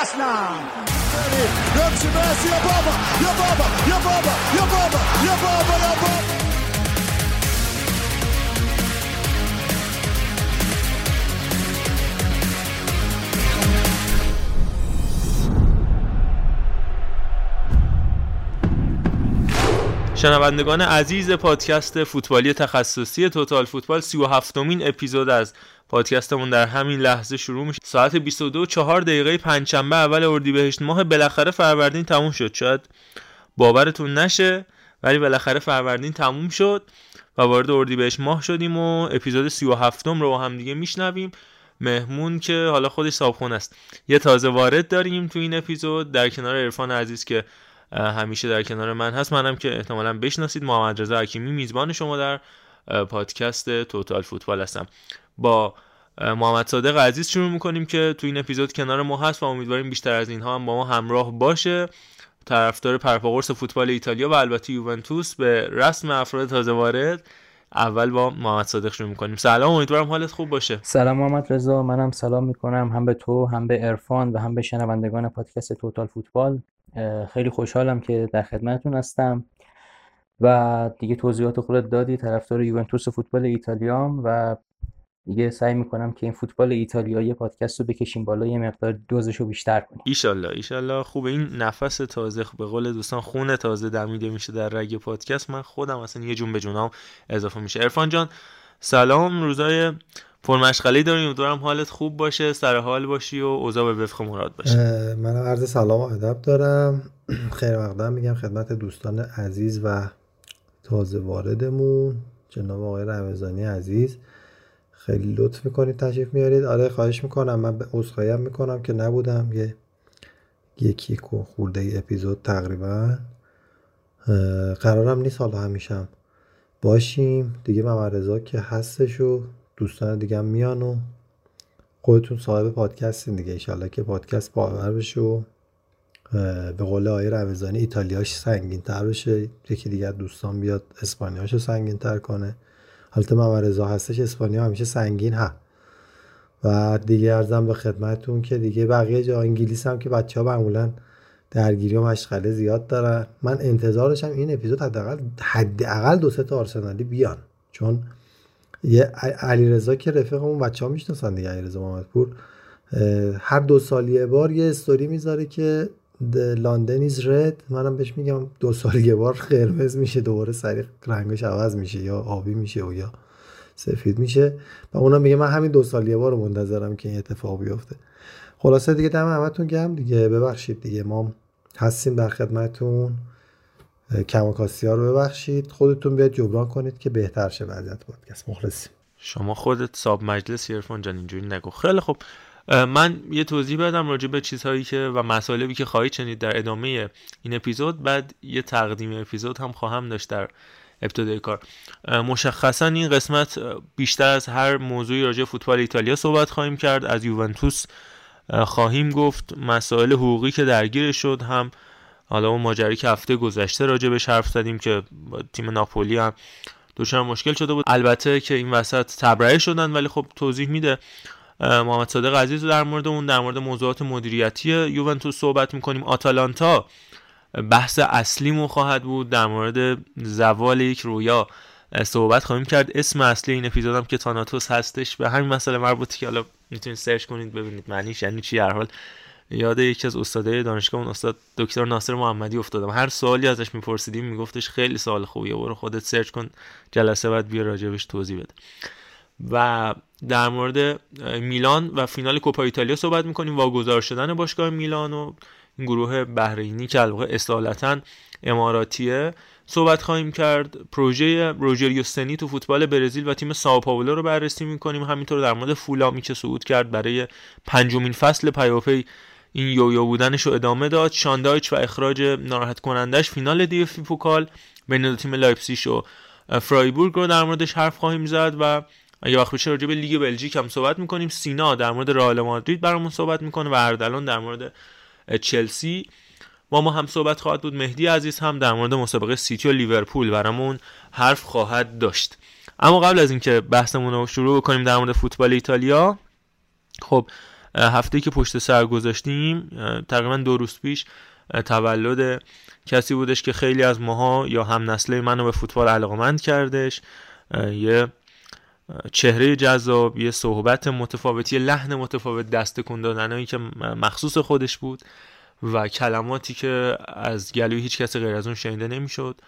pass now. Sebastian Yababa, Yababa, Yababa, Yababa, Yababa, Yababa. شنوندگان عزیز پادکست فوتبالی تخصصی توتال فوتبال 37 مین اپیزود از پادکستمون در همین لحظه شروع میشه. ساعت 22 4 دقیقه پنجشنبه اول اردیبهشت ماه بالاخره فروردین تموم شد. شاید باورتون نشه ولی بالاخره فروردین تموم شد و وارد اردیبهشت ماه شدیم و اپیزود 37 رو با هم دیگه میشنویم. مهمون که حالا خودش صابخون است. یه تازه وارد داریم تو این اپیزود. در کنار عرفان عزیز که همیشه در کنار من هست. منم که احتمالا بشناسید. محمد رضا حکیمی میزبان شما در پادکست توتال فوتبال هستم. با محمد صادق عزیز شروع می‌کنیم که تو این اپیزود کنار ما هست و امیدواریم بیشتر از اینها هم با ما همراه باشه. طرفدار پرپاقرس فوتبال ایتالیا و البته یوونتوس به رسم افراد تازه وارد. اول با محمد صادق شروع می‌کنیم. سلام امیدوارم حالت خوب باشه. سلام محمد رضا منم سلام می‌کنم. هم به تو هم به عرفان و هم به شنوندگان پادکست توتال فوتبال. خیلی خوشحالم که در خدمتتون هستم. و دیگه توضیحات خودت دادی طرفدار یوونتوس فوتبال ایتالیام و دیگه سعی می‌کنم که این فوتبال ایتالیایی پادکست رو بکشیم بالا یه مقدار دوزش رو بیشتر کنیم. ایشالله ایشالله. خوب این نفس تازه به قول دوستان خون تازه دمیده میشه در رگ پادکست. من خودم اصلا یه جون به جونام اضافه میشه. ارفان جان سلام. روزای پرمشغله داریم. امیدوارم حالت خوب باشه سر حال باشی و اوضاع به وفق مراد باشه. منم عرض سلام و ادب دارم. خیر مقدم میگم خدمت دوستان عزیز و تازه واردمون. جناب آقای رمضانی عزیز خیلی لطف می‌کنید تشریف میارید. آره خواهش می‌کنم. من به عذرخواهی می‌کنم که نبودم. یه یکی خورده ای اپیزود تقریبا. قرارم نیست حالا همیشم باشیم. دیگه ممرزا که هستش و دوستان دیگه هم میان و خودتون صاحب پادکستین دیگه. ایشالله که پادکست باور بشه و به قول آقای روزانی ایتالیاش سنگین تر بشه. یکی دیگه دوستان بیاد اسپانیاشو سنگین تر کنه. حالت ممرزا هستش اسپانیا همیشه سنگین ها. و دیگه ارزم به خدمتون که دیگه بقیه جا انگلیس هم که بچه ها معمولا درگیری و مشغله زیاد دارن. من انتظارشم این اپیزود حداقل حداقل دو سه تا آرسنالی بیان. چون یه علیرضا که رفیقمون بچه ها می‌شناسن دیگه علیرضا محمدپور. هر دو سال یه بار یه استوری می‌ذاره که لندن ایز رد منم بهش میگم دو سال یه بار قرمز میشه دوباره سریع رنگش عوض میشه یا آبی میشه و یا سفید میشه. و اونا میگه من همین دو سال یه بار منتظرم که این اتفاق بیفته. خلاصه دیگه دم همتون گم دیگه ببخشید دیگه ما هستیم در خدمتون کماکاسی ها رو ببخشید. خودتون بیاد جبران کنید که بهتر شه وضعیت پادکست مخلصیم. شما خودت ساب مجلس ایرفان جان اینجوری نگو. خیلی خب من یه توضیح بدم راجع به چیزهایی که و مسائلی که خواهید شنید در ادامه این اپیزود. بعد یه تقدیم اپیزود هم خواهم داشت در ابتدای کار. مشخصا این قسمت بیشتر از هر موضوعی راجع فوتبال ایتالیا صحبت خواهیم کرد. از یوونتوس خواهیم گفت. مسائل حقوقی که درگیر شد هم حالا اون ماجرایی که هفته گذشته راجع بهش حرف زدیم که تیم ناپولی هم دچار مشکل شده بود. البته که این وسط تبرئه شدن ولی خب توضیح میده محمد صادق عزیز در مورد اون در مورد موضوعات مدیریتی یوونتوس صحبت می‌کنیم. آتالانتا بحث اصلیمون خواهد بود. در مورد زوال یک رویا صحبت خواهیم کرد. اسم اصلی این اپیزودم که تاناتوس هستش. به همین مسئله مربوطه که حالا می‌تونید سرچ کنید ببینید معنیش یعنی چی هر حال. یاد یکی از استادای دانشگاه اون استاد دکتر ناصر محمدی افتادم. هر سوالی ازش میپرسیدیم میگفتش خیلی سوال خوبیه. برو خودت سرچ کن جلسه بعد بیا راجبش توضیح بده. و در مورد میلان و فینال کوپا ایتالیا صحبت می‌کنیم. واگذار شدن باشگاه میلان و این گروه بحرینی که الواقع اصالتا اماراتیه صحبت خواهیم کرد. پروژه روجریو سنی تو فوتبال برزیل و تیم ساو پائولو رو بررسی می‌کنیم. همینطور در مورد فولامی که صعود کرد برای پنجمین فصل پیاپی این یویو بودنش رو ادامه داد. شان دایچ و اخراج ناراحت کنندش فینال دی اف پوکال بین دو تیم لایپسیش و فرایبورگ رو در موردش حرف خواهیم زد و اگه وقت بشه راجع به لیگ بلژیک هم صحبت می‌کنیم. سینا در مورد رئال مادرید برامون صحبت می‌کنه و اردلان در مورد چلسی. با ما هم صحبت خواهد بود. مهدی عزیز هم در مورد مسابقه سیتی و لیورپول برامون حرف خواهد داشت. اما قبل از اینکه بحثمون رو شروع بکنیم در مورد فوتبال ایتالیا خب هفته که پشت سر گذاشتیم تقریبا دو روز پیش تولد کسی بودش که خیلی از ماها یا هم نسله منو به فوتبال علاقمند کردش. یه چهره جذاب یه صحبت متفاوتی یه لحن متفاوت دست کن دادنایی که مخصوص خودش بود و کلماتی که از گلوی هیچ کسی غیر از اون شنیده نمی‌شد.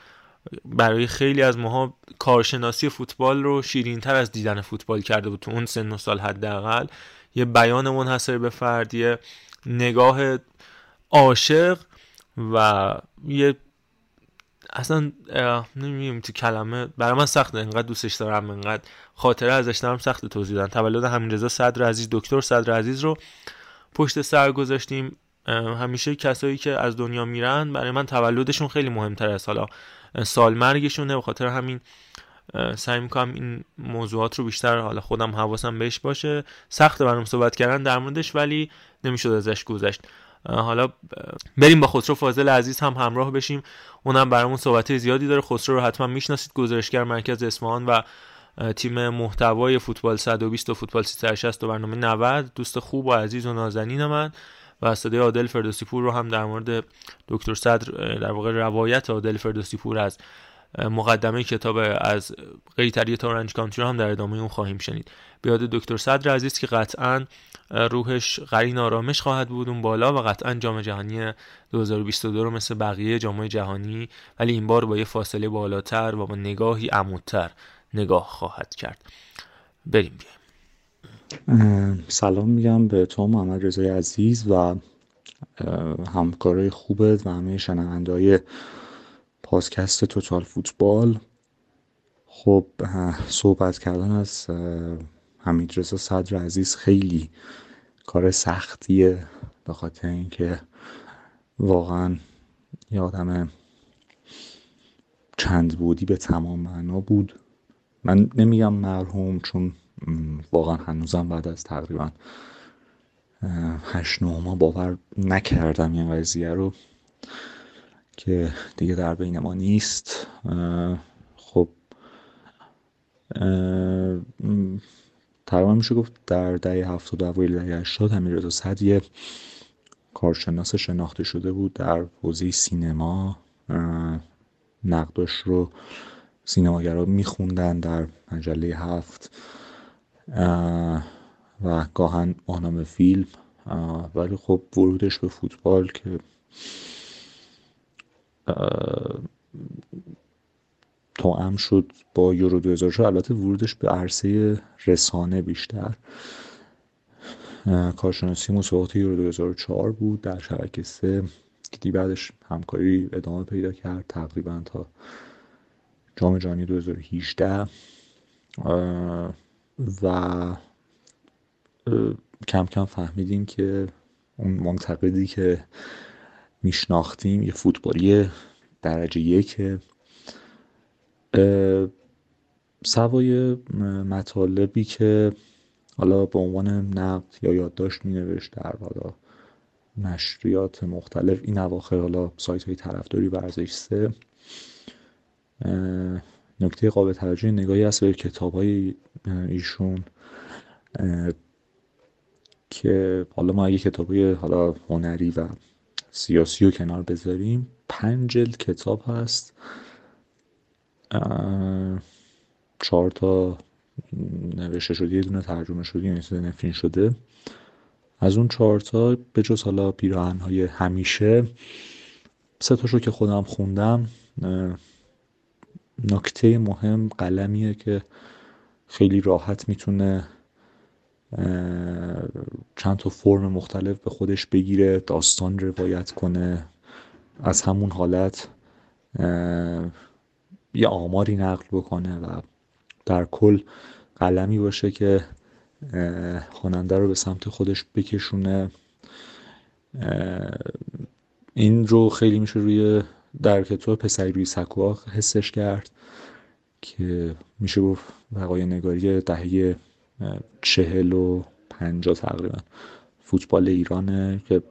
برای خیلی از ماها کارشناسی فوتبال رو شیرینتر از دیدن فوتبال کرده بود تو اون سن و سال حداقل. یه بیان منحصر به فرد یه نگاه عاشق و یه اصلا نمی‌دونم تو کلمه برای من سخته. انقدر دوستش دارم انقدر خاطره ازش دارم سخت توضیح دادن. تولد همین صدر عزیز دکتر صدر عزیز رو پشت سر گذاشتیم. همیشه کسایی که از دنیا میرن برای من تولدشون خیلی مهمتر از حالا سال مرگشونه به خاطر همین سعی می‌کنم این موضوعات رو بیشتر حالا خودم حواسم بهش باشه. سخت برام صحبت کردن در موردش ولی نمی‌شد ازش گذشت. حالا بریم با خسرو فاضل عزیز هم همراه بشیم. اونم برامون صحبت زیادی داره. خسرو رو حتما می‌شناسید. گزارشگر مرکز اصفهان و تیم محتوای فوتبال 120 و فوتبال 360 و برنامه 90 دوست خوب و عزیز و نازنین من. و صدای عادل فردوسی پور رو هم در مورد دکتر صدر در واقع روایت عادل فردوسی پور از مقدمه کتاب از قیتری تورنج کانتری رو هم در ادامه اون خواهیم شنید. بیاد دکتر صدر عزیز که قطعا روحش قرین آرامش خواهد بود اون بالا و قطعا جام جهانی 2022 رو مثل بقیه جام جهانی ولی این بار با یه فاصله بالاتر و با نگاهی عمودتر نگاه خواهد کرد. بریم بیایم. سلام میگم به تو محمد رضای عزیز و همکارای خوبت و همه شنوندهای پادکست توتال فوتبال. خب صحبت کردن از حمید رضا صدر عزیز خیلی کار سختیه به خاطر اینکه واقعا یه آدم چند بودی به تمام معنا بود. من نمیگم مرحوم چون واقعا هنوزم بعد از تقریبا هشت نه ما باور نکردم این قضیه رو. که دیگه در بین ما نیست. خب تقریبا میشه گفت در دهه هفتاد و اوایل دهه هشتاد همین صد یه کارشناس شناخته شده بود در حوزه سینما. نقداش رو سینماگرا میخوندن در مجله هفت. و گاهن آنام فیلم. ولی خب ورودش به فوتبال که توام شد با یورو 2004 البته ورودش به عرصه رسانه بیشتر. کارشناسی مسابقات یورو 2004 بود. در شبکه سه که بعدش همکاری ادامه پیدا کرد تقریبا تا جام جهانی 2018 و کم کم فهمیدیم که اون منتقدی که میشناختیم یه فوتبالی درجه یک. سوای مطالبی که حالا به عنوان نقد یا یادداشت می نوشت در حالا نشریات مختلف این اواخر حالا سایت های طرفداری ورزش سه نکته قابل توجه نگاهی هست به کتاب های ایشون که حالا ما اگه کتاب های حالا هنری و سیاسی رو کنار بذاریم. پنج جلد کتاب هست. چهار تا نوشته شده یه دونه ترجمه شده یعنی نفرین شده. از اون چهار تا به جز حالا پیراهن های همیشه سه تاشو که خودم خوندم. نکته مهم قلمیه که خیلی راحت می‌تونه چند تا فرم مختلف به خودش بگیره داستان روایت کنه. از همون حالت یه آماری نقل بکنه و در کل قلمی باشه که خواننده رو به سمت خودش بکشونه. این رو خیلی میشه روی در کتاب پسری روی سکوها حسش کرد که میشه گفت وقای نگاری دهه چهل و پنجا تقریبا. فوتبال ایرانه که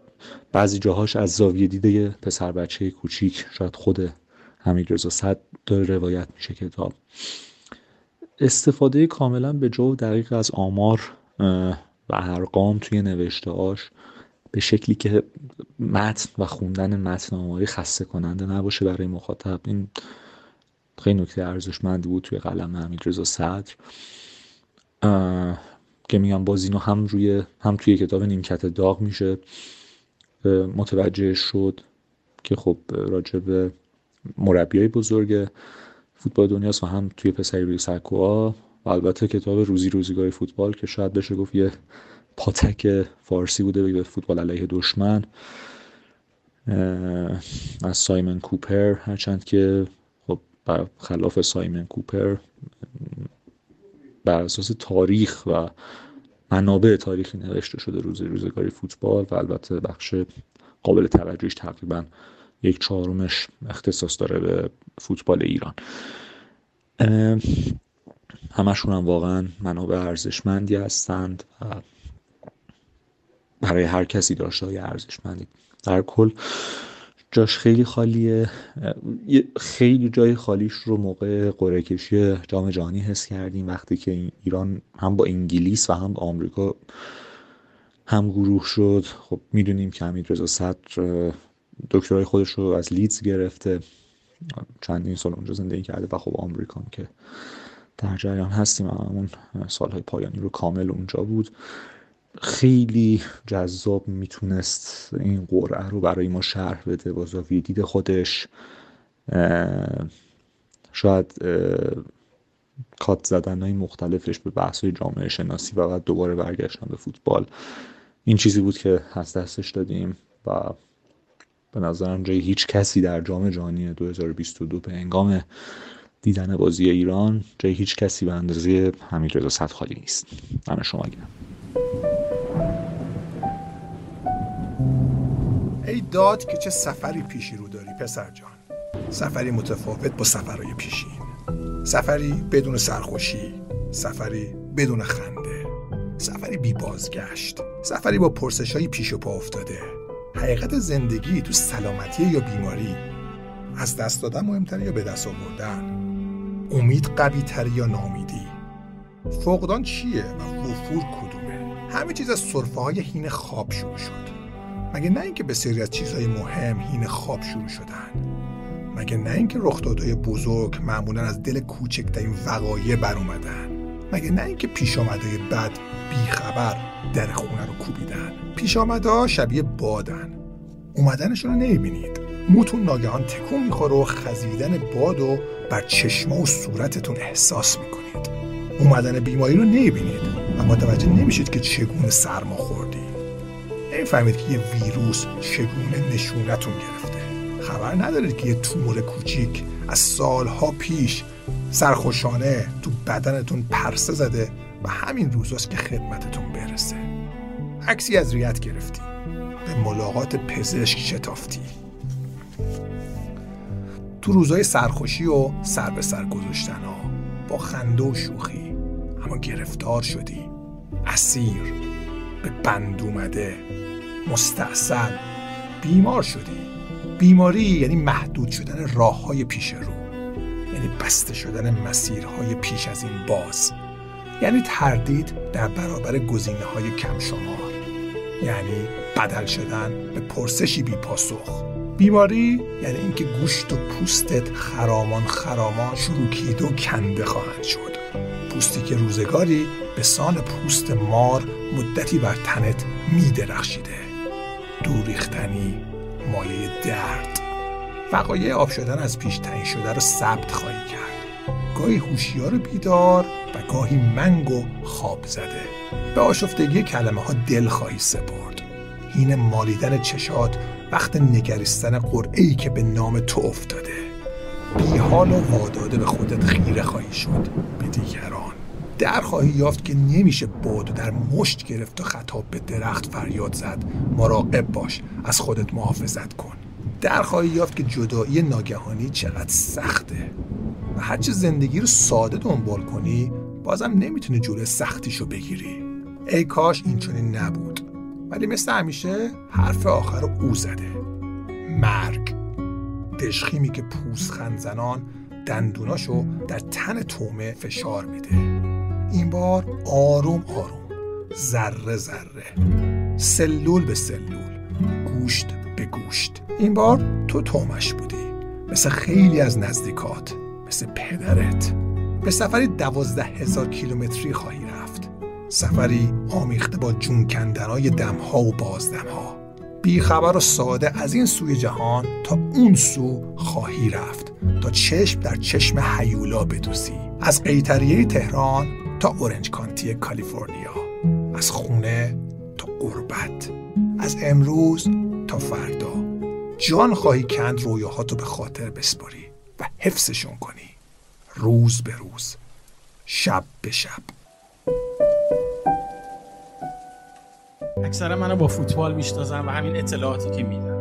بعضی جاهاش از زاویه دیده پسر بچه کوچیک شاید خود حمید رضا صد داره روایت میشه کتاب استفاده کاملا به جو دقیق از آمار و ارقام توی نوشتهاش به شکلی که متن و خوندن متن آماری خسته کننده نباشه برای مخاطب. این خیلی نکته ارزشمندی بود توی قلم حمید رضا صدر. که میگم باز اینو هم روی هم توی کتاب نیمکت داغ میشه. متوجه شد که خب راجع به مربیای بزرگ فوتبال دنیاست و هم توی پسری روی سکوها و البته کتاب روزی روزگار فوتبال که شاید بشه گفت یه پاتک فارسی بوده به فوتبال علیه دشمن. از سایمن کوپر هرچند که خب خلاف سایمن کوپر بر اساس تاریخ و منابع تاریخی نوشته شده روز روزگاری فوتبال و البته بخش قابل توجهش تقریبا یک چهارمش اختصاص داره به فوتبال ایران. همشون هم واقعا منابع ارزشمندی هستند و برای هر کسی داشته های ارزشمندی. در کل جاش خیلی خالیه. خیلی جای خالیش رو موقع قرعه کشی جام جهانی حس کردیم. وقتی که ایران هم با انگلیس و هم با آمریکا هم گروه شد خب می‌دونیم که حمید رضا صدر دکترای خودش رو از لیدز گرفته. چندین سال اونجا زندگی کرده و خب آمریکا که در جریان هستیم. همون سالهای پایانی رو کامل اونجا بود. خیلی جذاب می‌تونست این قرعه رو برای ما شرح بده با زاویه دید خودش. شاید کات زدن های مختلفش به بحث های جامعه شناسی و بعد دوباره برگشتن به فوتبال. این چیزی بود که از دستش دادیم و به نظرم جای هیچ کسی در جام جهانی 2022 به انگام دیدن بازی ایران جای هیچ کسی به اندازه حمید رضا خالی نیست. من شما گیرم. ای داد که چه سفری پیشی رو داری پسر جان. سفری متفاوت با سفرهای پیشین سفری بدون سرخوشی سفری بدون خنده. سفری بی بازگشت سفری با پرسش های پیش و پا افتاده. حقیقت زندگی تو سلامتی یا بیماری از دست دادن مهمتر یا به دست آوردن؟ امید قوی تر یا نامیدی فقدان چیه و وفور کدومه؟ همه چیز از صرفه های هین خواب شروع شد. مگه نه اینکه بسیاری از چیزهای مهم هین خواب شروع شدن مگه نه اینکه رخدادهای بزرگ معمولا از دل کوچکترین وقایع بر اومدن مگه نه اینکه پیش آمده بد بیخبر در خونه رو کوبیدن پیش آمده شبیه بادن اومدنشون رو نمی‌بینید. موتون ناگهان تکون می‌خوره و خزیدن باد و بر چشما و صورتتون احساس می‌کنید. اومدن بیماری رو نمی‌بینید. و متوجه نمیشید که چگونه سرما خوردی. نمی‌فهمید که یه ویروس چگونه نشونتون گرفته. خبر ندارید که یه تومور کوچیک از سالها پیش سرخوشانه تو بدنتون پرسه زده و همین روزاست که خدمتتون برسه. عکسی از ریت گرفتی. به ملاقات پزشک شتافتی. تو روزای سرخوشی و سر به سر گذاشتن ها با خنده و شوخی اما گرفتار شدی. اسیر به بند اومده مستاصل بیمار شدی. بیماری یعنی محدود شدن راه های پیش رو. یعنی بسته شدن مسیرهای پیش از این باز. یعنی تردید در برابر گزینه های کم شمار. یعنی بدل شدن به پرسشی بی پاسخ. بیماری یعنی اینکه گوشت و پوستت خرامان خرامان شروکیده و کنده خواهند شد. پوستی که روزگاری به سان پوست مار مدتی بر تنت می درخشیده دوریختنی مایه درد. وقایع آب شدن از پیش تعیین شده رو ثبت خواهی کرد. گاهی هوشیار بیدار و گاهی منگ و خواب زده. به آشفتگی کلمه ها دل خواهی سپرد. هین مالیدن چشات وقت نگریستن قرعه ای که به نام تو افتاده. بیحال و واداده به خودت خیره خواهی شد. به دیگران. در خواهی یافت که نمیشه باد در مشت گرفت و خطاب به درخت فریاد زد. مراقب باش. از خودت محافظت کن. در خواهی یافت که جدایی ناگهانی چقدر سخته. و هرچه زندگی رو ساده دنبال کنی بازم نمی‌تونی جلوی سختیشو بگیری. ای کاش این چنین نبود. ولی مثل همیشه حرف آخر رو او زده. مرگ. دشخیمی که پوزخند زنان دندوناشو در تن تومه فشار میده. این بار آروم آروم ذره ذره. سلول به سلول گوشت به گوشت. این بار تو تومش بودی مثل خیلی از نزدیکات مثل پدرت. به سفری دوازده هزار کیلومتری خواهی رفت. سفری آمیخته با جون کندنای دمها و بازدمها. بیخبر و ساده از این سوی جهان تا اون سو خواهی رفت. تا چشم در چشم حیولا بدوسی از قیتریه تهران تا اورنج کانتی کالیفرنیا. از خونه تا قربت از امروز تا فردا. جان خواهی کند رویاهاتو به خاطر بسپاری و حفظشون کنی. روز به روز. شب به شب. اکثرا منو با فوتبال می‌شناسن و همین اطلاعاتی که میدن.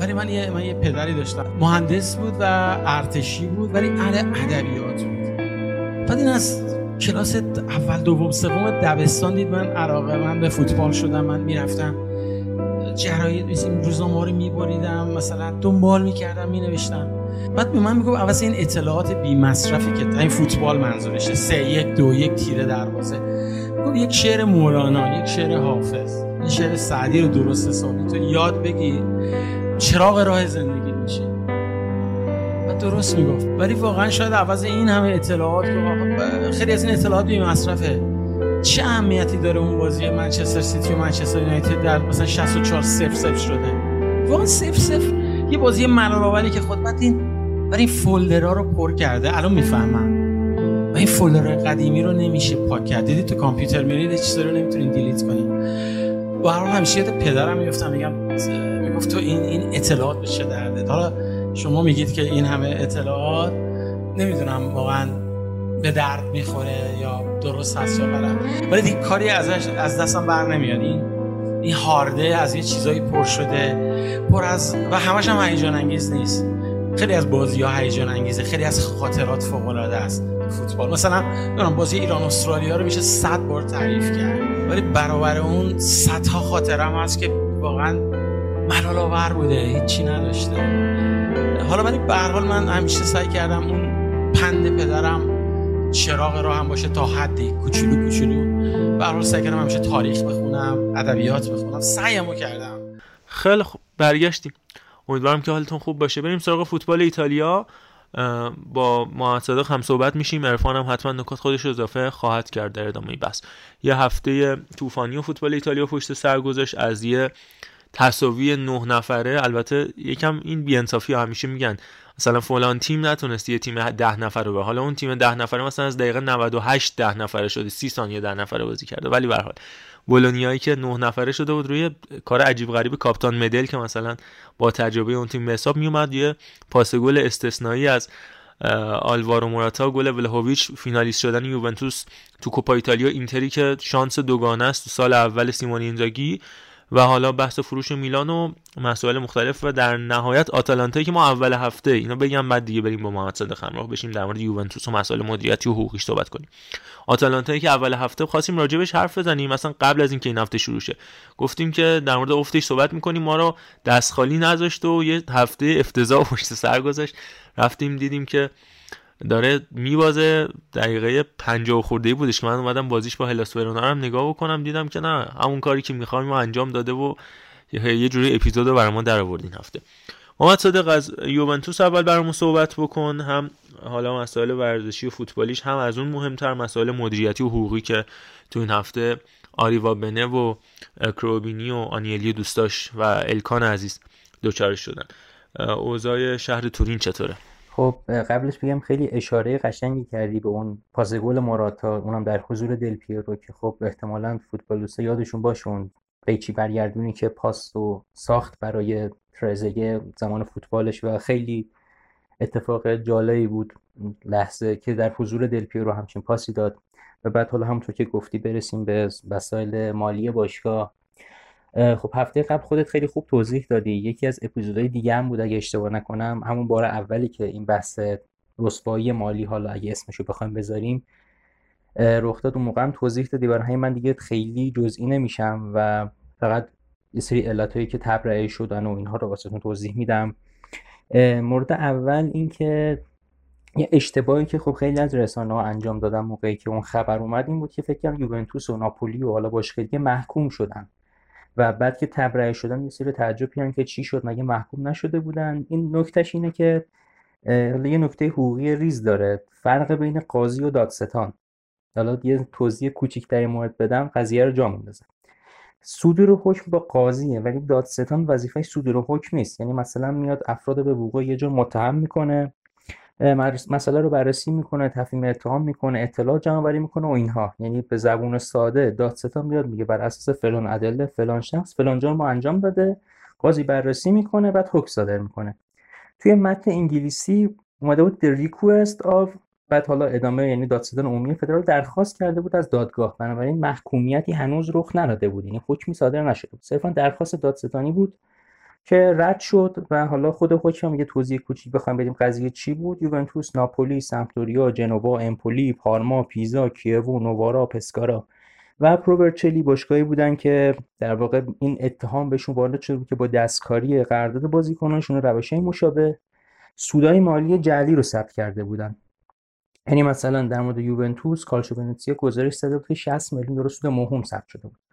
ولی من یه من یه پدری داشتم. مهندس بود و ارتشی بود ولی اهل ادبیات بود. بعد این از کلاس اول دوم سوم دبستان دید من علاقه من به فوتبال شدم. من می‌رفتم جراید این روزنامه رو میبریدم مثلا دنبال می‌کردم مینوشتم. بعد به من می‌گفت عوض این اطلاعات بی مصرفی که این فوتبال منظورشه. سه یک دو یک تیره دروازه. می‌گفت یک شعر مولانا یک شعر حافظ این شعر سعدی رو درست حسابی. تو یاد بگی چراغ راه زندگی میشه. و درست می‌گفت. ولی واقعا شاید عوض این همه اطلاعات که خیلی از این اطلاعات بی مصرفه. چه اهمیتی داره اون بازی منچستر سیتی و منچستر یونایتد در مثلا 64 0 0 شده؟ واقعا 0 0 یه بازی ملال که خود این برای این فولدرها رو پر کرده. الان می‌فهمم. این فولدر قدیمی رو نمیشه پاک کرد. دیدی تو کامپیوتر میرید چیزا رو نمی‌تونین دیلیت کنین با هر همیشه یاد پدرم می‌گفتم میگم می‌گفت تو این این اطلاعات به چه درده حالا شما میگید که این همه اطلاعات نمی‌دونم واقعا به درد می‌خوره یا درست هست یا غلط ولی دیگه کاری ازش از دستم بر نمیاد. این این هارده از یه چیزایی پر شده پر از و همش هم هیجان انگیز نیست. خیلی از بازی ها هیجان انگیزه خیلی از خاطرات فوق العاده است فوتبال. مثلا نمی‌دونم بازی ایران استرالیا رو میشه 100 بار تعریف کرد ولی برابر اون صدها خاطره هم هست که واقعا ملال آور بوده هیچی نداشته. حالا ولی به حال من همیشه سعی کردم اون پند پدرم چراغ راه هم باشه تا حدی کوچولو کوچولو. به حال سعی کردم همیشه تاریخ بخونم ادبیات بخونم سعیمو کردم. خیلی خوب. برگشتیم. امیدوارم که حالتون خوب باشه. بریم سراغ فوتبال ایتالیا. با محمد صادق هم صحبت میشیم. عرفان هم حتما نکات خودش رو اضافه خواهد کرد در ادامه بس یه هفته طوفانی و فوتبال ایتالیا پشت سر گذاشت. از یه تساوی نه نفره. البته یکم این بیانصافی همیشه میگن. مثلا فلان تیم نتونست یه تیم ده نفره به حالا اون تیم ده نفره مثلا از دقیقه 98 ده نفره شده. 30 ثانیه ده نفره بازی کرده. ولی به بولونیایی که نه نفره شده بود روی کار عجیب غریب کاپتان مدل که مثلا با تجربه اون تیم به حساب میومد یه پاس گل استثنایی از آلوارو موراتا گل ولهویچ فینالیست شدن یوونتوس تو کوپا ایتالیا اینتری که شانس دوگانه است تو سال اول سیمون اینزاگی و حالا بحث فروش میلان و مسائل مختلف و در نهایت آتالانتا که ما اول هفته اینا بگم بعد دیگه بریم با محمد صادق همراه بشیم در مورد یوونتوس و مسائل مدیریتی و حقوقیش صحبت کنیم. آتالانتا که اول هفته خواستیم راجبش حرف بزنیم مثلا قبل از اینکه این هفته شروع شه. گفتیم که در مورد افته صحبت می‌کنیم ما رو دست خالی نذاشت و یه هفته افتضاح پشت سر گذاشت. رفتیم دیدیم که داره میبازه دقیقه 50 خورده بودش. که من اومدم بازیش با هلاس ورونا هم نگاه بکنم دیدم که نه همون کاری که می‌خوایم انجام داده و یه جوری اپیزود رو برای ما در آورد این هفته. محمد صادق از یوونتوس اول برامون صحبت بکن. هم حالا مسائل ورزشی و فوتبالیش هم از اون مهمتر مسائل مدیریتی و حقوقی که تو این هفته آریوا بنه و کروبینی و آنیلی دوستاش و الکان عزیز دوچارش شدن. اوضاع شهر تورین چطوره؟ خب قبلش بگم خیلی اشاره قشنگی کردی به اون پاس گل ماراتا اونم در حضور دل پیرو که خب احتمالا فوتبالیستا یادشون باشه اون قیچی برگردونی که پاس و ساخت برای ترزگه زمان فوتبالش و خیلی اتفاق جالبی بود لحظه که در حضور دل پیرو همچین پاسی داد. و بعد حالا همونطور که گفتی برسیم به مسائل مالی باشگاه. خب هفته قبل خودت خیلی خوب توضیح دادی. یکی از اپیزودهای دیگه هم بود اگه اشتباه نکنم. همون بار اولی که این بحث رسوایی مالی حالا اگه اسمشو بخوایم بذاریم رخ داد. اون موقع هم توضیح دادی. برای من دیگه خیلی جزئی نمیشم و فقط یه سری علتهایی که تبرئه شدن و اینها رو واسهتون توضیح میدم. مورد اول اینکه یه اشتباهی که خب خیلی از رسانه ها انجام دادن موقعی که اون خبر اومد این بود که فکر کنم یوونتوس و ناپولی و حالا باشگاه محکوم شدن. و بعد که تبرئه شدن یه سری تعجب کردن که چی شد مگه محکوم نشده بودن؟ این نکتهش اینه که یه نکته حقوقی ریز داره. فرق بین قاضی و دادستان. حالا یه توضیح کوچیک در مورد بدم قضیه رو جا میندازه صدور حکم با قاضیه ولی دادستان وظیفه صدور حکم نیست. یعنی مثلا میاد افراد به وقوع یه جا متهم می‌کنه. مسئله رو بررسی می‌کنه تفهیم اتهام می‌کنه اطلاع جمع آوری می‌کنه و اینها. یعنی به زبون ساده دادستان میاد میگه بر اساس فلان ادله فلان شخص فلان جرم انجام داده قاضی بررسی می‌کنه بعد حکم صادر می‌کنه. توی متن انگلیسی اومده بود the request of بعد حالا ادامه یعنی دادستان عمومی فدرال درخواست کرده بود از دادگاه. بنابراین محکومیتی هنوز رخ نداده بود. یعنی حکمی صادر نشده بود. صرفا درخواست دادستانی بود. که رد شد و حالا خود حکم یه توضیح کوچیک بخوایم بدیم قضیه چی بود؟ یوونتوس ناپولی سمپدوریا جنوا امپولی پارما پیزا کیوو نوارا پسکارا. و پروورچلی باشگاهی بودن که در واقع این اتهام بهشون وارد شده بود که با دستکاری قرارداد بازیکنانشون روشهای مشابه سودای مالی جعلی رو ثبت کرده بودن. یعنی مثلا در مورد یوونتوس کالچو ونتسیا گزارش زده بود که 60 میلیون یورو سود مهم ثبت شده بود.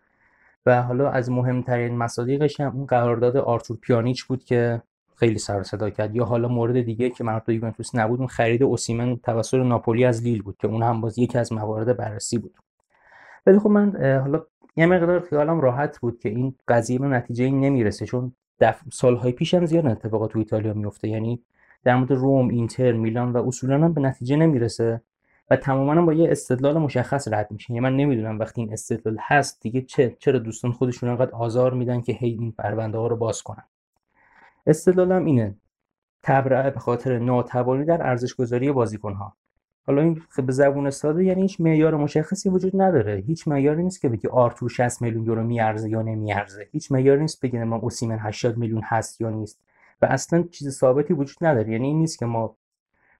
و حالا از مهمترین مصادیقش هم اون قرارداد آرتور پیانیچ بود که خیلی سر صدا کرد. یا حالا مورد دیگه که مربوط به یوونتوس نبود اون خرید اوسیمن توسط ناپولی از لیل بود که اون هم باز یکی از موارد بررسی بود. ولی خب من حالا یه مقدار خیالم راحت بود که این قضیه به نتیجه نمی‌رسه چون دف... سالهای پیش هم زیاد اتفاقات تو ایتالیا میفته یعنی در مورد روم اینتر میلان و اصولا هم به نتیجه نمی‌رسه. و تماما با یه استدلال مشخص رد میشه. یعنی من نمی‌دونم وقتی این استدلال هست دیگه چه چرا دوستان خودشون انقدر آزار میدن که هی این پرونده ها رو باز کنن. استدلالم اینه. تبرئه به خاطر ناتوانی در ارزش گذاری بازیکن ها حالا این به زبون ساده یعنی هیچ معیار مشخصی وجود نداره. هیچ معیاری نیست که بگی آرتور 60 میلیون یورو میارزه یا نمیارزه. هیچ معیاری نیست بگیم ما اوسیمن 80 میلیون هست یا نیست. و اصلا چیز ثابتی وجود نداره. یعنی این نیست که ما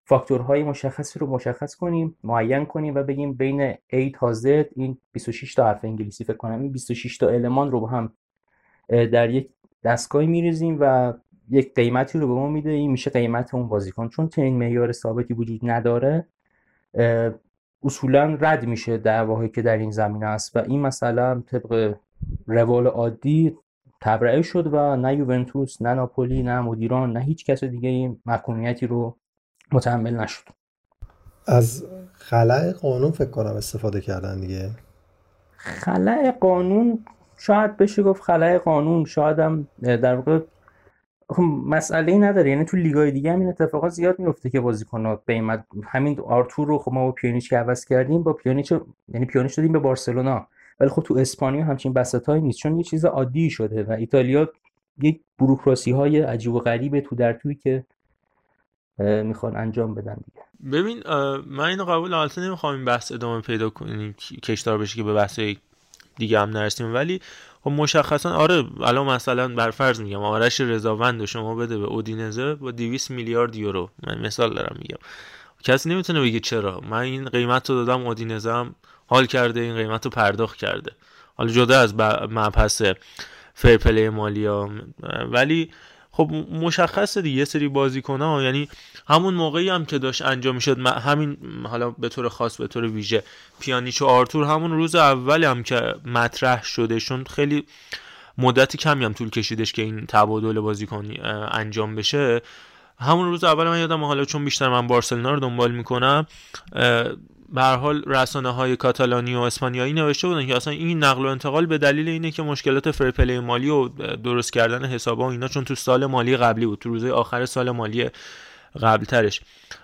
فاکتورهای مشخصی رو مشخص کنیم معین کنیم و بگیم بین A تا Z این 26 تا حرف انگلیسی فکر کنم این 26 تا المان رو با هم در یک دستگاهی میریزیم و یک قیمتی رو به ما میده. این میشه قیمت اون بازیکن. چون این معیار ثابتی وجود نداره اصولا رد میشه دعواهایی که در این زمینه است و این مسئله طبق روال عادی تبرئه شد و نه یوونتوس نه ناپولی نه مدیران نه هیچ کس دیگه این محکومیتی رو متحمل نشد. از خلع قانون فکر کنم استفاده کردن دیگه. خلع قانون شاید بشه گفت خلع قانون شاید هم در واقع خب مسئله ای نداره. یعنی تو لیگای دیگه هم این اتفاقات زیاد میفته که بازیکن‌ها به همین آرتور رو خب ما با پیونیچ که عوض کردیم با پیونیچ یعنی پیونیچ دادیم به بارسلونا. ولی خب تو اسپانیا همچین بساطایی نیست. چون یه چیز عادی شده و ایتالیا یک بروکراسی های عجیب و غریبه تو در توی که می‌خوان انجام بدن دیگه. ببین من اینو قبول البته نمی‌خوام این بحث ادامه پیدا کنیم کشدار بشه که به بحث دیگه هم نرسیم. ولی خب مشخصا آره الان مثلا بر فرض میگم آرش رضاوند شما بده به اودینزه با 200 میلیارد یورو. من مثال دارم میگم. کسی نمی‌تونه بگه چرا. من این قیمت رو دادم اودینزه هم حال کرده این قیمت رو پرداخت کرده. حالا جدا از مبحث فرپلی مالی ها ولی خب مشخصه دیگه یه سری بازیکن ها یعنی همون موقعی هم که داشت انجام می‌شد همین حالا به طور خاص به طور ویژه پیانیچ و آرتور همون روز اولی هم که مطرح شده شدهشون خیلی مدتی کمی هم طول کشیدش که این تبادل بازیکنی انجام بشه. همون روز اول من یادم حالا چون بیشتر من بارسلونا رو دنبال می‌کنم به حال رسانه های کاتالانی و اسپانیایی نوشته بودن که اصلا این نقل و انتقال به دلیل اینه که مشکلات فرپلی مالی و درست کردن حسابا و اینا چون تو سال مالی قبلی بود تو روزهای آخر سال مالی قبلترش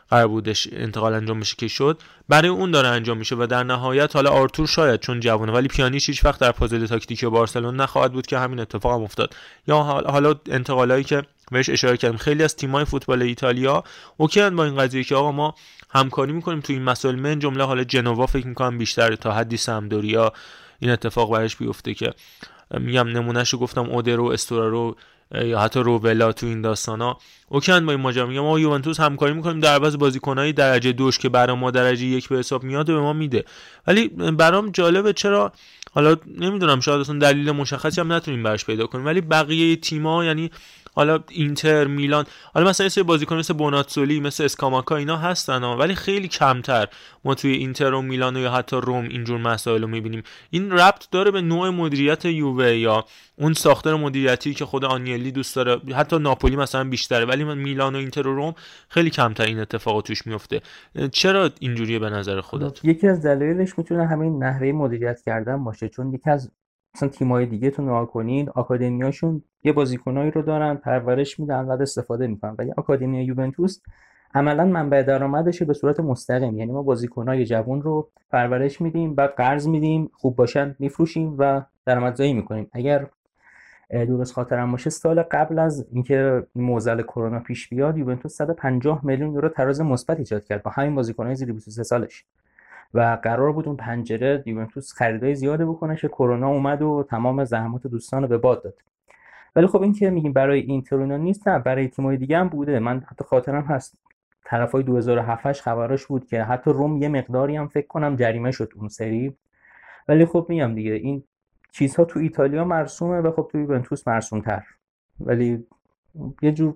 قرار بودش انتقال انجام بشه که شد. برای اون داره انجام میشه و در نهایت حالا آرتور شاید چون جوانه ولی پیانیش هیچ وقت در پازل تاکتیکی بارسلون نخواهد بود که همین اتفاق هم افتاد. یا حالا انتقالایی که بهش اشاره کردیم خیلی از تیمای فوتبال ایتالیا اوکیان با این قضیه که آقا ما همکاری می‌کنیم تو این مسائل من جمله حالا جنوا فکر می‌کنم بیشتر تا حدی سمدوریا این اتفاق برش بیفته که میگم نمونهشو گفتم اودرو استورارو یا حتی روبلا تو این داستانا. اوکن با این ماجرا میگم ما یوونتوس همکاری می‌کنیم. در بعض بازیکنهای درجه دوش که برای ما درجه یک به حساب میاد و به ما میده. ولی برام جالبه چرا؟ حالا نمی‌دونم شاید اصلا دلیل مشخصی هم نتونیم براش پیدا کنیم. ولی بقیه تیم‌ها یعنی حالا اینتر میلان حالا مثلا سری بازیکن مثل بوناتسولی مثل اسکاماکا اینا هستن ولی خیلی کمتر. ما توی اینتر و میلان و یا حتی روم اینجور مسائل رو می‌بینیم. این ربط داره به نوع مدیریت یووه یا اون ساختار مدیریتی که خود آنیلی دوست داره. حتی ناپولی مثلا بیشتره ولی من میلان و اینتر و روم خیلی کمتر این اتفاق توش میفته چرا اینجوریه به نظر خودت؟ یکی از دلایلش می‌تونه همین نحوه مدیریت کردن باشه چون یکی از مثلا تیمای دیگه تو نگاه کنید آکادمیاشون یه بازیکنایی رو دارن پرورش میدن و استفاده می‌کنن. ولی آکادمی یوونتوس عملا منبع درآمدش به صورت مستقیم. یعنی ما بازیکنای جوان رو پرورش میدیم و قرض میدیم خوب باشن میفروشیم و درآمدزایی می‌کنیم. اگر درست خاطرم باشه سال قبل از اینکه موزل کرونا پیش بیاد یوونتوس 150 میلیون یورو تراز مثبت ایجاد کرد با همین بازیکنای زیر 23 سالش. و قرار بود اون پنجره یوونتوس خریدای زیاده بکنه که کرونا اومد و تمام زحمات دوستان رو به باد داد. ولی خب این که میگیم برای اینتر نیست نه برای تیمای دیگه هم بوده. من حتی خاطرم هست. طرفای 2007 خبراش بود که حتی روم یه مقداری هم فکر کنم جریمه شد اون سری. ولی خب میگم دیگه این چیزها تو ایتالیا مرسومه و خب تو یوونتوس مرسوم تر ولی یه جور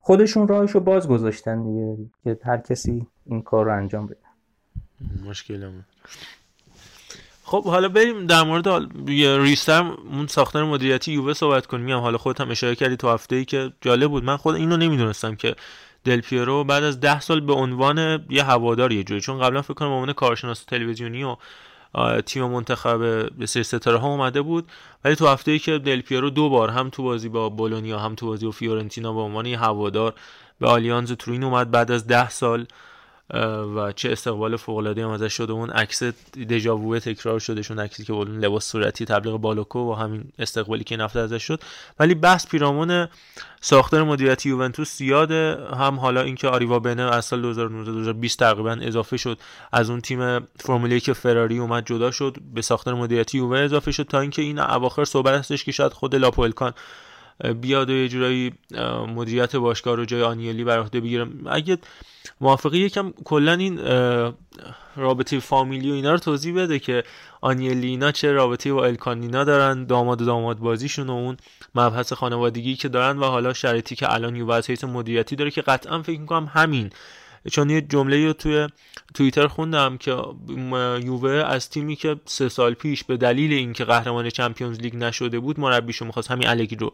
خودشون راهشو باز گذاشتن دیگه که هر کسی این کار رو انجام بده. مشکلمون. خب حالا بریم در مورد ریستر اون ساختار مدیریتی یووه صحبت کنیم. هم حالا خودت هم اشاره کردی تو هفته ای که جالب بود. من خود اینو نمی‌دونستم که دل پیرو بعد از ده سال به عنوان یه هوادار یه جوری چون قبلا فکر کنم به عنوان کارشناس تلویزیونی و تیم منتخب به سری ستاره ها اومده بود. ولی تو هفته ای که دل پیرو دو بار هم تو بازی با بولونیا هم تو بازی با فیورنتینا به عنوان یه هوادار به آلیانز تورین اومد. بعد از ده سال و چه استقبال فوق العاده هم ازش شده اون عکس دژاوو تکرار شده شون عکسی که اون لباس صورتی تبلیغ بالوکو و همین استقبالی که نفت ازش شد. ولی بحث پیرامون ساختار مدیریتی یوونتوس زیاده. هم حالا اینکه آریوا بنه از سال 2019 2020 تقریبا اضافه شد از اون تیم فرمول که فراری اومد جدا شد به ساختار مدیریتی یووه اضافه شد تا اینکه این اواخر صحبت هستش که شاید خود لاپولکان بیاد و یه جورایی مدیریت باشگاه رو جای آنیلی بر عهده بگیره. اگه موافقی یکم کلا این رابطه فامیلی و اینا رو توضیح بده که آنیلینا چه رابطه با الکانینا دارن داماد و داماد بازیشون و اون مبحث خانوادگی که دارن و حالا شرایطی که الان از مدیریتی داره که قطعا فکر می‌کنم همین. چون یه جمله رو توی توییتر خوندم که یووه از تیمی که سه سال پیش به دلیل اینکه قهرمان چمپیونز لیگ نشده بود مربیشو می‌خواست همین الگی رو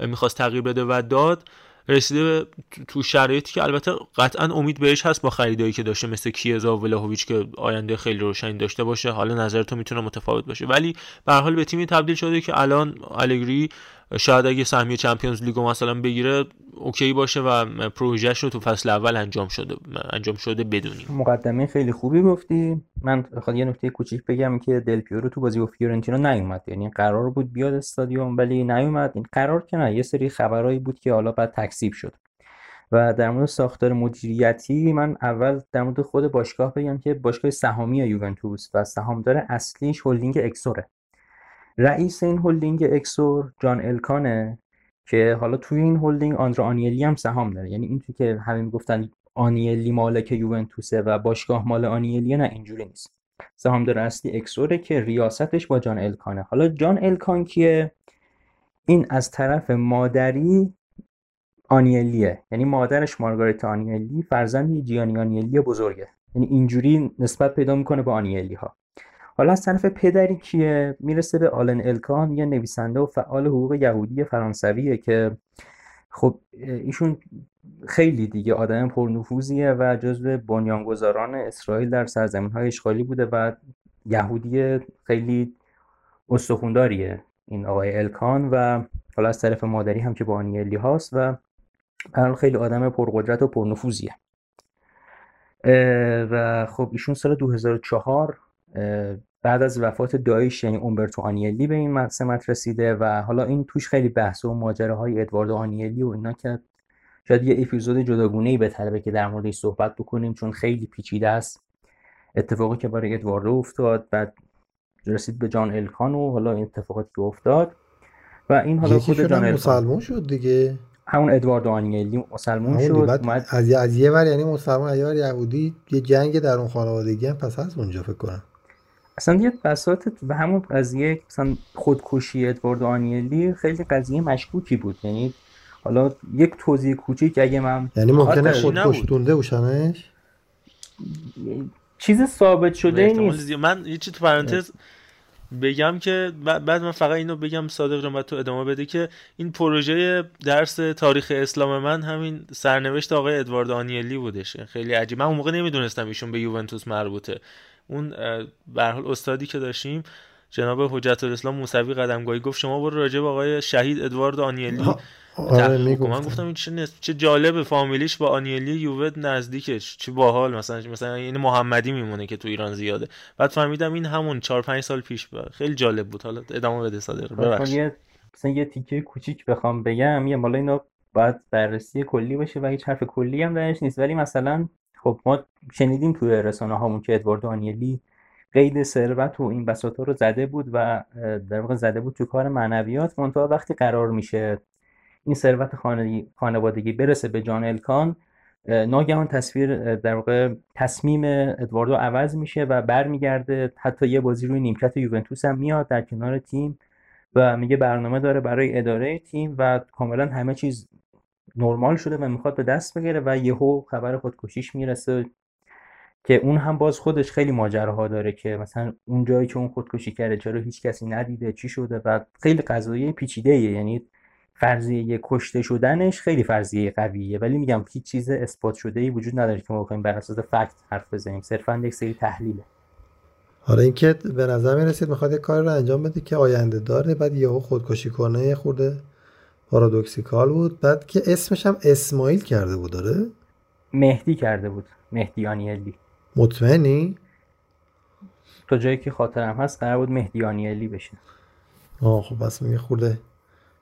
می‌خواست تغییر بده و داد رسیده تو شرایطی که البته قطعا امید بهش هست با خریدایی که داشته مثل کیزا و ولاهویچ که آینده خیلی روشنی داشته باشه حالا نظر تو می‌تونه متفاوت باشه. ولی به حال به تیمی تبدیل شده که الان الگری شاید اگه سهمیه Champions League و مثلا بگیره اوکی باشه و پروژهش رو تو فصل اول انجام شده انجام شده بدونیم. مقدمه خیلی خوبی گفتی. من خواهد یه نکته کوچیک بگم که دل پیورو تو بازی با فیورنتینا نیومد. یعنی قرار بود بیاد استادیوم ولی نیومد. این قرار که نه یه سری خبرایی بود که حالا بعد تکذیب شد. و در مورد ساختار مدیریتی من اول در مورد خود باشگاه بگم که باشگاه سهامی یوونتوس و سهامدار اصلیش هلدینگ اکسوره. رئیس این هلدینگ اکسور جان الکانه که حالا توی این هلدینگ آندرا آنیلی هم سهام داره. یعنی این که همه می‌گفتن آنیلی مالک یوونتوسه و باشگاه مال آنیلی نه اینجوری نیست. سهامدار اصلی اکسوره که ریاستش با جان الکانه. حالا جان الکان کیه؟ این از طرف مادری آنیلیه. یعنی مادرش مارگارت آنیلی فرزند جیانی آنیلی بزرگه. یعنی اینجوری نسبت پیدا می‌کنه به آنیلی ها حالا از طرف پدری کیه؟ می‌رسه به آلن الکان یه نویسنده و فعال حقوق یهودی فرانسویه که خب ایشون خیلی دیگه آدم پرنفوذیه و جزو بنیانگذاران اسرائیل در سرزمین های اشغالی بوده و یهودی خیلی استخونداریه این آقای الکان و حالا از طرف مادری هم که با آنیلی هاست و برحال خیلی آدم پرقدرت و پرنفوذیه. و خب ایشون سال 2004 بعد از وفات دایش یعنی اومبرتو آنیلی به این سمت رسیده و حالا این توش خیلی بحث و ماجراهای ادواردو آنیلی و اینا که شاید یه اپیزود جداگونه ای بهتره که در موردش صحبت بکنیم چون خیلی پیچیده است. اتفاقی که برای ادواردو افتاد بعد رسید به جان الکان و حالا این اتفاقاتی که افتاد. و این حالا خود جان الکان. مسلمون شد دیگه. همون ادواردو آنیلی مسلمون شد. اومد... از از یه ور یعنی مسلمان از یه ور یهودی یه جنگ در اون خانوادگی هم پس از اونجا فکر کنم. اصلا یه بساط و همون قضیه مثلا خودکشی ادوارد آنیلی خیلی قضیه مشکوکی بود. یعنی حالا یک توضیح کوچیک اگه من یعنی ممکنه خودکش دونده بوشنش چیز ثابت شده نیست. من یه چیز تو پرانتز بگم که بعد من فقط اینو بگم صادق جان تو ادامه بده که این پروژه درس تاریخ اسلام من همین سرنوشت آقای ادوارد آنیلی بودش. خیلی عجیب. من اون موقع نمی‌دونستم ایشون به یوونتوس مربوطه. اون به حال استادی که داشتیم جناب حجت الاسلام موسوی قدمگاهی گفت شما برو راجع به آقای شهید ادوارد آنیلی. آره من گفتم این چه نس... چه جالب فامیلیش با آنیلی یووه نزدیکه. چه باحال مثلا مثلا این محمدی میمونه که تو ایران زیاده. بعد فهمیدم این همون 4 5 سال پیش بود خیلی جالب بود. حالا ادامه بده صادق ببخشید. مثلا یه تیکه کوچیک بخوام بگم. یه مالا اینو باید بررسی کلی باشه و هیچ حرف کلی هم درش نیست. ولی مثلا خب ما شنیدیم توی رسانه هامون که ادوارد آنیلی قید ثروت و این بساطا رو زده بود و در واقع زده بود تو کار معنویات منتها وقتی قرار میشه این ثروت خانوادگی برسه به جان الکان ناگهان تصویر در واقع تصمیم ادواردو عوض میشه و برمیگرده. حتی یه بازی روی نیمکت یوونتوس هم میاد در کنار تیم و میگه برنامه داره برای اداره تیم و کاملا همه چیز نرمال شده و می‌خواد به دست بگیره و یهو خبر خودکشیش می‌رسه که اون هم باز خودش خیلی ماجراها داره که مثلا اون جایی که اون خودکشی کرده چرا هیچ کسی ندیده چی شده و خیلی قضایی پیچیده یعنی فرضیه کشته شدنش خیلی فرضیه قویه. ولی میگم هیچ چیز اثبات شده ای وجود نداره که ما بخوایم بر اساس فکت حرف بزنیم. صرفا یک سری تحلیله. حالا اینکه به نظر می رسید می‌خواد یک کار رو انجام بده که آینده داره بعد یهو خودکشی کنه یه خورده پارادوکسیکال بود. بعد که اسمش هم اسماعیل کرده بود داره مهدی کرده بود. مهدی آنیلی. مطمئنی؟ تا جایی که خاطرم هست قرار بود مهدی آنیلی بشه. آه خب بس میگه خورده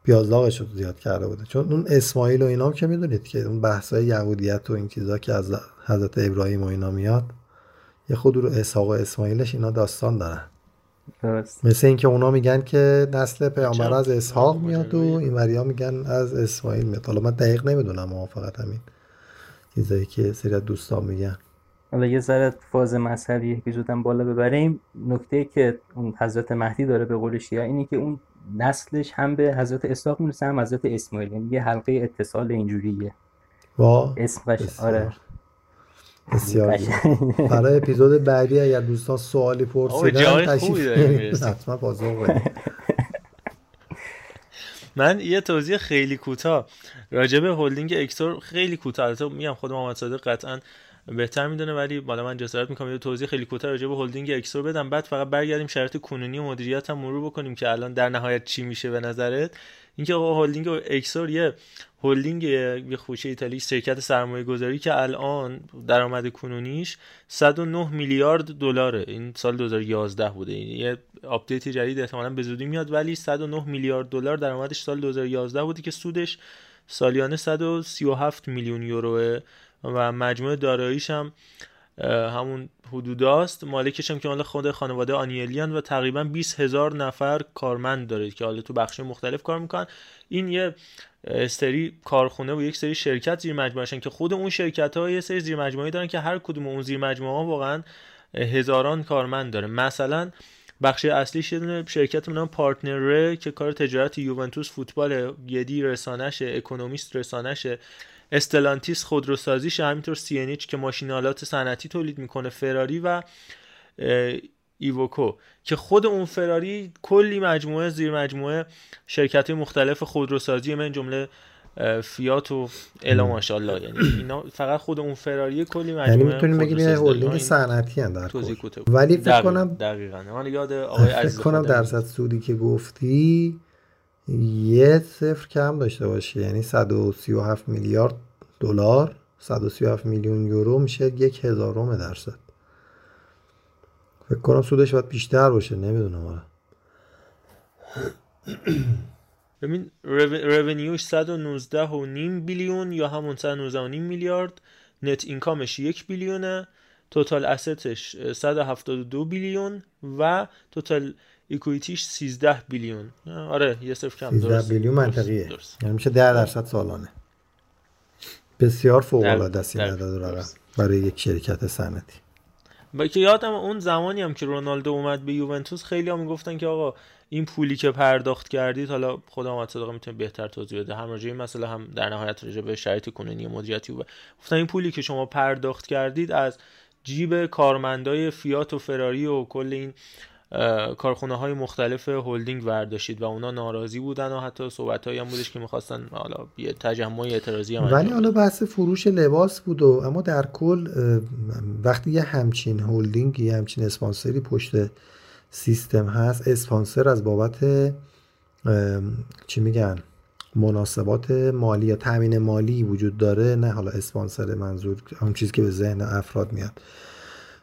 پیازداغش رو زیاد کرده بوده. چون اون اسماعیل و اینا که می‌دونید که اون بحثای یهودیت و این چیزا که از حضرت ابراهیم و اینا میاد یه خود رو اسحاق و اسماعیلش اینا داستان دارن. درست. مثل اینکه اونا میگن که نسل پیامبر از اسحاق میاد و این وریا میگن از اسماعیل میاد. حالا من دقیق نمی‌دونم فقط همین چیزایی که سری دوستان میگن. حالا یه ذره فاز مذهبی اپیزودم بالا ببریم. نکته که اون حضرت مهدی داره به قول شیعه اینه که اون نسلش هم به حضرت اسحاق می‌رسه هم حضرت اسماعیل. یعنی یه حلقه اتصال اینجوریه. وا. اسمش. آره. بسیار برای اپیزود بعدی اگر دوستان سوالی پرسیدن تشریف حتما پاسخ من یه توضیح خیلی کوتاه. راجع به هلدینگ اکسور خیلی کوتاه. البته میگم خود محمد صادق قطعا بهتر می‌دونه ولی بالا من جسارت می‌کنم یه توضیح خیلی کوتاه راجع به هلدینگ اکسور بدم. بعد فقط برگردیم شرایط کنونی و مدیریت هم مرور بکنیم که الان در نهایت چی میشه به نظرت. اینکه آقا هلدینگ اکسور یه هلدینگ یه خوشه ایتالی شرکت سرمایه گذاری که الان درآمد کنونیش 109 میلیارد دلاره. این سال 2011 بوده. یه آپدیت جدید احتمالاً به زودی میاد ولی 109 میلیارد دلار درآمدش سال 2011 بوده که سودش سالیانه 137 میلیون یوروه. و مجموع داراییش هم همون حدوداست. مالکش هم که حالا خود خانواده آنیلیان و تقریبا 20 هزار نفر کارمند داره که حالا تو بخش مختلف کار می‌کنن. این یه سری کارخونه و یک سری شرکت زیر مجموعهشن که خود اون شرکت ها یه سری زیر مجموعه دارن که هر کدوم اون زیر مجموعه ها واقعا هزاران کارمند داره. مثلا بخش اصلیش یه دونه شرکت نام پارتنر که کار تجارت یوونتوس فوتبال گدی رسانشه اکونومیست رسانشه استلانتیس خودروسازیش همینطور سی که ماشینالات صنعتی تولید می‌کنه فراری و ایووکو که خود اون فراری کلی مجموعه زیر مجموعه شرکت مختلف خودروسازی من جمله فیات و الا ماشاءالله. یعنی اینا فقط خود اون فراری کلی مجموعه یعنی می‌تونیم بگیم یه هولدینگ صنعتی ان در ولی فکر کنم دقیقاً. من یاد آقای عزیز فکر کنم درصد سودی که گفتی یه صفر کم داشته باشه یعنی 137 میلیارد دلار 137 میلیون یورو میشه یک هزارم درصد. فکر کنم سودش باید بیشتر باشه نمی‌دونم آره. ببین رونیوش 119 و نیم بیلیون یا همون 119 و نیم میلیارد نت اینکامش یک بیلیونه توتال اسستش 172 بیلیون و توتال ایکویتیش 13 بیلیون. آره یه صرف کم 13 بیلیون منطقیه. یعنی میشه 10 درصد سالانه. بسیار فوق العاده است این عدد برای یک شرکت صنعتی. با که یادم اون زمانی هم که رونالدو اومد به یوونتوس خیلی هم می‌گفتن که آقا این پولی که پرداخت کردید حالا خدا آمد صدقه می‌تونه بهتر توضیح بده هم راجع این مسئله هم در نهایت راجع به شرایط کنونی مدیریتی و گفتن این پولی که شما پرداخت کردید از جیب کارمندای فیات و فراری و کل این کارخونه های مختلف هلدینگ برداشتید و اونا ناراضی بودن و حتی صحبت هم بودش که می‌خواستن حالا یه تجمع اعتراضی هم ولی حالا بحث فروش لباس بود و اما در کل وقتی یه همچین هلدینگ یه همچین اسپانسری پشت سیستم هست اسپانسر از بابت چی میگن مناسبات مالی یا تامین مالی وجود داره نه حالا اسپانسر منظور اون چیزی که به ذهن افراد میاد.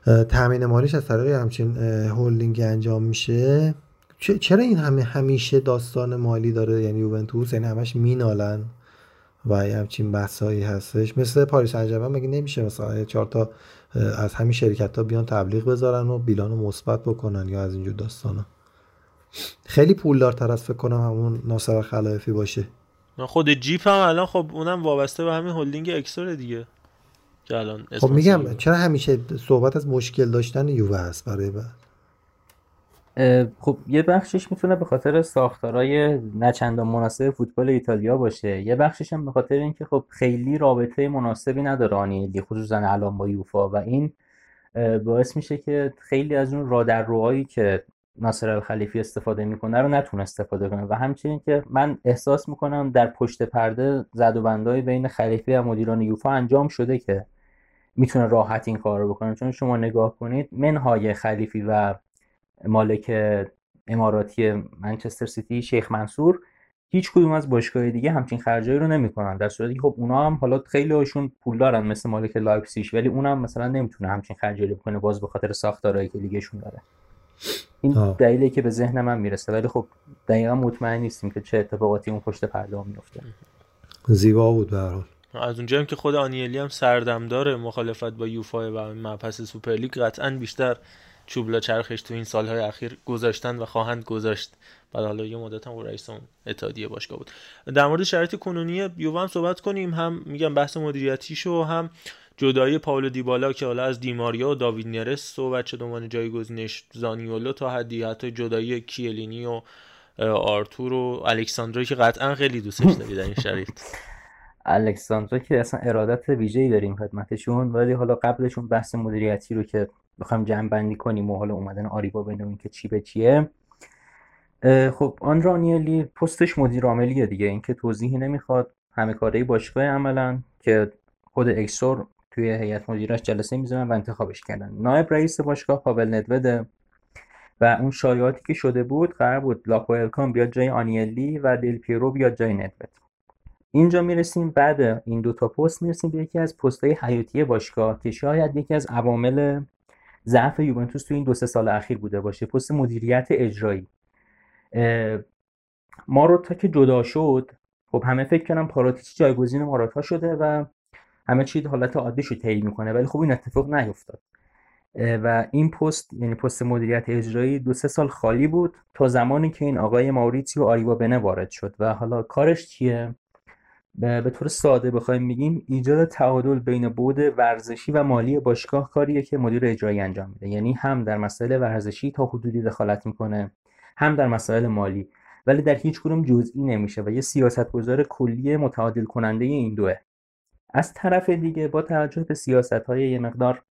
تامین مالیش از طریق همچین هولدینگ انجام میشه. چرا این همه همیشه داستان مالی داره؟ یعنی یوونتوس یعنی همش مینالن و همچین بحثایی هستش. مثل پاریس انجام مگه نمیشه مثلا چهار تا از همین شرکت ها بیان تبلیغ بذارن و بیلان رو مثبت بکنن یا از اینجور داستانا؟ خیلی پولدارتر از فکر کنم همون ناصر خلایفی باشه. خود جیپ هم الان خب اونم وابسته به همین هلدینگ اکسور دیگه. که الان خب میگم چرا همیشه صحبت از مشکل داشتن یووه هست برای بعد خب یه بخشش می‌تونه به خاطر ساختارهای نچندان مناسب فوتبال ایتالیا باشه. یه بخشش هم به خاطر اینکه خب خیلی رابطه مناسبی نداره آنیلی خصوصا الان با یوفا و این باعث میشه که خیلی از اون رادرروهایی که ناصر الخلیفی استفاده می‌کنه رو نتونه استفاده کنه. و همچنین که من احساس می‌کنم در پشت پرده زد و بندهای بین خلیفی و مدیران یوفا انجام شده که می‌تونه راحت این کار رو بکنه. چون شما نگاه کنید منهای خلیفی و مالک اماراتی منچستر سیتی شیخ منصور هیچ کدوم از باشگاه دیگه همچین خرجایی رو نمی‌کنن. در صورتی خب اونا هم حالا خیلی هاشون پول دارن مثل مالک لایپزیگ ولی اونم مثلا نمی‌تونه همچین خرجایی بکنه باز به خاطر ساختارهایی که دیگهشون داره. این دلیلی که به ذهن من می‌رسه. ولی خب دقیقا مطمئن نیستیم که چه اتفاقاتی اون پشت پرده میفته زیبا بود به از اونجا هم که خود آنیلی هم سردمداره مخالفت با یوفا و مبحث سوپرلیگ قطعا بیشتر چوب لا چرخش تو این سالهای اخیر گذاشتن و خواهند گذاشت. بعد حالا یه مدت هم رئیس اتحادیه باشگاه بود. در مورد شرایط کنونی یووه هم صحبت کنیم. هم میگم بحث مدیریتیشو هم جدایی پاولو دیبالا که حالا از دی ماریا و داوید نرس صحبت شد عنوان جایگزینش زانیولو تا حدی حتی جدایی کیه‌لینی و آرتور و الکساندرو که قطعا خیلی دوستش داری در این شرایط. الکساندرو که اصلا ارادت ویژه‌ای داریم خدمتشون ولی حالا قبلشون بحث مدیریتی رو که بخوایم جمع بندی کنیم و حالا اومدن آریبا ببینیم که چی به چیه. خب آن پستش مدیر عاملیه دیگه اینکه توضیحی نمی‌خواد. همه کاری باشگاه عملا که خود اکسور توی هیئت مدیرش جلسه می‌ذارن و انتخابش کردن. نایب رئیس باشگاه پاول ندوده و اون شایعاتی که شده بود قرار بود لاپوئلکان بیاد جای آنیلی و دل پیرو بیاد جای ندوت اینجا می‌رسیم بعد این دو تا پست می‌رسیم به یکی از پستهای حیاتی باشگاه که شاید یکی از عوامل ضعف یوونتوس تو این دو سه سال اخیر بوده باشه. پست مدیریت اجرایی. ماروتا که جدا شد خب همه فکر کنم پاراتیچ جایگزین ماروتا شده و همه چیز حالت عادیش رو طی می‌کنه ولی خب این اتفاق نیفتاد. و این پست یعنی پست مدیریت اجرایی دو سه سال خالی بود تا زمانی که این آقای ماوریتیو آریبا بنه وارد شد. و حالا کارش چیه؟ به طور ساده بخوایم میگیم ایجاد تعادل بین بود ورزشی و مالی باشگاه کاریه که مدیر اجرایی انجام میده. یعنی هم در مسائل ورزشی تا حدودی دخالت می‌کنه هم در مسائل مالی. ولی در هیچ کدوم جزئی نمیشه و یه سیاستگزار کلی متعادل کننده این دوه. از طرف دیگه با توجه به سیاست های یه مقدار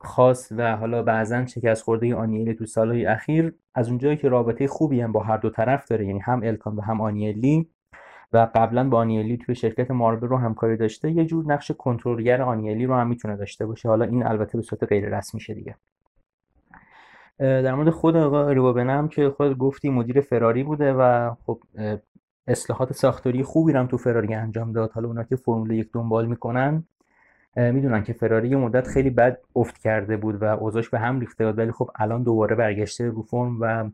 خاص و حالا بعضا شکست خورده آنیلی تو سالهای اخیر از اونجایی که رابطه خوبی هم با هر دو طرف داره یعنی هم الکان و هم آنیلی و قبلا با آنیلی توی شرکت ماربل رو همکاری داشته یه جور نقش کنترلگر آنیلی رو هم می‌تونه داشته باشه. حالا این البته به صورت غیر رسمی شه دیگه. در مورد خود آقای ریوبنم که خود گفتی مدیر فراری بوده و خب اصلاحات ساختاری خوبی هم تو فراری انجام داد. حالا اونا که فرمول یک دنبال می‌کنن می‌دونن که فراری یه مدت خیلی بد افت کرده بود و اوضاعش به هم ریخته بود ولی خب الان دوباره برگشته رو فرم و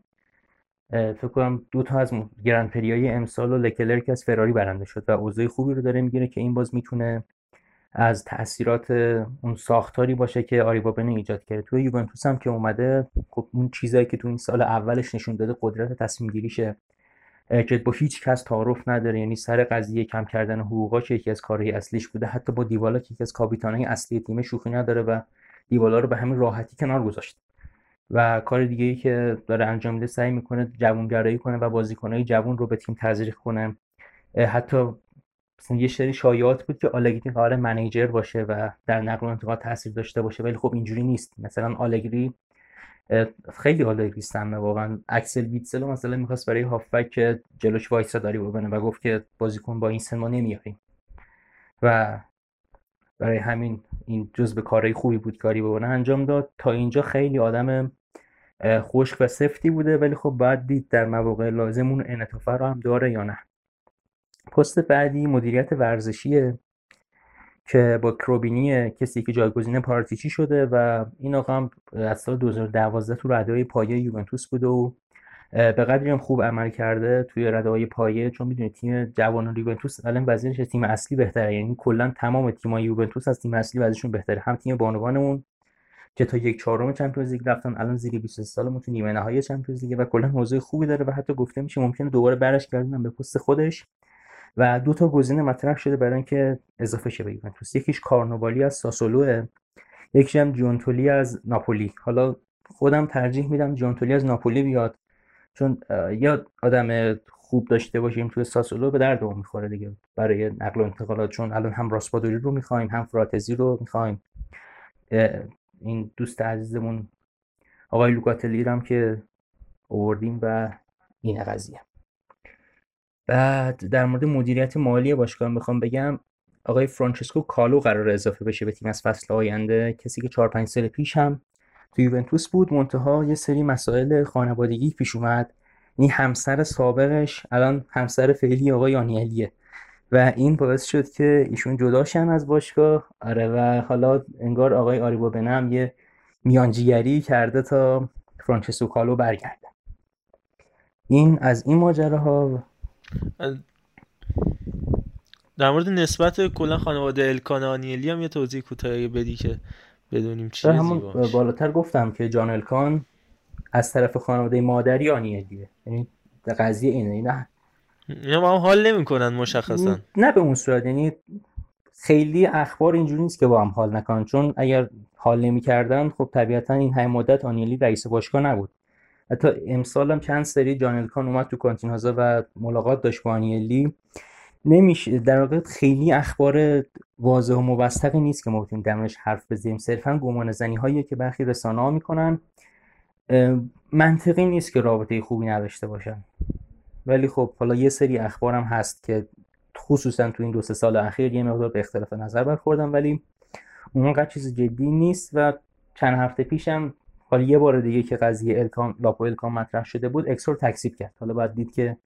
فکر کنم دو تا از گرند پریای امسال و لکلر از فراری برنده شد و اوضاع خوبی رو داره می‌گیره که این باز می‌تونه از تاثیرات اون ساختاری باشه که آریبابن ایجاد کرده. توی یوونتوس هم که اومده خب اون چیزایی که تو این سال اولش نشون داده قدرت تصمیم گیریشه که با هیچ کس تعارف نداره. یعنی سر قضیه کم کردن حقوقا که یکی از کارهای اصلیش بوده. حتی با دیوالا که یکی از کاپیتانهای اصلی تیم شوخی نداره و دیوالا رو به همین راحتی کنار گذاشته. و کار دیگه ای که داره انجام میده سعی می‌کنه جوونگرایی کنه و بازیکنهای جوون رو به تیم تزریق کنه. حتی مثلا یه سری شایعات بود که آلگری قرار منیجر باشه و در نقل و انتقال تاثیر داشته باشه ولی خب اینجوری نیست. مثلا آلگری خیلی آلگری سمه واقعا. اکسل ویتسل مثلا می‌خواست برای هافبک جلوش وایسا داری ببنه و گفت که بازیکن با این سن ما نمیاریم و برای همین این جز به کارهای خوبی بود کاری ببنه انجام داد. تا اینجا خیلی آدم خشک و سفتی بوده ولی خب باید دید در مواقع لازم اون انعطافه رو هم داره یا نه. پست بعدی مدیریت ورزشیه که با کروبینی کسی که جایگزین پارتیچی شده و این آقا هم از سال 2012 تو رده پایه یوونتوس بوده و به قدری هم خوب عمل کرده توی رده پایه چون می‌دونید تیم جوان یوونتوس الان وضعیتش تیم اصلی بهتره. یعنی کلا تمام تیمای یوونتوس از تیم اصلی وضعشون بهتره. هم تیم بانوانمون که تا یک چهارم چمپیونز لیگ رفتن الان زیر 20 سالمون تو نیمه نهایی چمپیونز لیگ و کلا حوزه خوبی داره و حتی گفته میشه ممکنه دوباره برش گردونن به پست خودش. و دو تا گزینه مطرح شده برای اینکه اضافه شه به یوونتوس. یکیش کارنوالی از ساسولو یکیش هم جونتولی از ناپولی. حالا خودم ترجیح میدم جونتولی از ناپولی بیاد. چون یا آدم خوب داشته باشیم توی ساسولو به درد می‌خوره دیگه برای نقل و انتقالات. چون الان هم راسپادوری رو می‌خوایم هم فراتزی رو می‌خوایم. این دوست عزیزمون آقای لوکاتلی هم که آوردیم و این قضیه. بعد در مورد مدیریت مالی باشگاه می‌خوام بگم آقای فرانچسکو کالو قرار اضافه بشه به تیم از فصل آینده. کسی که 4 5 سال پیش هم تو یوونتوس بود منتها یه سری مسائل خانوادگی پیش اومد. این همسر سابقش الان همسر فعلی آقای آنیلیه و این باعث شد که ایشون جداشن از باشگاه. آره و حالا انگار آقای آریبو بنم یه میانجیگری کرده تا فرانچسکو کالو برگرده. این از این ماجراها در مورد نسبت کلا خانواده الکان هم یه توضیح کوتاهی بدی که بدونیم چیه همون بالاتر گفتم که جان الکان از طرف خانواده مادری آنیلیه یعنی قضیه اینه نه اینا با هم حال نمی‌کنن مشخصا. نه به اون صورت یعنی خیلی اخبار اینجوری نیست که با هم حال نکنن. چون اگر حال نمی‌کردن خب طبیعتا این های مدت آنیلی رئیس باشگاه نبود. حتی امسال هم چند سری جانل کان اومد تو کانتین و ملاقات داشت با آنیلی نمیشه در واقع خیلی اخبار واضح و موثقی نیست که ما بتونیم حرف بزنیم. صرفا گمان زنی هایی که برخی رسانه ها می‌کنن منطقی نیست که رابطه خوبی نداشته باشن. ولی خب حالا یه سری اخبارم هست که خصوصا تو این دو سه سال اخیر یه مقدار به اختلاف نظر برخوردم ولی اونقدر چیز جدی نیست و چند هفته پیشم حالا یه بار دیگه که قضیه الکام لاپو الکام مطرح شده بود اکسور تکسیب کرد. حالا باید دید که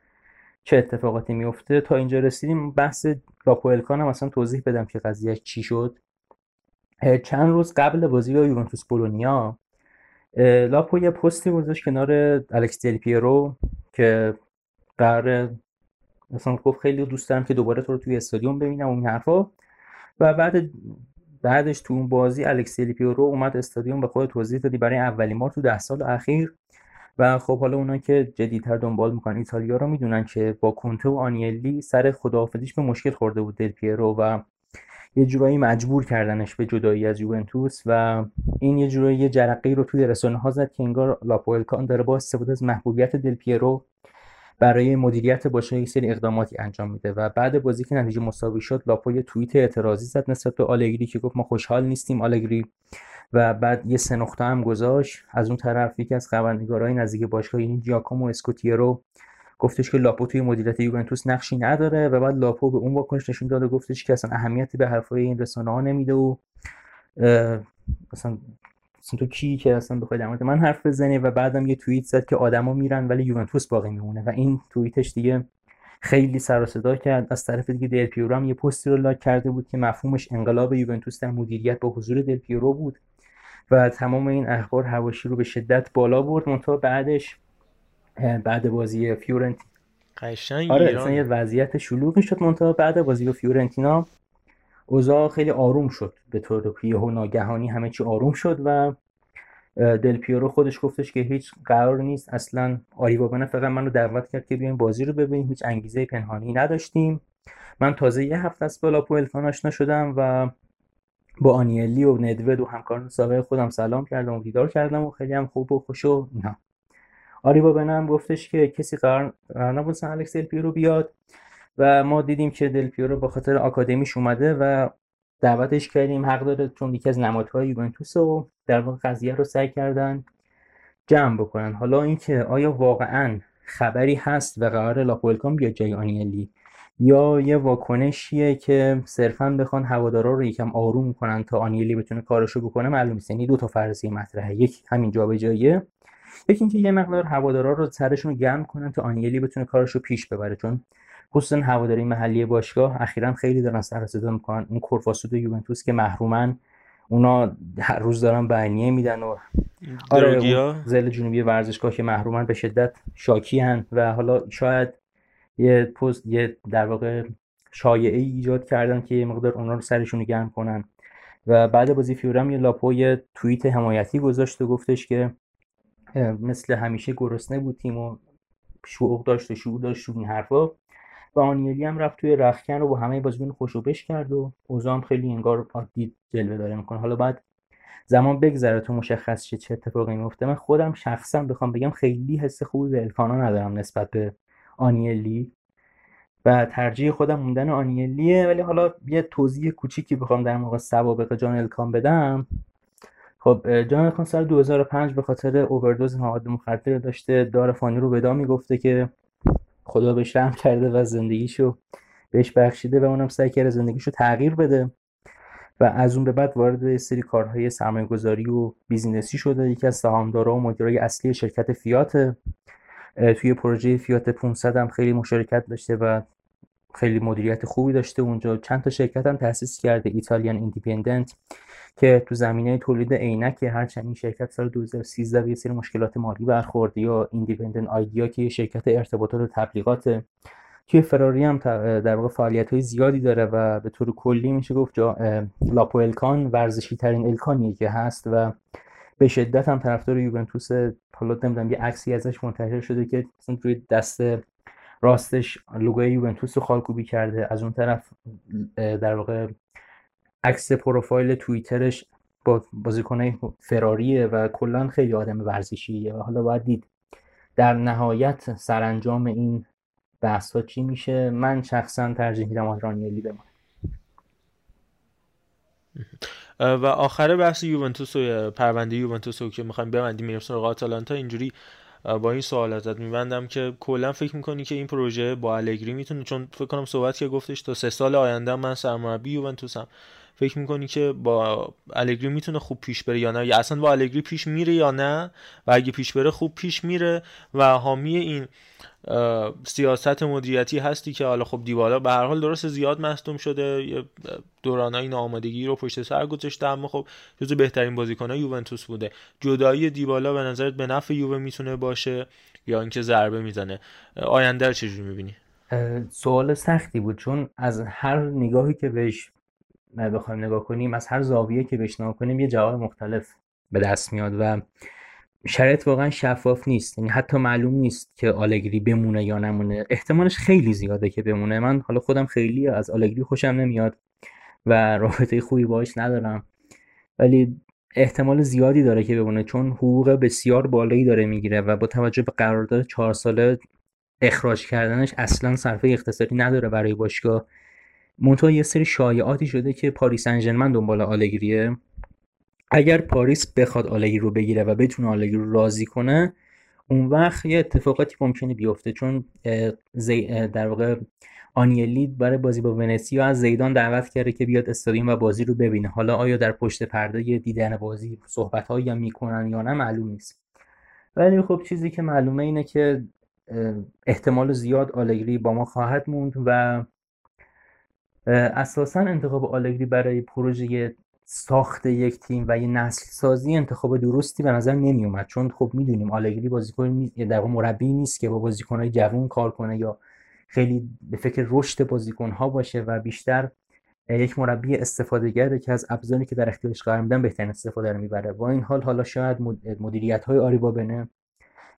چه اتفاقاتی میفته تا اینجا رسیدیم. بحث لاپو الکان هم اصلا توضیح بدم که قضیه چی شد. چند روز قبل بازی با یوونتوس بولونیا لاپو یه پستی گذاشت کنار الکس دل پیرو که قرار مثلا گفت خیلی دوست دارم که دوباره تو رو توی استادیوم ببینم اون حرفا. و بعد بعدش تو اون بازی الکسی پیورو اومد استادیوم به خود توضیح دادی برای اولین بار تو ده سال اخیر. و خب حالا اونا که جدیدتر دنبال می‌کنن ایتالیا رو می‌دونن که با کنته و آنیلی سر خداحافظیش به مشکل خورده بود دل پیرو و یه جورایی مجبور کردنش به جدایی از یوونتوس و این یه جورایی یه جرقه رو توی رسانه ها زد که انگار لاپوئلکان داره با استفاده از محبوبیت دل پیرو برای مدیریت باشگاه یک سری اقداماتی انجام میده و بعد بازی که نتیجه مساوی شد لاپو یه توییت اعتراضی زد نسبت به آلگری که گفت ما خوشحال نیستیم. آلگری و بعد یه سه نقطه هم گذاشت. از اون طرف یکی از خبرنگارای نزدیک باشگاه این جیاکومو اسکوتیرو گفتش که لاپو توی مدیریت یوونتوس نقشی نداره و بعد لاپو به اون واکنش نشون داد و گفتش که اصلا اهمیتی به حرفای این رسانه نمیده و مثلا تو کی که اصلا بخوای در من حرف بزنی؟ و بعدم یه توییت زد که آدما میرن ولی یوونتوس باقی میمونه. و این توییتش دیگه خیلی سر و صدا کرد. از طرف دیگه دل پیورو هم یه پستی رو لایک کرده بود که مفهومش انقلاب یوونتوس در مدیریت با حضور دل پیورو بود. و تمام این اخبار هواشی رو به شدت بالا برد. منتها بعدش بعد بازی فیورنتینا قشنگ آره یه وضعیت شلوغی شد منتها بعد بازی با فیورنتینا اوضاع خیلی آروم شد. به طور و ناگهانی همه چی آروم شد و دل پیورو خودش گفتش که هیچ قرار نیست. اصلا آری بابنه فقط منو دعوت کرد که بیایم بازی رو ببینیم. هیچ انگیزه پنهانی نداشتیم. من تازه یه هفته از بالا پوئلکان آشنا شدم و با آنیلی و ندوید و همکاران سابق خودم سلام کردم و دیدار کردم و خیلی هم خوب و خوش و اینا. آریوابنه هم گفتش که کسی قرار, نبود الکس دل پیرو بیاد و ما دیدیم که دل پیرو به خاطر آکادمیش اومده و دعوتش کردیم حق داره چون یکی از نمادهای یوونتوس و در واقع قضیه رو سعی کردن جمع بکنن. حالا اینکه آیا واقعا خبری هست و قرار لاپو الکانم بیاد جای آنیلی؟ یا یه واکنشیه که صرفا بخوان هوادارا رو یکم آروم کنن تا آنیلی بتونه کارشو بکنه معلوم نیست. یعنی دو تا فرضیه مطرحه. یک همین جابجاییه. یکی اینکه یه مقدار هوادارا رو سرشون گرم کنن تا آنیلی بتونه کارشو پیش ببره. چون خصوصا هواداری محلی باشگاه اخیرا خیلی دارن سر صدا می‌کنن. اون کورفاسود یوونتوس که محرومن اونا هر روز دارن بیانیه میدن و آره زل جنوبی ورزشگاه که محرومن به شدت شاکی هن و حالا شاید یه پست یه در واقع شایعه ایجاد کردن که یه مقدار اونا رو سرشون گرم کنن. و بعد بازی فیورم یه لاپو یه توییت حمایتی گذاشت و گفتش که مثل همیشه گرسنه بود تیم و شوق داشت و شعور داشت این حرفا. و آنیلی هم رفت توی رخکن رو با همه بازیکن خوشو بش کرد و اوزام خیلی انگار عادی جلوه داره می‌کنه. حالا بعد زمان بگذره تو مشخص شه چه اتفاقی میفته من خودم شخصا بخوام بگم خیلی حس خوبی به الکانا ندارم نسبت به آنیلی. و ترجیح خودم موندن آنیلیه ولی حالا یه توضیح کوچیکی بخوام در موقع سوابق جان الکان بدم. خب جان الکان سال 2005 به خاطر اووردوز مواد مخدر داشته دار فانی رو به می‌گفته که خدا بهش رحم کرده و زندگیشو بهش بخشیده و اونم سعی کرده زندگیشو تغییر بده. و از اون به بعد وارد سری کارهای سرمایه گذاری و بیزینسی شده یکی از سهامدارا و مدیرای اصلی شرکت فیات توی پروژه فیات 500 هم خیلی مشارکت داشته و خیلی مدیریت خوبی داشته اونجا. چند تا شرکت هم تأسیس کرده Italia Independent که تو زمینه تولید عینک هرچند این شرکت سال 2013 به یه سری مشکلات مالی برخورد یا Independent Ideas که یه شرکت ارتباطات و تبلیغات توی فراری هم در واقع فعالیت های زیادی داره و به طور کلی میشه گفت جا لاپو الکان ورزشی ترین الکانیه که هست و به شدت هم طرفدار یوونتوس. حالا نمی‌دونم یه عکسی ازش منتشر شده که مثلا روی دست راستش لوگوی یوونتوس رو خالکوبی کرده. از اون طرف در واقع عکس پروفایل توییترش با بازیکن فراریه و کلا خیلی آدم ورزشیه. و حالا باید دید. در نهایت سرانجام این بحث ها چی میشه؟ من شخصا ترجیح میدم آدرانیلی بمانه و آخر بحث یوونتوس و پرونده یوونتوس که می‌خوایم ببندیم میریم سراغ آتالانتا. اینجوری با این سوال ازت میبندم که کلا فکر می‌کنی که این پروژه با الگری می‌تونه؟ چون فکر کنم صحبت که گفتش تا سه سال آینده من سرمربی یوونتوسم. فکر می‌کنی که با الگری می‌تونه خوب پیش بره یا نه؟ یا اصلا با الگری پیش میره یا نه؟ و اگه پیش بره خوب پیش میره. و حامی این سیاست مدیریتی هستی که حالا خب دیوالا به هر حال درست زیاد مصدوم شده. یه دورانای ناآمادگی رو پشت سر گذاشته اما خب جزو بهترین بازیکن‌های یوونتوس بوده. جدایی دیوالا به نظرت به نفع یووه می‌تونه باشه یا اینکه ضربه می‌زنه؟ آینده رو چجوری می‌بینی؟ سوال سختی بود چون از هر نگاهی که بهش بخوایم نگاه کنیم از هر زاویه که بهش نگاه کنیم یه جواب مختلف به دست میاد و شرایط واقعا شفاف نیست. یعنی حتی معلوم نیست که آلگری بمونه یا نمونه. احتمالش خیلی زیاده که بمونه. من حالا خودم خیلی از آلگری خوشم نمیاد و رابطه خوبی باش ندارم. ولی احتمال زیادی داره که بمونه چون حقوق بسیار بالایی داره می‌گیره و با توجه به قرارداد چهار ساله اخراج کردنش اصلا صرفه اقتصادی نداره برای باشگاه. منتها یه سری شایعاتی شده که پاریس انجرمن دنبال آلگریه. اگر پاریس بخواد آلگری رو بگیره و بتونه آلگری رو راضی کنه اون وقت یه اتفاقاتی ممکنه بیفته. چون در واقع آنیلی برای بازی با ونسیا از زیدان دعوت کرده که بیاد استادیوم و بازی رو ببینه. حالا آیا در پشت پرده دیدن بازی صحبت هایی می‌کنن یا نه معلوم نیست. ولی خب چیزی که معلومه اینه که احتمال زیاد آلگری با ما خواهد موند و اساسا انتخاب آلگری برای پروژه ساخت یک تیم و یه نسل سازی انتخاب درستی به نظر نمی اومد چون خب می‌دونیم آلگری بازیکن در مربی نیست که با بازیکنهای جوون کار کنه یا خیلی به فکر رشد بازیکن ها باشه و بیشتر یک مربی استفاده گره که از ابزاری که در اختیارش قرار میدن بهترین استفاده رو می‌بره. با این حال حالا شاید مدیریت های آریبا بنه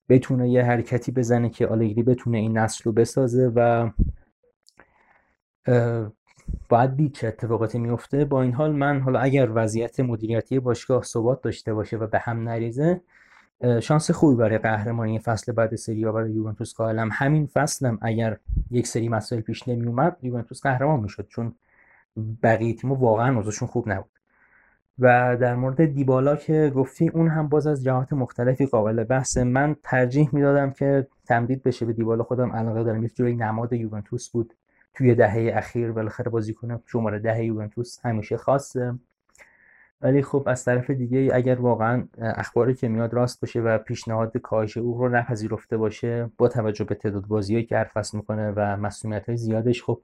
بتونه یه حرکتی بزنه که آلگری بتونه این نسل رو بسازه و باید دید چه اتفاقاتی میفته با این حال من حالا اگر وضعیت مدیریتی باشگاه ثبات داشته باشه و به هم نریزه شانس خوبی برای قهرمانی فصل بعد سری برای یوونتوس قائلم. همین فصلم اگر یک سری مسائل پیش نمی اومد یوونتوس قهرمان می‌شد چون بقیه تیم‌ها واقعا اوضاعشون خوب نبود. و در مورد دیبالا که گفتی اون هم باز از جهات مختلفی قابل بحث. من ترجیح می‌دادم که تمدید بشه به دیبالا. خودم علاقه دارم یک جوری نماد یوونتوس بود. توی دهه اخیر بالاخره بازیکن شماره ده یوونتوس همیشه خاصه. ولی خب از طرف دیگه اگر واقعا اخباری که میاد راست باشه و پیشنهاد کاهش او رو نپذیرفته باشه با توجه به تعداد بازیهایی که فصل می‌کنه و مسئولیت های زیادش خب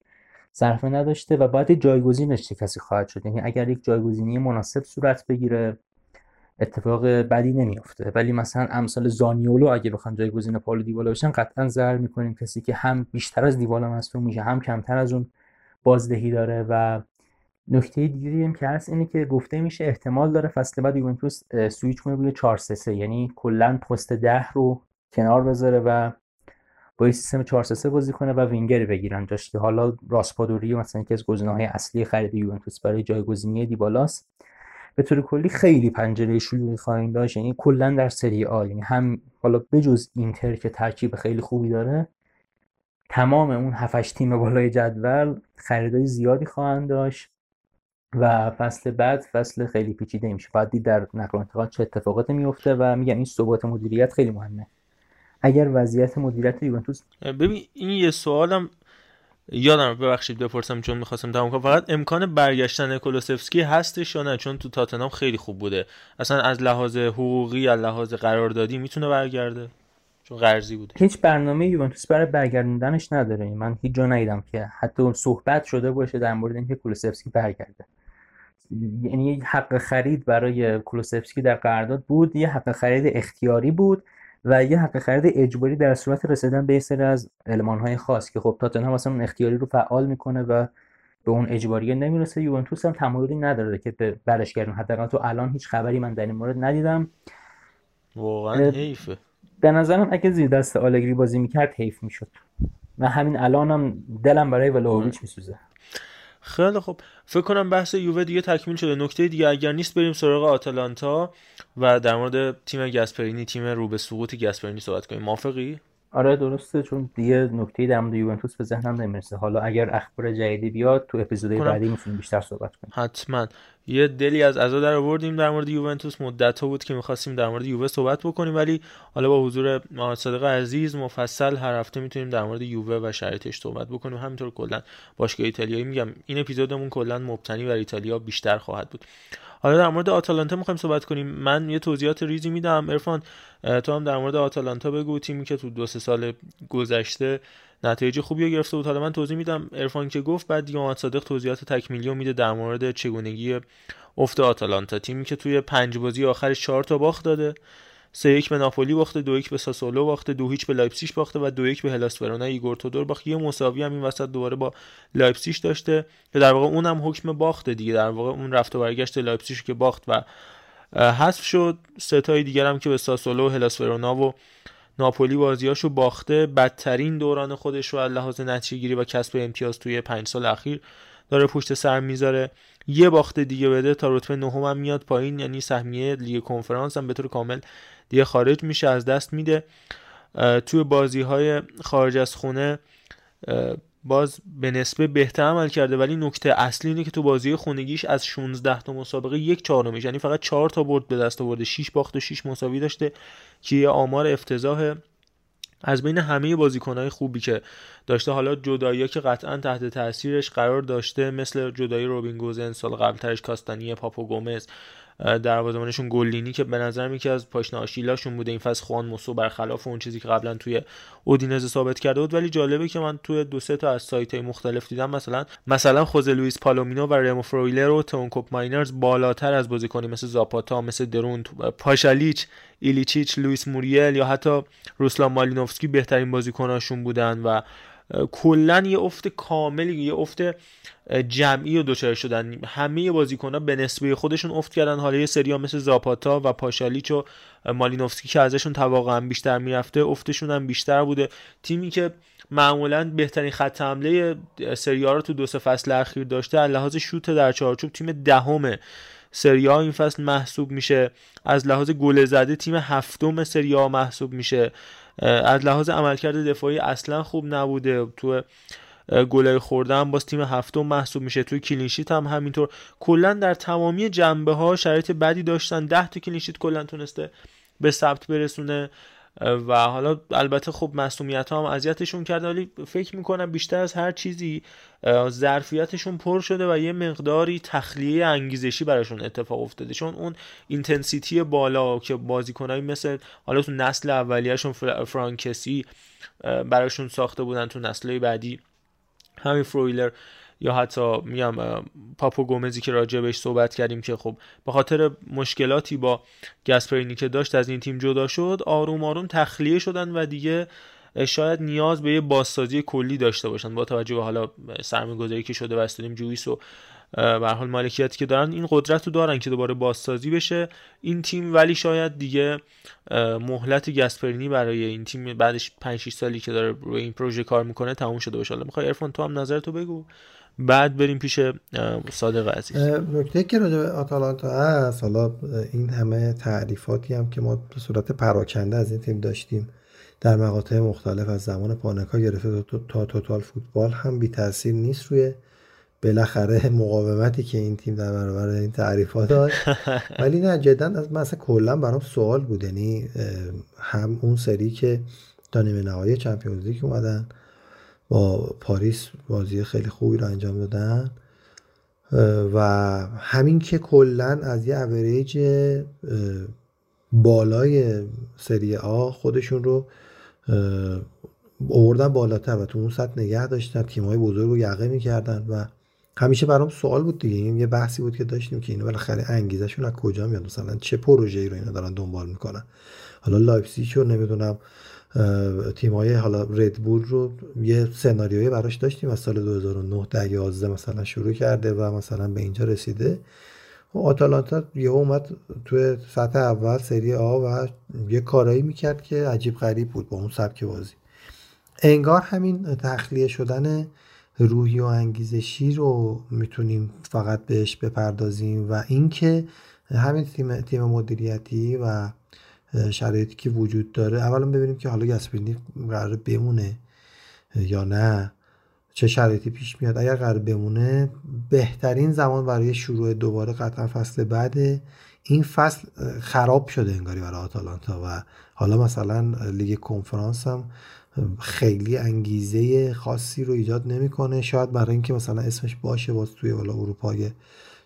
صرفه نداشته و باید جایگزینش چه کسی خواهد شد. یعنی اگر یک جایگزینی مناسب صورت بگیره اتفاق بدی نمیافته. ولی مثلا امثال زانیولو اگه بخوان جایگزین پالو دیبالا بشن قطعا ضرر می‌کنیم. کسی که هم بیشتر از دیبالا مصدوم میشه هم کمتر از اون بازدهی داره. و نکته دیگری هم که هست اینه که گفته میشه احتمال داره فصل بعد یوونتوس سویچ کنه روی 4 3 یعنی کلا پست 10 رو کنار بذاره و با سیستم 4 3 بازی کنه و وینگر بگیرن. جاش که حالا راسپادوری مثلا یکی از گزینه‌های اصلی خرید یوونتوس برای جایگزینی دیبالاست. به طور کلی خیلی پنجره شلوغی خواهیم داشت. یعنی کلا در سری آ. یعنی هم حالا بجز اینتر که ترکیب خیلی خوبی داره تمام اون 7 تیم بالای جدول خریدای زیادی خواهند داشت و فصل بعد فصل خیلی پیچیده میشه. باید دید در نقل و انتقال چه اتفاقاتی میفته و میگم این ثبات مدیریت خیلی مهمه. اگر وضعیت مدیریت یوونتوس ببین این یه سوالم یادم ببخشید بپرسم چون می‌خواستم تمام کنم. فقط امکان برگشتن کولوسفسکی هستش یا نه؟ چون تو تاتنام خیلی خوب بوده. اصلا از لحاظ حقوقی از لحاظ قراردادی می‌تونه برگرده. چون قرضی بوده. هیچ برنامه یوونتوس برای برگردوندنش نداره. من هیچ جا ندیدم که حتی صحبت شده باشه در مورد اینکه کولوسفسکی برگرده. یعنی حق خرید برای کولوسفسکی در قرارداد بود یه حق خرید اختیاری بود. و یه حق خرید اجباری در صورت رسیدن به سری از های خاص که خب تاتنهام مثلا اون اختیاری رو فعال می‌کنه و به اون اجباری نمی‌رسه. یوونتوس هم تمایلی نداره که به برش گردن. حداقل تو الان هیچ خبری من در این مورد ندیدم. واقعا حیفه. به نظرم اگه زیر دست آلگری بازی می‌کرد حیف می‌شد. و همین الانم دلم برای ولاویچ میسوزه. خیلی خب فکر کنم بحث یووه دیگه تکمیل شده. نکته دیگه اگر نیست بریم سراغ آتالانتا و در مورد تیم گسپرینی تیم رو به سقوط گسپرینی صحبت کنیم. موافقی؟ آره درسته چون دیگه نکته در مورد یوونتوس به ذهنم نمی‌رسه. حالا اگر اخبار جدیدی بیاد تو اپیزود بعدی می‌تونیم بیشتر صحبت کنیم. حتما. یه دلی از عزا در آوردیم در مورد یوونتوس. مدت بود که می‌خواستیم در مورد یووه صحبت بکنیم ولی حالا با حضور محمد صادق عزیز مفصل هر هفته می‌تونیم در مورد یووه و شرایطش صحبت بکنیم. همینطور کلا باشگاه ایتالیایی میگم این اپیزودمون کلا مبتنی بر ایتالیا بیشتر خواهد بود. حالا در مورد آتالانتا می‌خوایم صحبت کنیم. من یه توضیحات ریزی میدم. ارفان تو هم در مورد آتالانتا بگو. تیمی که تو دو سه سال گذشته نتایج خوبی رو گرفته بود. حالا من توضیح میدم ارفان که گفت بعد دیگه محمد صادق توضیحات تکمیلی رو میده در مورد چگونگی افت آتالانتا. تیمی که توی پنج بازی آخرش چهار تا باخت داده. سه یک به ناپولی باخته دو یک به ساسولو باخته دو هیچ به لایپزیگ باخته و دو یک به هلاس ورونا ایگور تودور باخت یه مساوی هم این وسط دوباره با لایپزیگ داشته که در واقع اونم حکم باخته دیگه. در واقع اون رفت و برگشت لایپزیگ که باخت و حذف شد. سه تای دیگر هم که به ساسولو هلاس ورونا و ناپولی بازیاشو باخته. بدترین دوران خودش رو از لحاظ نتیجهگیری و کسب امتیاز توی پنج سال اخیر داره پشت سر می‌ذاره. یه باخته دیگه بده تا رتبه نهم هم میاد پایین. یعنی سهمیه لیگ کنفرانس هم به طور کامل دیگه خارج میشه از دست میده. توی بازی های خارج از خونه باز به نسبه بهتر عمل کرده ولی نکته اصلی اینه که تو بازی خونگیش از 16 تا مسابقه یک چهارمیش یعنی فقط 4 تا برد به دست آورده 6 باخت و 6 مساوی داشته که یه آمار افتضاح از بین همه بازیکنهای خوبی که داشته. حالا جدایی که قطعا تحت تاثیرش قرار داشته مثل جدایی روبین گوزنس سال قبلترش کاستانی پاپو گومز دروازه‌بانشون گلینی که به نظر یکی از پاشنه آشیلاشون بوده. این فصل خوان موسو برخلاف اون چیزی که قبلا توی اودینز ثابت کرده بود. ولی جالبه که من توی دو سه تا از سایت های مختلف دیدم مثلا مثلا خوزه لوئیس پالومینو و رمو فرویلر و تون کوپماینرز بالاتر از بازیکنی مثل زاپاتا مثل د رون پاشالیچ ایلیچیچ لوئیس موریل یا حتی روسلان مالینوفسکی بهترین بازیکناشون بودن و کلا یه افت کاملی یه افت جمعی و دچار شدن. همه بازیکن ها به نسبه خودشون افت کردن. حالا یه سری مثل زاپاتا و پاشالیچ و مالینوفسکی که ازشون تواقعا بیشتر می‌رفته افتشون هم بیشتر بوده. تیمی که معمولا بهترین خط حمله سری رو تو دو سه فصل اخیر داشته از لحاظ شوت در چارچوب تیم دهم سری این فصل محسوب میشه. از لحاظ گل زده تیم هفتم سری محسوب میشه. از لحاظ عملکرد دفاعی اصلا خوب نبوده. تو گلای خوردن باز تیم هفتم محسوب میشه. توی clean sheet هم همینطور. کلا در تمامی جنبه ها شرایط بدی داشتن. 10 تا clean sheet کلا تونسته به ثبت برسونه. و حالا البته خب مسئولیت ها هم اذیتشون کرده ولی فکر می‌کنم بیشتر از هر چیزی ظرفیتشون پر شده و یه مقداری تخلیه انگیزشی براشون اتفاق افتاده. چون اون intensity بالا که بازیکنایی مثل حالا تو نسل اولیهشون فرانک کسیه براشون ساخته بودن تو نسل بعدی همین فرویلر یا حتی میگم پاپو گومزی که راجع بهش صحبت کردیم که خب به خاطر مشکلاتی با گسپرینی که داشت از این تیم جدا شد آروم آروم تخلیه شدن و دیگه شاید نیاز به یه بازسازی کلی داشته باشن. با توجه به حالا سرمایه‌گذاری که شده و جویس و به حال مالکیتی که دارن این قدرت رو دارن که دوباره بازسازی بشه. این تیم ولی شاید دیگه مهلت گسپرینی برای این تیم بعدش 5 6 سالی که داره روی این پروژه کار می‌کنه تموم شده باشه. حالا می‌خوای ارفان تو هم نظرتو بگو. بعد بریم پیش صادق عزیز. نکته که راجع به آتالانتا هست حالا این همه تعریفاتی هم که ما به صورت پراکنده از این تیم داشتیم در مقاطع مختلف از زمان پانکا گرفته تا توتال فوتبال هم بی تاثیر نیست روی بالاخره مقاومتی که این تیم در برابر این تعریفات داشت. ولی نه جدا از مثلا کلا برام سوال بود. یعنی هم اون سری که تا نیمه نهایی Champions League اومدن با پاریس بازی خیلی خوبی رو انجام دادن. و همین که کلا از یه اوریج بالای سری آ خودشون رو اووردن بالاتر و تو اون سطح نگه داشتن. تیم‌های بزرگ رو یقه می‌کردن و همیشه برام سوال بود دیگه. این یه بحثی بود که داشتیم که اینو بالاخره انگیزشون از کجا میاد؟ مثلا چه پروژه‌ای رو اینا دارن دنبال می‌کنن؟ حالا لایپزیگ رو نمی‌دونم. تیمای حالا ردبول رو یه سناریویی براش داشتیم از سال 2009 ده 11 مثلا شروع کرده و مثلا به اینجا رسیده. و آتالانتا یه اومد توی سطح اول سری آ و یه کارایی می‌کرد که عجیب غریب بود با اون سبک بازی. انگار همین تخلیه شدن روحی و انگیزشی رو می‌تونیم فقط بهش بپردازیم و اینکه همین تیم تیم مدیریتی و شرایطی که وجود داره. اولا ببینیم که حالا گسپرینی قرار بمونه یا نه. چه شرایطی پیش میاد. اگر قرار بمونه بهترین زمان برای شروع دوباره قطعا فصل بعد این فصل خراب شده انگاری برای آتالانتا و حالا مثلا لیگ کنفرانس هم خیلی انگیزه خاصی رو ایجاد نمی‌کنه. شاید برای اینکه مثلا اسمش باشه باز توی والا اروپا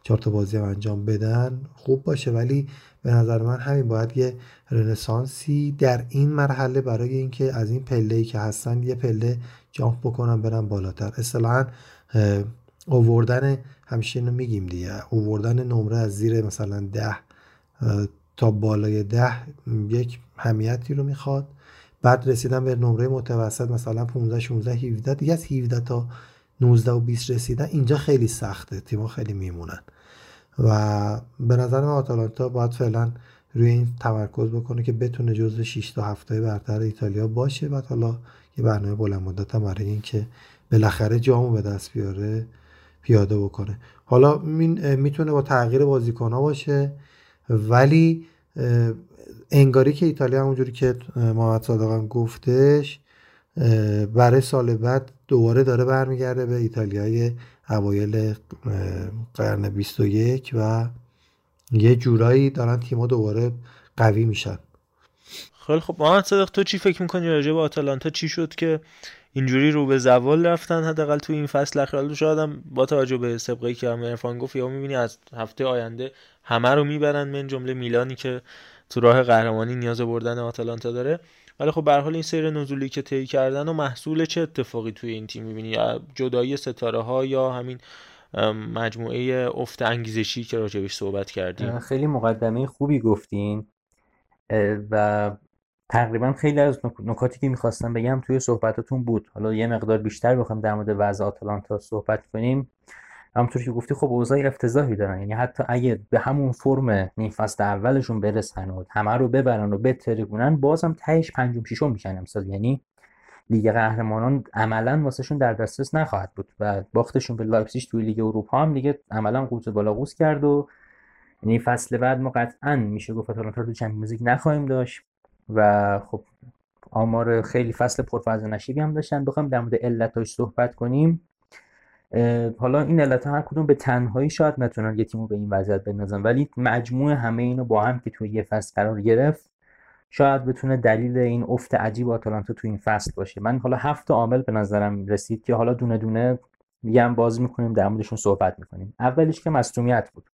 چهار تا بازی هم انجام بدن خوب باشه. ولی به نظر من همین باید یه رنسانسی در این مرحله برای اینکه از این پله ای که هستن یه پله جامپ بکنن برن بالاتر. اصطلاحا اووردن همیشه اینو میگیم دیگه. اووردن نمره از زیر مثلا ده تا بالای ده یک همیتی رو می‌خواد. بعد رسیدن به نمره متوسط مثلا 15 16 17 دیگه از 17 تا 19 و 20 رسیدن اینجا خیلی سخته. تیم‌ها خیلی میمونن. و به نظر من آتالانتا باید فعلا روی این تمرکز بکنه که بتونه جزو 6 تا 7 برتر ایتالیا باشه و حالا یه برنامه بلند مدت هم برای اینکه بالاخره جامو به دست بیاره پیاده بکنه. حالا می‌تونه با تغییر بازیکنها باشه ولی انگاری که ایتالیا همونجوری که محمد صادقم گفتش برای سال بعد دوباره داره برمیگرده به ایتالیای اوایل قرن 21 و یه جورایی دارن تیما دوباره قوی میشن. خیلی خب. محمد صدق تو چی فکر می‌کنی راجع به آتالانتا؟ چی شد که اینجوری رو به زوال رفتن حداقل تو این فصل اخیر؟ شاید هم با توجه به سابقه که هم ارفان گفت یا می‌بینی از هفته آینده همه رو می‌برن من جمله میلانی که تو راه قهرمانی نیاز بردن آتالانتا داره. ولی خب به حال این سیر نزولی که طی کردن و محصول چه اتفاقی توی این تیم می‌بینی؟ جدایی ستاره ها یا همین مجموعه افت انگیزشی که راجبش صحبت کردیم؟ خیلی مقدمه خوبی گفتین. و تقریبا خیلی از نکاتی که می‌خواستم بگم توی صحبتاتون بود. حالا یه مقدار بیشتر بخوام در مورد وضع آتالانتا صحبت کنیم. همونطور که گفتی خب اوضاع افتضاحی دارن. یعنی حتی اگه به همون فرم نیم فصل اولشون برسن و همه رو ببرن و بترکونن بازم تهش پنجم ششم میشن امسال. یعنی لیگ قهرمانان عملا واسهشون در دسترس نخواهد بود و باختشون به لایپزیگ توی لیگ اروپا هم دیگه عملا قوز بالا قوز کرد و یعنی فصل بعد ما قطعا میشه گفت رو تو چمپیونز نخواهیم داشت و خب آمار خیلی فصل پرفاز نشیبی هم داشتن. بخوام در مورد علتاش صحبت کنیم. حالا این علت هر کدوم به تنهایی شاید نتونن یه تیمو به این وضعیت بندازن. ولی مجموع همه اینو با هم که توی یه فصل قرار گرفت شاید بتونه دلیل این افت عجیب آتالانتا تو این فصل باشه. من حالا هفت عامل به نظرم رسید که حالا دونه دونه میگم باز می‌کنیم در موردشون صحبت می‌کنیم. اولیش که مصدومیت بود.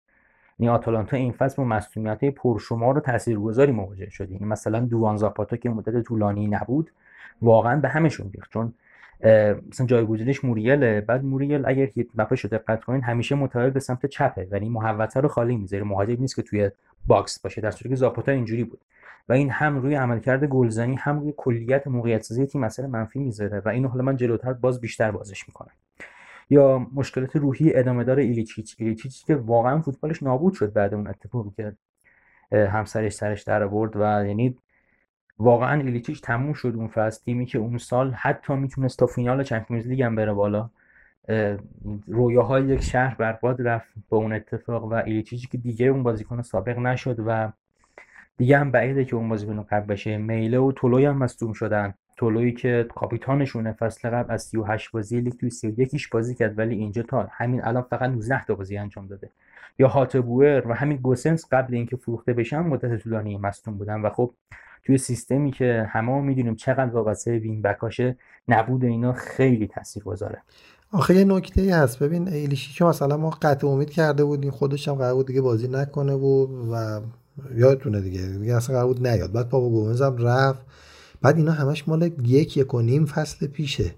یعنی آتالانتا این فصل با مصدومیت های پرشمار و تاثیرگذاری مواجه شده یعنی مثلا دوان زاپاتا که مدت طولانی نبود واقعا به همشون ریخت. چون مثلا جایگزینش موریل بعد موریل اگر heat map ش رو دقت کنین همیشه متوجه به سمت چپه. یعنی محوطه رو خالی می‌ذاره مهاجم نیست که توی box باشه. در صورتی که زاپاتا اینجوری بود. و این هم روی عملکرد گلزنی هم روی کلیت موقعیت سازی تیم اثر منفی می‌ذاره و اینو حالا من جلوتر باز بیشتر بازش می‌کنم. یا مشکلات روحی ادامه دار ایلیچیچ. ایلیچیچ که واقعا فوتبالش نابود شد بعد اون اتفاقی که همسرش سرش در آورد و یعنی واقعا ایلیچیچ تموم شد اون فصل. تیمی که اون سال حتی می‌تونست تا فینال چمپیونز لیگ هم بره بالا رویاهای یک شهر برباد رفت با اون اتفاق و ایلیچیچ که دیگه اون بازیکن سابق نشد و دیگه هم بعیده که اون بازیکن قبل بشه. میله و تولوی هم مصدوم شدن. تولویی که کاپیتانشونه فصل قبل از 38 بازی لیگ توی 31 بازی کرد ولی اینجا تا همین الان فقط 19 تا بازی انجام داده. یا هاتبوئر و همین گوسنس قبل اینکه فروخته بشن مدت طولانی مصدوم بودن. و خب توی سیستمی که همه می‌دونیم چقدر وابسته وین بکاشه نبود اینا خیلی گذاره آخه یه نکته ای هست. ببین ایلیشی که مثلا ما قطع امید کرده بودیم خودش هم قرار بود دیگه بازی نکنه و و یادتونه دیگه. دیگه اصلا قرار بود نیاد. بعد پاپا گومز هم رفت. بعد اینا همش مال یک یک و نیم فصل پیشه.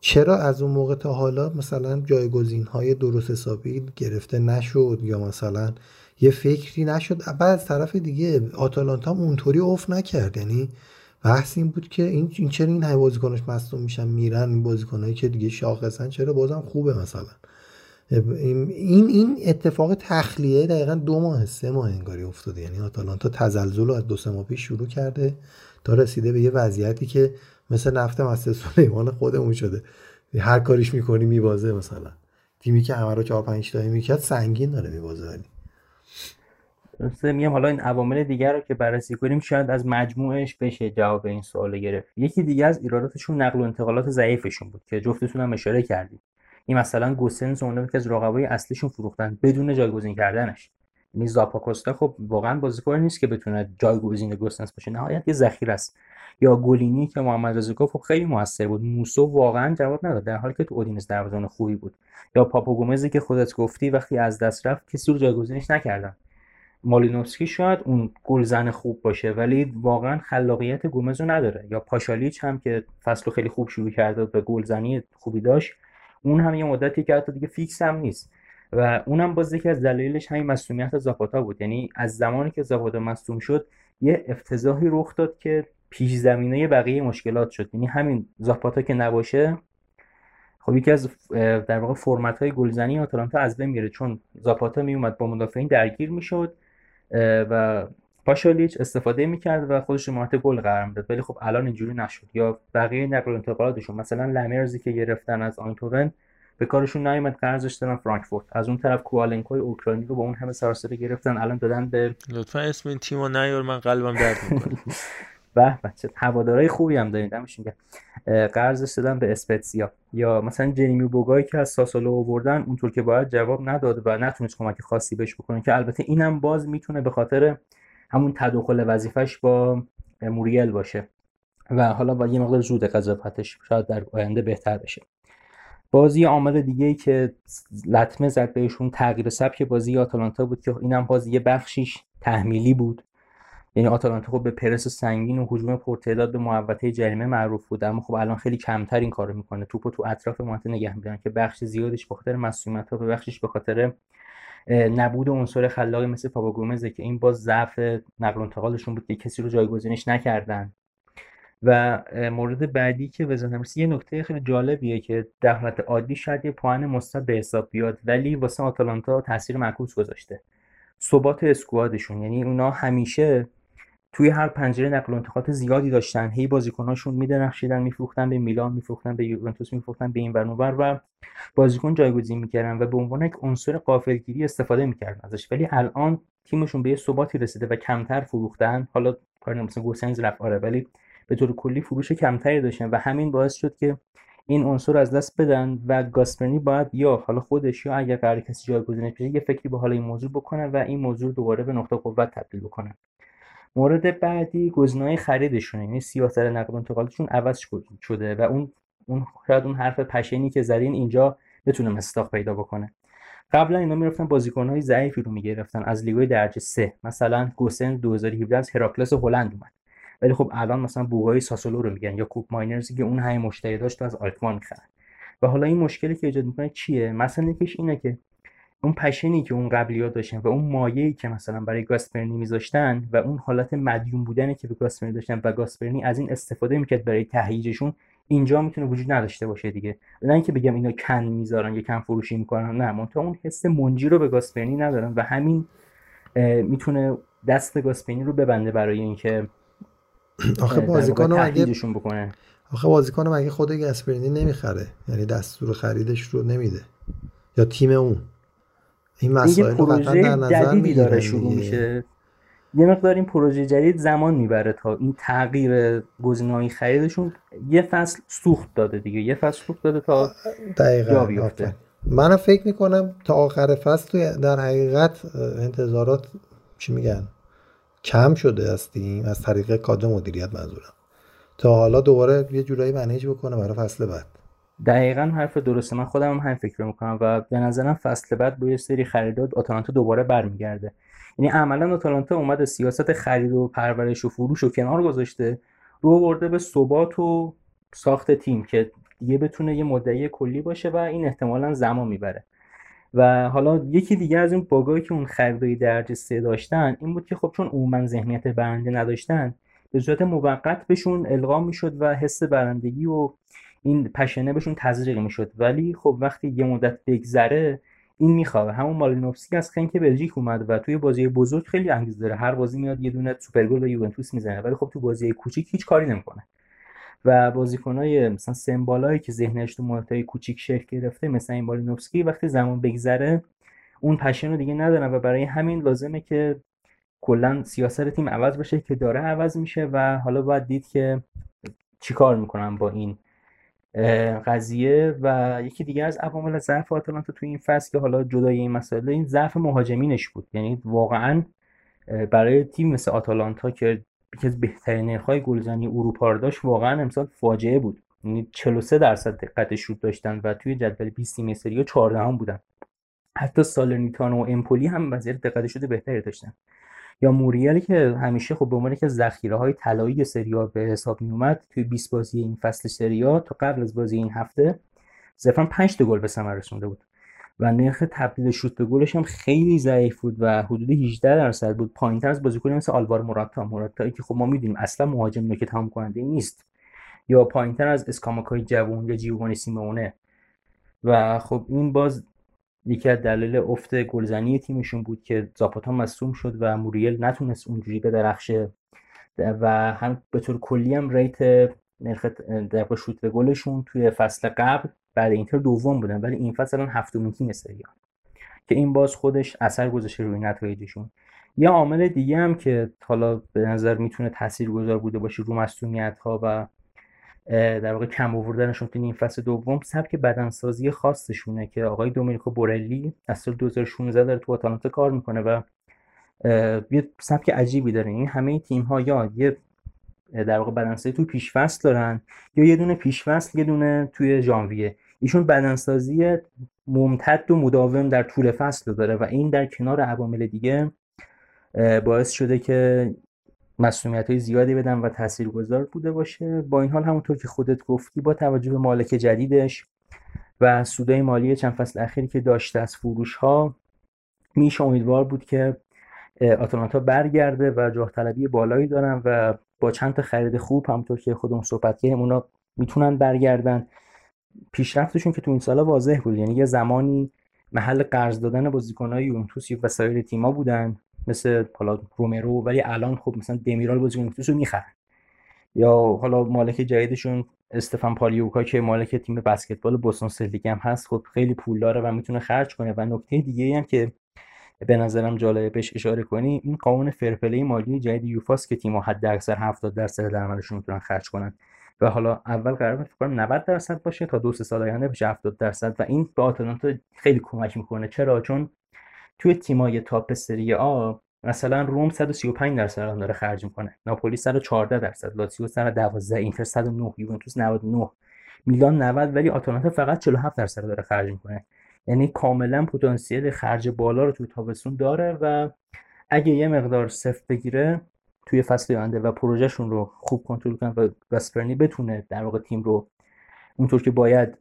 چرا از اون موقع تا حالا مثلا جایگزین های درست حسابی گرفته نشد یا مثلا یه فکری نشد. بعد از طرف دیگه آتالانتا هم اونطوری اوف نکرد. یعنی بحث این بود که این, این چرا این های بازیکنش مصدوم میشن میرن این بازیکنایی که دیگه شاخصن چرا بازم خوبه مثلا. این این اتفاق تخلیه دقیقا دو ماه سه ماه انگاری افتاده. یعنی آتالانتا تزلزل رو از دو سه ماه پیش شروع کرده تا رسیده به یه وضعیتی که مثل نفت مسجد سلیمان خودمون شده. هر کاریش می‌کنی میبازه مثلا. تیمی که همه رو چهار پنج تایی می‌کرد سنگین داره میبازه ولی. درسته میگم حالا این عوامل دیگر رو که بررسی کنیم شاید از مجموعش بشه جواب این سوال گرفت. یکی دیگه از ایراداتشون نقل و انتقالات ضعیفشون بود که جفتتون هم اشاره کردید. این مثلا گوسنس اون که از رقبای اصلیشون فروختن بدون جایگزین کردنش. یعنی زاپاکوستا خب واقعا بازیکن نیست که بتونه جایگزین گوسنس باشه. نهایت یه ذخیره است. یا گلینی که محمد رضا گفت خب خیلی موثر بود. موسو واقعا جواب نداد در حالی که تو اودینز دروازه‌بان خوبی بود. یا پاپوگومزی که خودت گفتی وقتی از دست رفت کسی رو جایگزینش نکردن. مالینوفسکی شاید اون گلزن خوب باشه ولی واقعا خلاقیت گومز رو نداره. یا پاشالیچ هم که فصل خیلی خوب شروع کرده به گلزنی خوبی داشت اون هم یه مدتی که حتی دیگه فیکس هم نیست. و اونم باز یکی از دلایلش همین مسئولیت زاپاتا بود. یعنی از زمانی که زاپاتا مصدوم شد یه افتضاحی رخ داد که پیش زمینه بقیه مشکلات شد. یعنی همین زاپاتا که نباشه خب یکی از در واقع فرمت های گلزنی آتالانتا از بین میره. چون زاپاتا میومد با مدافعین درگیر می‌شد و پاشالیچ استفاده می‌کرد و خودش رو محط گل قرار می‌داد. ولی خب الان اینجوری نشد. یا بقیه نقل و انتقالاتشون مثلا لمرزی که گرفتن از آینتوون به کارشون نیومد قرضش دادن فرانکفورت. از اون طرف کوالنکوی اوکراینی رو با اون همه سراسری گرفتن. الان دادن به لطفا اسم این تیمو نیار من قلبم درد می‌کنه. به بچه هوادارای خوبی هم دارید دمشون قرضش دادن به اسپتسیا. یا مثلا جریمی بوگای که از ساسولو آوردن اونطور که باید جواب نداد و نتونست کمک خاصی بهش بکنه که البته اینم باز می‌تونه به خاطر همون تداخل وظیفش با موریل باشه. و حالا با یه مقدار زود قضاوتش شاید در آینده بهتر بشه. بازی عامل دیگه ای که لطمه زد بهشون تغییر سبک بازی آتالانتا بود که اینم بازی یه بخشیش تحمیلی بود. یعنی آتالانتا خب به پرس سنگین و هجوم پرتعداد به محوطه جریمه معروف بود اما خب الان خیلی کمتر این کارو می‌کنه. توپو تو اطراف محوطه نگه میدارن که بخش زیادش به خاطر مسئولیت ها به بخشش به خاطر نبود عنصر خلاقی مثل پاپا که این باز ضعف نقل و انتقالشون بود که کسی رو جایگزینش نکردن. و مورد بعدی که بزنم یه نکته خیلی جالبیه که در حالت عادی شاید یه پوان مثبت به حساب بیاد ولی واسه آتالانتا تاثیر معکوس گذاشته. ثبات اسکوادشون یعنی اونا همیشه توی هر پنجره نقل و انتقالات زیادی داشتن. هی بازیکناشون میدرخشیدن میفروختن به میلان میفروختن به یوونتوس میفروختن به این ور و بازیکن جایگزین می‌کردن و به عنوان یک عنصر قافلگیری استفاده می‌کردن ازش. ولی الان تیمشون به یه ثباتی رسیده و کمتر فروختن. حالا کار مثلا گوسنز رفت آره ولی به طور کلی فروش کمتری داشتن و همین باعث شد که این عنصر از دست بدن و گاسپرنی باید یا حالا خودش یا اگر قرار کسی جایگزینش بشه یه فکری به حال این موضوع بکنه و این موضوع دوباره به نقطه قوت تبدیل بکنه. مورد بعدی گزینه‌های خریدشونه. یعنی سیاست نقل و انتقالشون عوض شده و اون اون شاید اون حرف پشنی که زدین اینجا بتونه مستاق پیدا بکنه. قبلا اینا می‌رفتن بازیکنهای ضعیفی رو می‌گرفتن از لیگای درجه سه. مثلا گوسن 2017 از هراکلس هلند اومد. ولی خب الان مثلا بوگای ساسولو رو میگن یا کوپ ماینرزی که اون همه مشتری داشت از آلکمان می‌خرن. و حالا این مشکلی که ایجاد می‌کنه چیه؟ مثلا یکیش اینه که اون پشنی که اون قبلی ها داشتن و اون مایه‌ای که مثلا برای گاسپرنی میذاشتن و اون حالت مدیون بودنی که به گاسپرنی داشتن و گاسپرنی از این استفاده می‌کرد برای تهییجشون اینجا می‌تونه وجود نداشته باشه دیگه. نه اینکه بگم اینا کن می‌ذارن یا کن فروشی می‌کنن نه. منتها اون حس منجی رو به گاسپرنی ندارن و همین می‌تونه دست گاسپرنی رو ببنده برای اینکه آخه بازیکن مگه بکنه. آخه بازیکن مگه خود گاسپرینی نمی‌خره؟ یعنی دستور خریدش رو نمیده. یا تیم اون. این مسائل رو در نظر داره شروع میشه. یه مقدار این پروژه جدید زمان می‌بره تا این تغییر گزینه‌های خریدشون یه فصل سوخت داده دیگه. یه فصل سوخت داده تا دقیقا بیفته. من فکر می‌کنم تا آخر فصل در حقیقت انتظارات چی میگن؟ کم شده هستیم. از طریق کادر مدیریت منظورم. تا حالا دوباره یه جورایی منیج بکنه برای فصل بعد. دقیقا حرف درسته. من خودم هم همین فکر می‌کنم و به نظرم فصل بعد با یه سری خریدات آتالانتا دوباره برمیگرده. یعنی عملا آتالانتا اومده سیاست خرید و پرورش و فروش و کنار گذاشته رو برده به ثبات و ساخت تیم که دیگه بتونه یه مدعی کلی باشه و این احتمالا زمان می‌بره. و حالا یکی دیگه از این باگایی که اون خریدای درجه سه داشتن این بود که خب چون عموما ذهنیت برنده نداشتن به صورت موقت بهشون القا می‌شد و حس برندگی و این پشنه بهشون تزریق می‌شد. ولی خب وقتی یه مدت بگذره این می‌خواد همون مالینوفسکی از خنک بلژیک اومد و توی بازی بزرگ خیلی انگیزه داره. هر بازی میاد یه دونه سوپر گل به یوونتوس می‌زنه. ولی خب تو بازی کوچیک هیچ کاری نمی‌کنه. و بازیکنای مثلا سمبالایی که ذهنش تو محیطای کوچیک شکل گرفته مثل این مالینوفسکی وقتی زمان بگذره اون پشن رو دیگه ندارن و برای همین لازمه که کلا سیاست تیم عوض بشه که داره عوض میشه و حالا باید دید که چیکار می‌کنن با این قضیه و یکی دیگه از عوامل ضعف آتالانتا تو این فصل که حالا جدای این مسئله این ضعف مهاجمینش بود. یعنی واقعا برای تیم مثل آتالانتا که یکی از بهترین نرخ‌های گلزنی اروپا رو داشت واقعا امسال فاجعه بود. یعنی 43 درصد دقت شوت داشتن و توی جدول 20 تیم سری 14 هم بودن. حتی سالرنیتانو و امپولی هم وضعیت دقت شده بهتری داشتن. یا موریل که همیشه خب به عنوان که ذخیره های طلایی سری به حساب می اومد توی 20 بازی این فصل سری تا قبل از بازی این هفته صرفا 5 تا گل به ثمر رسونده بود و نرخ تبدیل شوت به گلش هم خیلی ضعیف بود و حدود 18 درصد بود. پایینتر از بازیکنی مثل آلوار موراتا موراتا که خب ما می‌دونیم اصلا مهاجم نوک تمام کننده نیست. یا پایینتر از اسکاماکای جوون یا جیوانی سیمونه. و خب این باز یکی از دلایل افت گلزنی تیمشون بود که زاپاتا مصوم شد و موریل نتونست اونجوری بدرخشه و هم به طور کلی هم ریت نرخ در شوت به گلشون توی فصل قبل بعد اینتر دوم بودن ولی این فصل الان هفتمین تیم سریان که این باز خودش اثر گذاشته روی نتایجشون. یه عامل دیگه هم که حالا به نظر می‌تونه تاثیرگذار بوده باشه رو مصونیت ها و در واقع کم آوردنشون تو این فصل دوم سبک بدنسازی خاصشونه که آقای دومینیکو بورلی از سال 2016 داره تو آتالانتا کار می‌کنه و یه سبک عجیبی داره. این همه تیم ها یا یه در واقع بدنسازی تو پیشفصل دارن یا یه دونه پیشفصل یه دونه توی ژانویه. ایشون بدنسازی ممتد و مداوم در طول فصل داره و این در کنار عوامل دیگه باعث شده که مسئولیت های زیادی بدن و تاثیرگذار بوده باشه. با این حال همونطور که خودت گفتی با توجه به مالک جدیدش و سودای مالی چند فصل اخیری که داشته از فروش ها میشه امیدوار بود که آتالانتا برگرده و جاه طلبی بالایی دارن و با چند تا خرید خوب همونطور که خودمون صحبت کردیم اونا می‌تونن برگردن. پیشرفتشون که تو این سالا واضح بود. یعنی یه زمانی محل قرض دادن بازیکن‌های یوونتوس و سایر تیما بودن. مثل حالا رومرو ولی الان خب مثلا دمیرال بازیکن یوونتوس رو می‌خرن. یا حالا مالک جدیدشون استفان پالیوکا که مالک تیم بسکتبال بوستون سلتیک هم هست خب خیلی پول داره و می‌تونه خرج کنه. و نکته دیگه هم که به نظرم جالبه بهش اشاره کنیم این قانون فرپلی مالی جدید یوفاس که تیم حد اکثر 70 درصد درآمدشون می‌تونن خرج کنن. و حالا اول قرار بود فکر 90 درصد باشه تا دو سه سال آینده بشه 70 درصد. و این به آتالانتا خیلی کمک می‌کنه. چرا؟ چون توی تیمای تاپ سری آ مثلا روم 135 درصد داره خرج می‌کنه. ناپولی 114 درصد. لاتزیو 112 اینتر 109 یوونتوس 99 میلان 90 ولی آتالانتا فقط 47 درصد داره خرج می‌کنه. یعنی کاملا پتانسیل خرج بالا رو توی تابستون داره و اگه یه مقدار سفت بگیره توی فصل آینده و پروژهشون رو خوب کنترل کنن و واسپرنی بتونه در واقع تیم رو اونطور که باید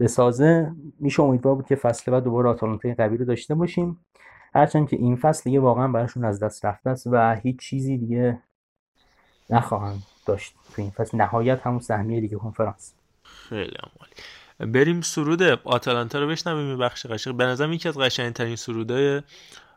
بسازه میشه امیدوار بود که فصل بعد دوباره آتالانتا قوی رو داشته باشیم. هرچند که این فصل دیگه واقعا براشون از دست رفته است و هیچ چیزی دیگه نخواهند داشت تو این فصل. نهایت همون سهمیه دیگه کنفرانس. خیلی عالی. بریم سرود آتالانتا رو بشنویم. بخش قشنگ. به نظرم یکی از قشنگترین سرودای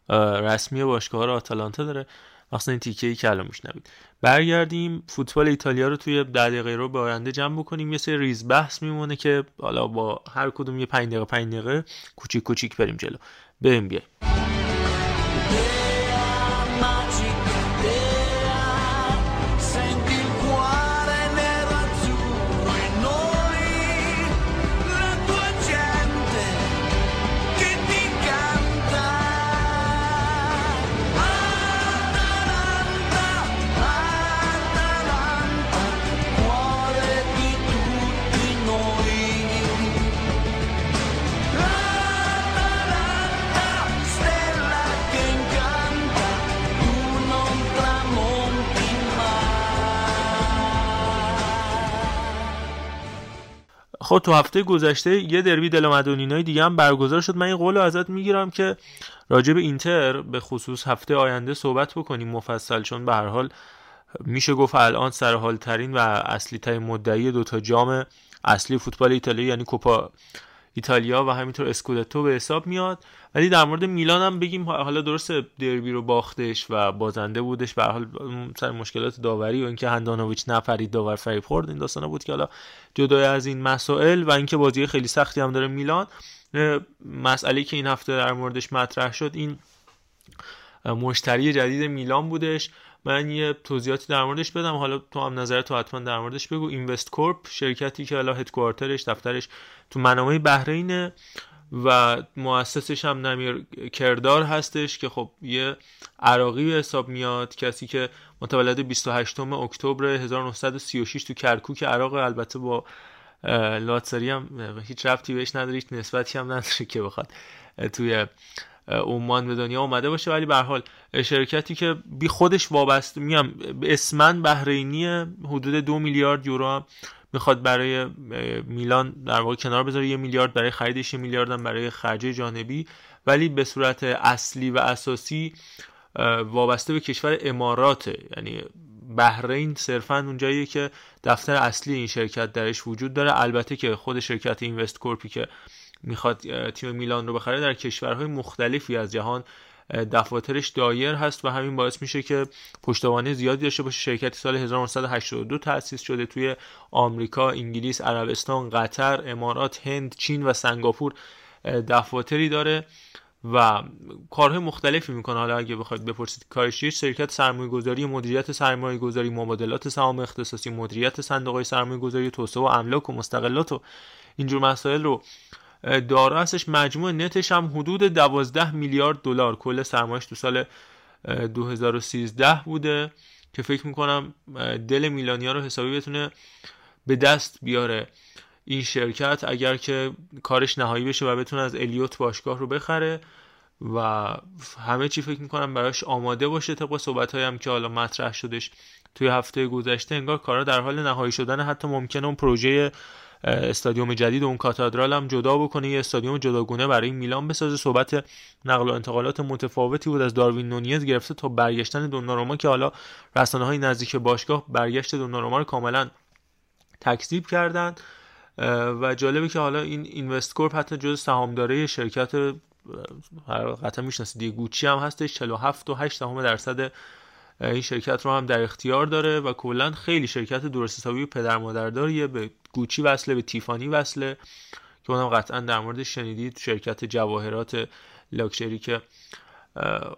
رسمی باشگاه آتالانتا داره. مخصوصا این تیکه ای که الان میشنوید برگردیم فوتبال ایتالیا رو توی ده دقیقه رو به آینده جمع بکنیم. یه سری ریز بحث میمونه که حالا با هر کدوم یه 5 دقیقه 5 دقیقه کوچیک کوچیک بریم جلو. بریم بیایم. خب تو هفته گذشته یه دربی دل مدونینای دیگه هم برگزار شد. من این قول ازت می‌گیرم که راجع به اینتر به خصوص هفته آینده صحبت بکنیم مفصل چون به هر حال میشه گفت الان سرحال ترین و اصلی ترین مدعی دوتا جام اصلی فوتبال ایتالیا یعنی کوپا ایتالیا و همینطور اسکودتو به حساب میاد. ولی در مورد میلان هم بگیم حالا درست دربی رو باختش و بازنده بودش. به حال سر مشکلات داوری و اینکه هندانویچ نفرید داور فریب خورد این داستانا بود که حالا جدای از این مسائل و اینکه بازی خیلی سختی هم داره میلان. مسئله که این هفته در موردش مطرح شد این مشتری جدید میلان بودش. من یه توضیحاتی در موردش بدم. حالا تو هم نظرت تو حتما در موردش بگو. اینوست کورپ شرکتی که حالا هدکوارترش دفترش تو منامه بحرینه و مؤسسش هم نمیر کردار هستش که خب یه عراقی به حساب میاد کسی که متولد 28 اکتبر 1936 تو کرکوک عراق. البته با لاتساری هم هیچ رفتی بهش نداره هیچ نسبتی هم نداره که بخواد توی عمان به دنیا اومده باشه ولی به حال شرکتی که بی خودش وابسته میام اسمن بحرینی حدود دو میلیارد یورو هم می‌خواد برای میلان در واقع کنار بذاره. یه میلیارد برای خریدش یه میلیارد هم برای خرج جانبی. ولی به صورت اصلی و اساسی وابسته به کشور اماراته. یعنی بحرین صرفا اونجاییه که دفتر اصلی این شرکت درش وجود داره. البته که خود شرکت اینوست کورپی که می‌خواد تیم میلان رو بخره در کشورهای مختلفی از جهان دفاترش دایر هست و همین باعث میشه که پشتوانه زیادی داشته باشه. شرکتی سال 1982 تأسیس شده توی آمریکا، انگلیس، عربستان، قطر، امارات، هند، چین و سنگاپور دفاتری داره و کارهای مختلفی می‌کنه. حالا اگه بخواید بپرسید کارش چیه شرکت سرمایه گذاری مدیریت سرمایه گذاری مبادلات سهام اختصاصی مدیریت صندوق های سرمایه گذاری توسعه و املاک و مستقلات و اینجور مسائل رو دارا هستش. مجموع نتش هم حدود 12 میلیارد دلار. کل سرمایش تو سال 2013 بوده که فکر می‌کنم دل میلانیا رو حسابی بتونه به دست بیاره. این شرکت اگر که کارش نهایی بشه و بتونه از الیوت باشگاه رو بخره و همه چی فکر می‌کنم براش آماده باشه طبق صحبت هم که حالا مطرح شدش توی هفته گذشته انگار کارا در حال نهایی شدن حتی ممکنه اون پروژه استادیوم جدید و اون کاتادرال هم جدا بکنه. یه استادیوم جداگونه برای میلان بسازه. صحبت نقل و انتقالات متفاوتی بود. از داروین نونیز گرفته تا برگشتن دوناروما که حالا رسانه های نزدیک باشگاه برگشت دوناروما رو کاملا تکذیب کردن. و جالبه که حالا این اینوستکورپ حتی جز سهامداره شرکت قطعا می‌شناسید دیگه گوچی هم هستش. 47 و 8 درصد این شرکت رو هم در اختیار داره و کلا خیلی شرکت درست حسابی پدر مادرداریه به گوچی وصله به تیفانی وصله که اونم قطعا در مورد شنیدید شرکت جواهرات لاکچری که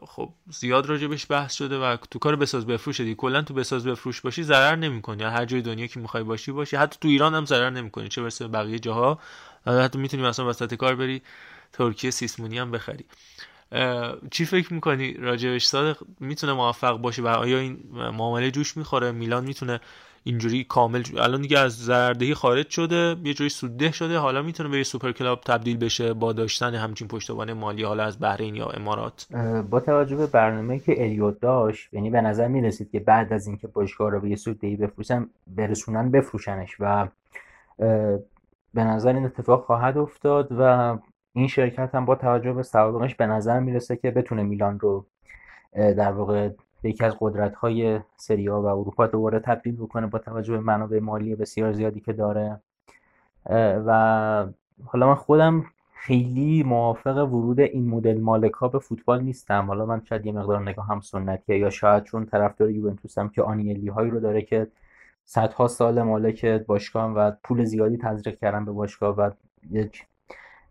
خب زیاد راجبش بحث شده و تو کار بساز بفروش شدی کلا تو بساز بفروش باشی ضرر نمی‌کنی. هر جای دنیا که می‌خوای باشی باشی. حتی تو ایران هم ضرر نمی‌کنی. چه برسه بقیه جاها. حتی می‌تونی مثلا وسط کار بری ترکیه سیسمونی هم بخری. چی فکر می‌کنی؟ راجبش صادق می‌تونه موفق باشه و آیا این معامله جوش می‌خوره؟ میلان می‌تونه اینجوری کامل الان دیگه از زردهی خارج شده یه جوری سودده شده حالا می‌تونه به یه سوپر کلاب تبدیل بشه با داشتن همچین پشتوانه مالی حالا از بحرین یا امارات. با توجه به برنامه که الیوت داشت یعنی به نظر می‌رسید که بعد از اینکه باشگاه رو به یه سوددهی بفروشن برسونن بفروشنش و به نظر این اتفاق خواهد افتاد و این شرکت هم با توجه به سوابقش به نظر می‌رسه که بتونه میلان رو در واقع به یکی از قدرت های سریا و اروپا دوباره تبدیل بکنه با توجه به منابع مالی بسیار زیادی که داره. و حالا من خودم خیلی موافق ورود این مدل مالکا به فوتبال نیستم. حالا من شاید یه مقدار نگاه هم سنتیه یا شاید چون طرفدار یوونتوسم که آنیلی هایی رو داره که صدها سال مالک باشگاه و پول زیادی تزریق کردن به باشگاه و یک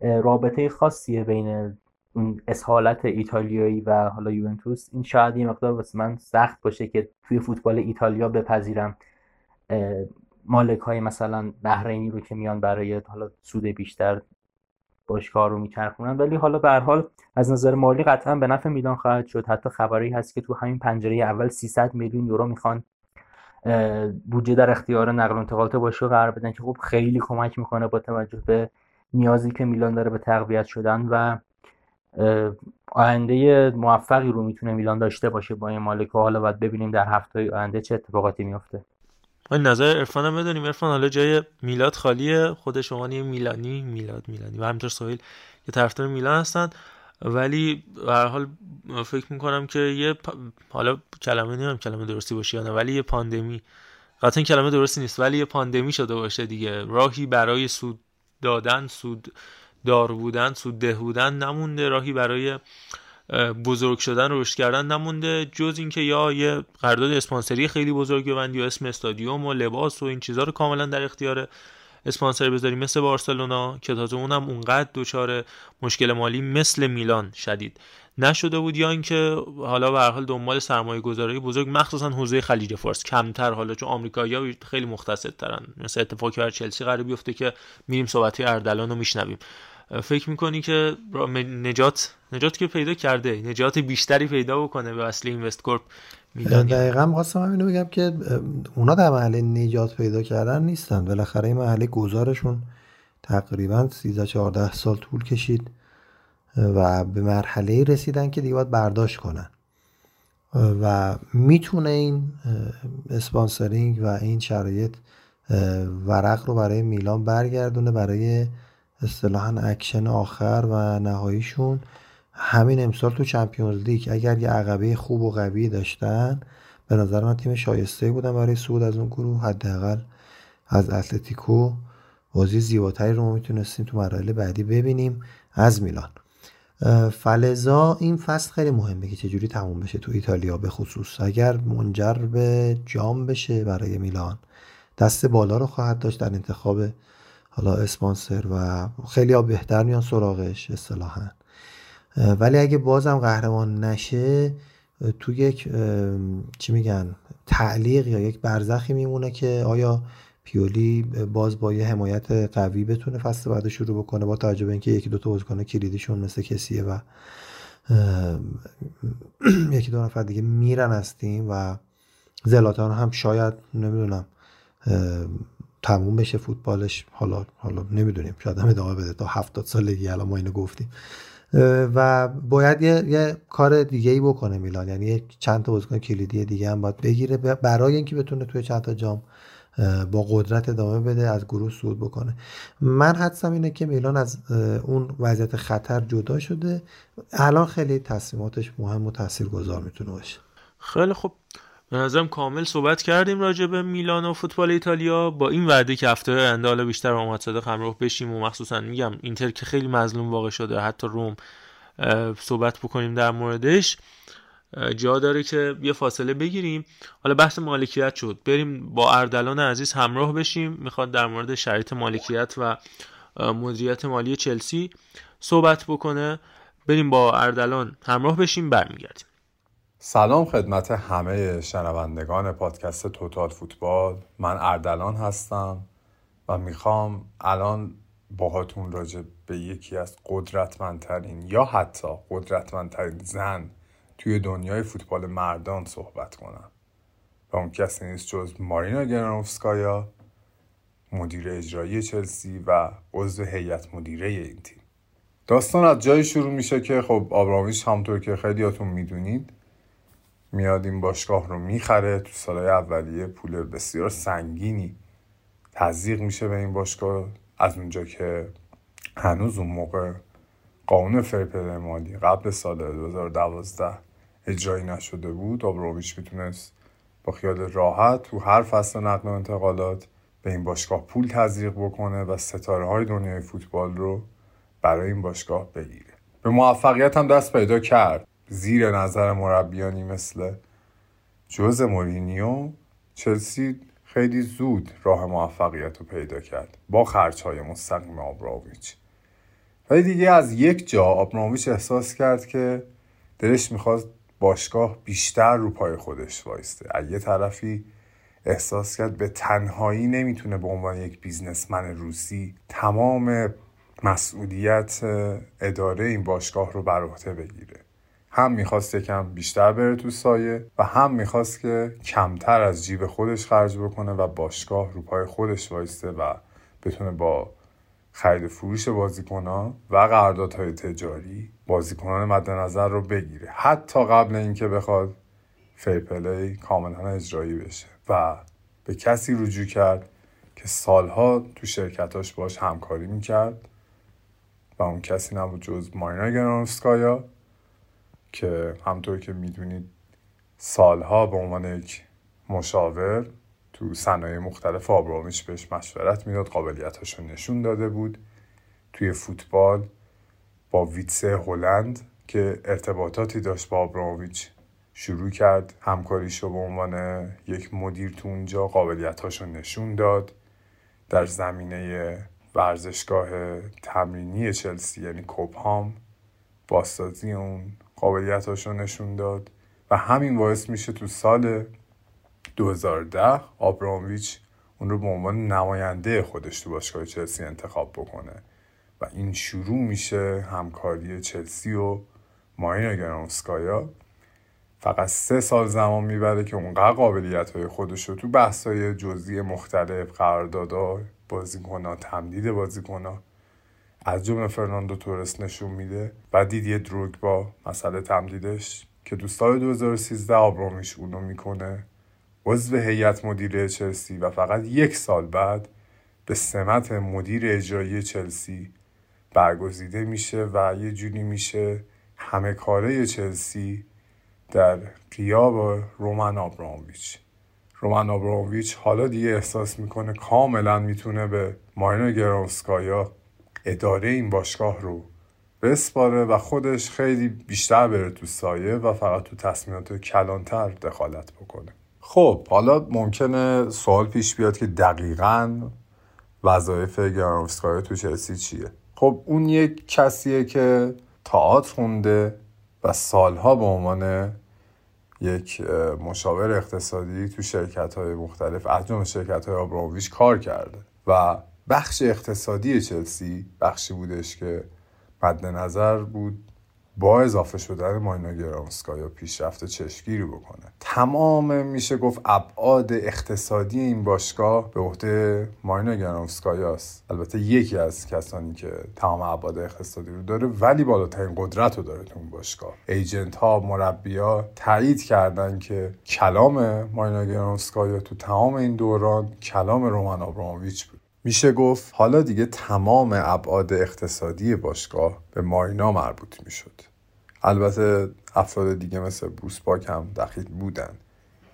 رابطه خاصیه بین اون اصالت ایتالیایی و حالا یوونتوس. این شاید یه مقدار واسه من سخت باشه که توی فوتبال ایتالیا بپذیرم مالک های مثلا بحرینی رو که میان برای حالا سود بیشتر باشگاه رو میچرخونن. ولی حالا به حال از نظر مالی قطعا به نفع میلان خواهد شد. حتی خبری هست که تو همین پنجره اول 300 میلیون یورو می‌خوان بودجه در اختیار نقل و انتقالات باشگاه قرار بدن که خب خیلی کمک می‌کنه با توجه به نیازی که میلان داره به تقویت شدن و آینده موفقی رو می‌تونه میلان داشته باشه با این مالک. حالا باید ببینیم در هفته آینده چه اتفاقاتی میفته این نظر ارفان هم بدونیم ارفان حالا جای میلاد خالیه. خود شما یه میلانی میلاد میلانی و همینطور سویل که طرفدار میلان هستن. ولی به حال فکر می‌کنم که یه حالا کلمه نمی‌دونم کلمه درستی باشه یا نه ولی یه پاندمی. قطعا کلمه درستی نیست ولی یه پاندمی شده باشه دیگه. راهی برای سود دادن سود دار بودن سودده بودن نمونده. راهی برای بزرگ شدن رشد کردن نمونده. جز اینکه یا یه قرارداد اسپانسری خیلی بزرگ ببندی و اسم استادیوم و لباس و این چیزها رو کاملا در اختیار اسپانسر بذاری. مثل بارسلونا که تازه اونم اونقدر دچار مشکل مالی مثل میلان شدید. نشده بود یا اینکه حالا به هر حال دنبال سرمایه گذاری بزرگ مخصوصا حوزه خلیج فارس. کمتر حالا چون آمریکایی‌ها خیلی مختصر ترن مثل اتفاقی بر چلسی قرار بیفته که میریم صحبت اردلان رو میشنویم. فکر می‌کنی که نجات نجات که پیدا کرده نجات بیشتری پیدا بکنه به اصل اینوست کورپ دقیقا خواستم همینو بگم که اونا در مرحله نجات پیدا کردن نیستن. بالاخره این مرحله گذارشون تقریبا 13 14 سال طول کشید. و به مرحله رسیدن که دیگه باید برداشت کنن. و می‌تونه این sponsoring و این شرایط ورق رو برای میلان برگردونه برای اصطلاحا اکشن آخر و نهاییشون. همین امسال تو Champions League اگر یه عقبه خوب و قوی داشتن به نظر من تیم شایسته بودن برای صعود از اون گروه. حداقل از اتلتیکو بازی زیباتری رو ما می‌تونستیم تو مراحل بعدی ببینیم از میلان. فلزا این فصل خیلی مهمه که چجوری تموم بشه تو ایتالیا به خصوص. اگر منجر به جام بشه برای میلان دست بالا رو خواهد داشت در انتخاب حالا اسپانسر و خیلی ها بهتر میان سراغش اصطلاحا. ولی اگه بازم قهرمان نشه تو یک چی میگن تعلیق یا یک برزخی میمونه که آیا پیولی باز با یه حمایت قوی بتونه فصل بعد شروع بکنه با توجه به اینکه یکی دو تا بازیکن کلیدیشون مثل کسیه و یکی دو نفر دیگه میرن از و زلاتان هم شاید نمی‌دونم تموم بشه فوتبالش. حالا حالا نمی‌دونیم شاید هم ادامه بده تا هفتاد سالگی الان ما اینو گفتیم. و باید یه, یه کار دیگه ای بکنه میلان. یعنی چند تا بازیکن کلیدی دیگه هم باید بگیره برای اینکه بتونه توی چند تا جام با قدرت ادامه بده از گروه صعود بکنه. من حدسم اینه که میلان از اون وضعیت خطر جدا شده. الان خیلی تصمیماتش مهم و تاثیرگذار می‌تونه باشه. خیلی خوب. به نظرم کامل صحبت کردیم راجع به میلان و فوتبال ایتالیا. با این وعده که هفته آینده حالا بیشتر محمد صادق همراه بشیم و مخصوصا میگم اینتر که خیلی مظلوم واقع شده حتی روم صحبت بکنیم در موردش. جا داره که یه فاصله بگیریم. حالا بحث مالکیت شد. بریم با اردلان عزیز همراه بشیم. می‌خواد در مورد شرایط مالکیت و مدیریت مالی چلسی صحبت بکنه. بریم با اردلان همراه بشیم برمیگردیم. سلام خدمت همه شنوندگان پادکست توتال فوتبال. من اردلان هستم و می‌خوام الان باهاتون راجع به یکی از قدرتمندترین یا حتی قدرتمندترین زن توی دنیای فوتبال مردان صحبت کنم. و اون کسی نیست جز مارینا گرانوفسکایا مدیر اجرایی چلسی و عضو هیئت مدیره این تیم. داستان از جایی شروع میشه که خب آبرامیش همطور که خیلیاتون می‌دونید میاد این باشگاه رو می‌خره تو سالهای اولیه پول بسیار سنگینی تزریق میشه به این باشگاه. از اونجا که هنوز اون موقع قانون فرپل مالی قبل سال 2012 اجرایی نشده بود آبروویچ می‌تونست با خیال راحت تو هر فصل نقل و انتقالات به این باشگاه پول تزریق بکنه و ستاره های دنیای فوتبال رو برای این باشگاه بگیره. به موفقیت هم دست پیدا کرد. زیر نظر مربیانی مثل جوز مورینیو چلسی خیلی زود راه موفقیت رو پیدا کرد با های مستقیم آبراویچ ولی دیگه از یک جا آبراویچ احساس کرد که دلش می‌خواست باشگاه بیشتر رو پای خودش وایسته. از یه طرفی احساس کرد به تنهایی نمی‌تونه به عنوان یک بیزنسمن روسی تمام مسئولیت اداره این باشگاه رو بر عهده بگیره. هم می‌خواست یکم بیشتر بره تو سایه و هم می‌خواست که کمتر از جیب خودش خرج بکنه و باشگاه رو پای خودش وایسته و بتونه با خرید فروش بازیکنان و قراردادهای تجاری بازیکنان مد نظر رو بگیره. حتی قبل اینکه بخواد فیپلی کاملا اجرایی بشه و به کسی رجوع کرد که سالها تو شرکتاش باش همکاری می‌کرد و اون کسی نبود جز مارینا گرانوفسکایا که همطور که می‌دونید سالها به عنوان یک مشاور تو صنایع مختلف آبرامیش بهش مشورت می‌داد قابلیتاش رو نشون داده بود. توی فوتبال با ویتسه هلند که ارتباطاتی داشت با آبرامویچ شروع کرد. همکاریشو به عنوان یک مدیر تو اونجا قابلیتاشو نشون داد. در زمینه ورزشگاه تمرینی چلسی یعنی کوپهام بازسازی اون قابلیتاشو نشون داد و همین باعث میشه تو سال 2010 آبرامویچ اون رو به عنوان نماینده خودش تو باشگاه چلسی انتخاب بکنه. و این شروع میشه همکاری چلسی و مارینا گرانسکایا فقط سه سال زمان می‌بره که اونقدر قابلیت های خودش رو تو بحث های جزئی مختلف قراردادها بازیکنها تمدید بازیکنها از جمله فرناندو تورس نشون میده و دیدیه دروگ با مسئله تمدیدش که تو سال 2013 آبرامیش اونو می‌کنه. عضو هیئت مدیره چلسی و فقط یک سال بعد به سمت مدیر اجرایی چلسی برگزیده میشه و یه جوری میشه همه کاره چلسی در قیاب رومن آبرامویچ رومن آبرامویچ حالا دیگه احساس می‌کنه کاملا می‌تونه به مارینا گرانسکایا اداره این باشگاه رو بسپاره و خودش خیلی بیشتر بره تو سایه و فقط تو تصمیمات کلانتر دخالت بکنه. خب حالا ممکنه سوال پیش بیاد که دقیقا وظایف گرانوفسکایا تو چلسی چیه؟ خب اون یک کسیه که تئاتر خونده و سالها به عنوان یک مشاور اقتصادی تو شرکت های مختلف از جمله شرکت های آبرامویچ کار کرده و بخش اقتصادی چلسی بخشی بودش که مد نظر بود با اضافه شدن ماینا گرامسکایا پیشرفت چشمگیری بکنه. تمام میشه گفت ابعاد اقتصادی این باشگاه به عهده ماینا گرامسکایاست البته یکی از کسانی که تمام ابعاد اقتصادی رو داره ولی بالاترین قدرت رو داره تو اون باشگاه. ایجنت ها مربی ها تایید کردن که کلام ماینا گرامسکایا تو تمام این دوران کلام رومن آبراموویچ بود. میشه گفت حالا دیگه تمام ابعاد اقتصادی باشگاه به ماینا مربوط می‌شد. البته افراد دیگه مثل بروس هم دخیل بودن.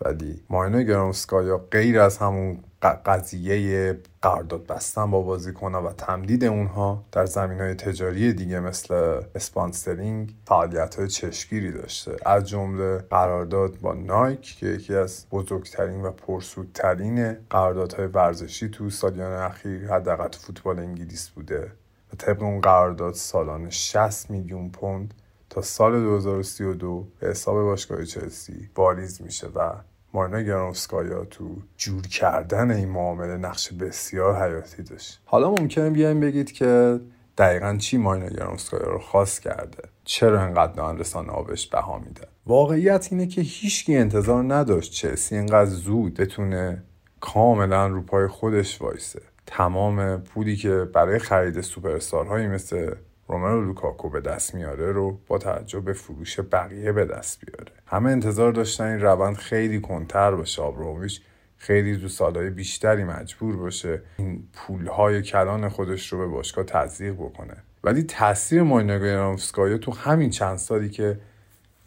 ولی ماینا گرامسکایا غیر از همون قضیه قرارداد بستن با بازیکنها و تمدید اونها در زمین های تجاری دیگه مثل اسپانسرینگ فعالیت های چشگیری داشته. از جمله قرارداد با نایک که یکی از بزرگترین و پرسودترین قراردادهای ورزشی تو سالیان اخیر حداقل فوتبال انگلیس بوده و طبق اون قرارداد سالانه 60 میلیون پوند تا سال 2032 به حساب باشگاه چلسی واریز میشه و مارنا گرامسکایا تو جور کردن این معامله نقش بسیار حیاتی داشت. حالا ممکنه بیایم بگید که دقیقا چی مارنا گرامسکایا رو خاص کرده؟ چرا انقدر رسانه آبش بها میدن واقعیت اینه که هیچکی انتظار نداشت چلسی اینقدر زود بتونه کاملا رو پای خودش وایسه. تمام پولی که برای خرید سوپرستارهایی مثل رومرو لوکاکو به دست میاره رو با توجه به فروش بقیه به دست بیاره. همه انتظار داشتن این روند خیلی کنتر باشه آبرومویچ خیلی دو سالهای بیشتری مجبور باشه این پولهای کلان خودش رو به باشگاه تزریق بکنه. ولی تاثیر مایناگرامسکایا تو همین چند سالی که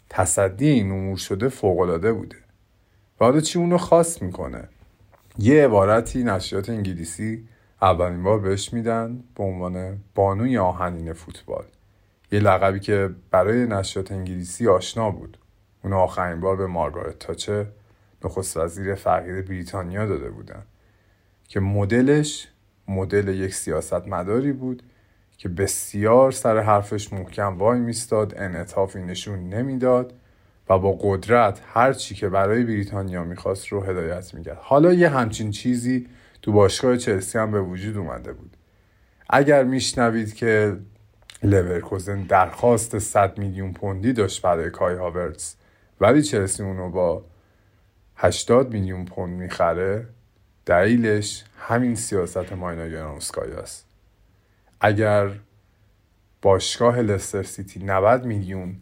تصدی این امور شده فوقالعاده بوده. و حالا چی اونو خاص می‌کنه؟ یه عبارتی نشریات انگلیسی اولین بار بهش میدن به عنوان بانوی آهنین فوتبال. یه لقبی که برای نشریات انگلیسی آشنا بود. اون آخرین بار به مارگارت تاچه نخست وزیر فقیر بریتانیا داده بودن. که مدلش مدل یک سیاست مداری بود که بسیار سر حرفش محکم وای میستاد انعطافی نشون نمی‌داد و با قدرت هر چی که برای بریتانیا می‌خواست رو هدایت می‌کرد. حالا یه همچین چیزی تو باشگاه چلسی هم به وجود اومده بود. اگر میشنوید که لورکوزن درخواست 100 میلیون پوندی داشت برای کای هاورتس ولی چلسی اونو با 80 میلیون پوند می‌خره دلیلش همین سیاست ماینا گرامسکای است. اگر باشگاه لستر سیتی 90 میلیون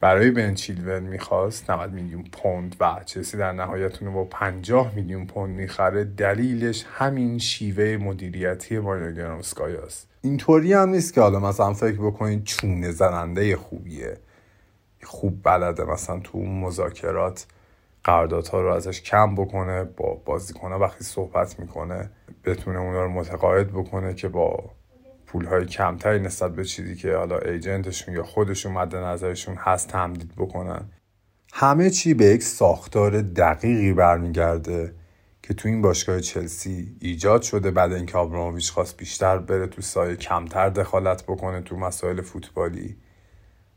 برای بن چیلول می‌خواست 90 میلیون پوند و چلسی در نهایت اونو با 50 میلیون پوند می‌خره. دلیلش همین شیوه مدیریتی ماینا گرامسکای است. اینطوری هم نیست که حالا مثلا فکر بکنید چونه زننده خوبیه. خوب بلده مثلا تو اون مذاکرات قراردادها رو ازش کم بکنه با بازیکنها وقتی صحبت می‌کنه بتونه اونا رو متقاعد بکنه که با پولهای کمتری نسبت به چیزی که حالا ایجنتشون یا خودشون مد نظرشون هست تمدید بکنن. همه چی به یک ساختار دقیقی برمیگرده که تو این باشگاه چلسی ایجاد شده بعد اینکه آبراموویچ خواست بیشتر بره تو سایه کمتر دخالت بکنه تو مسائل فوتبالی.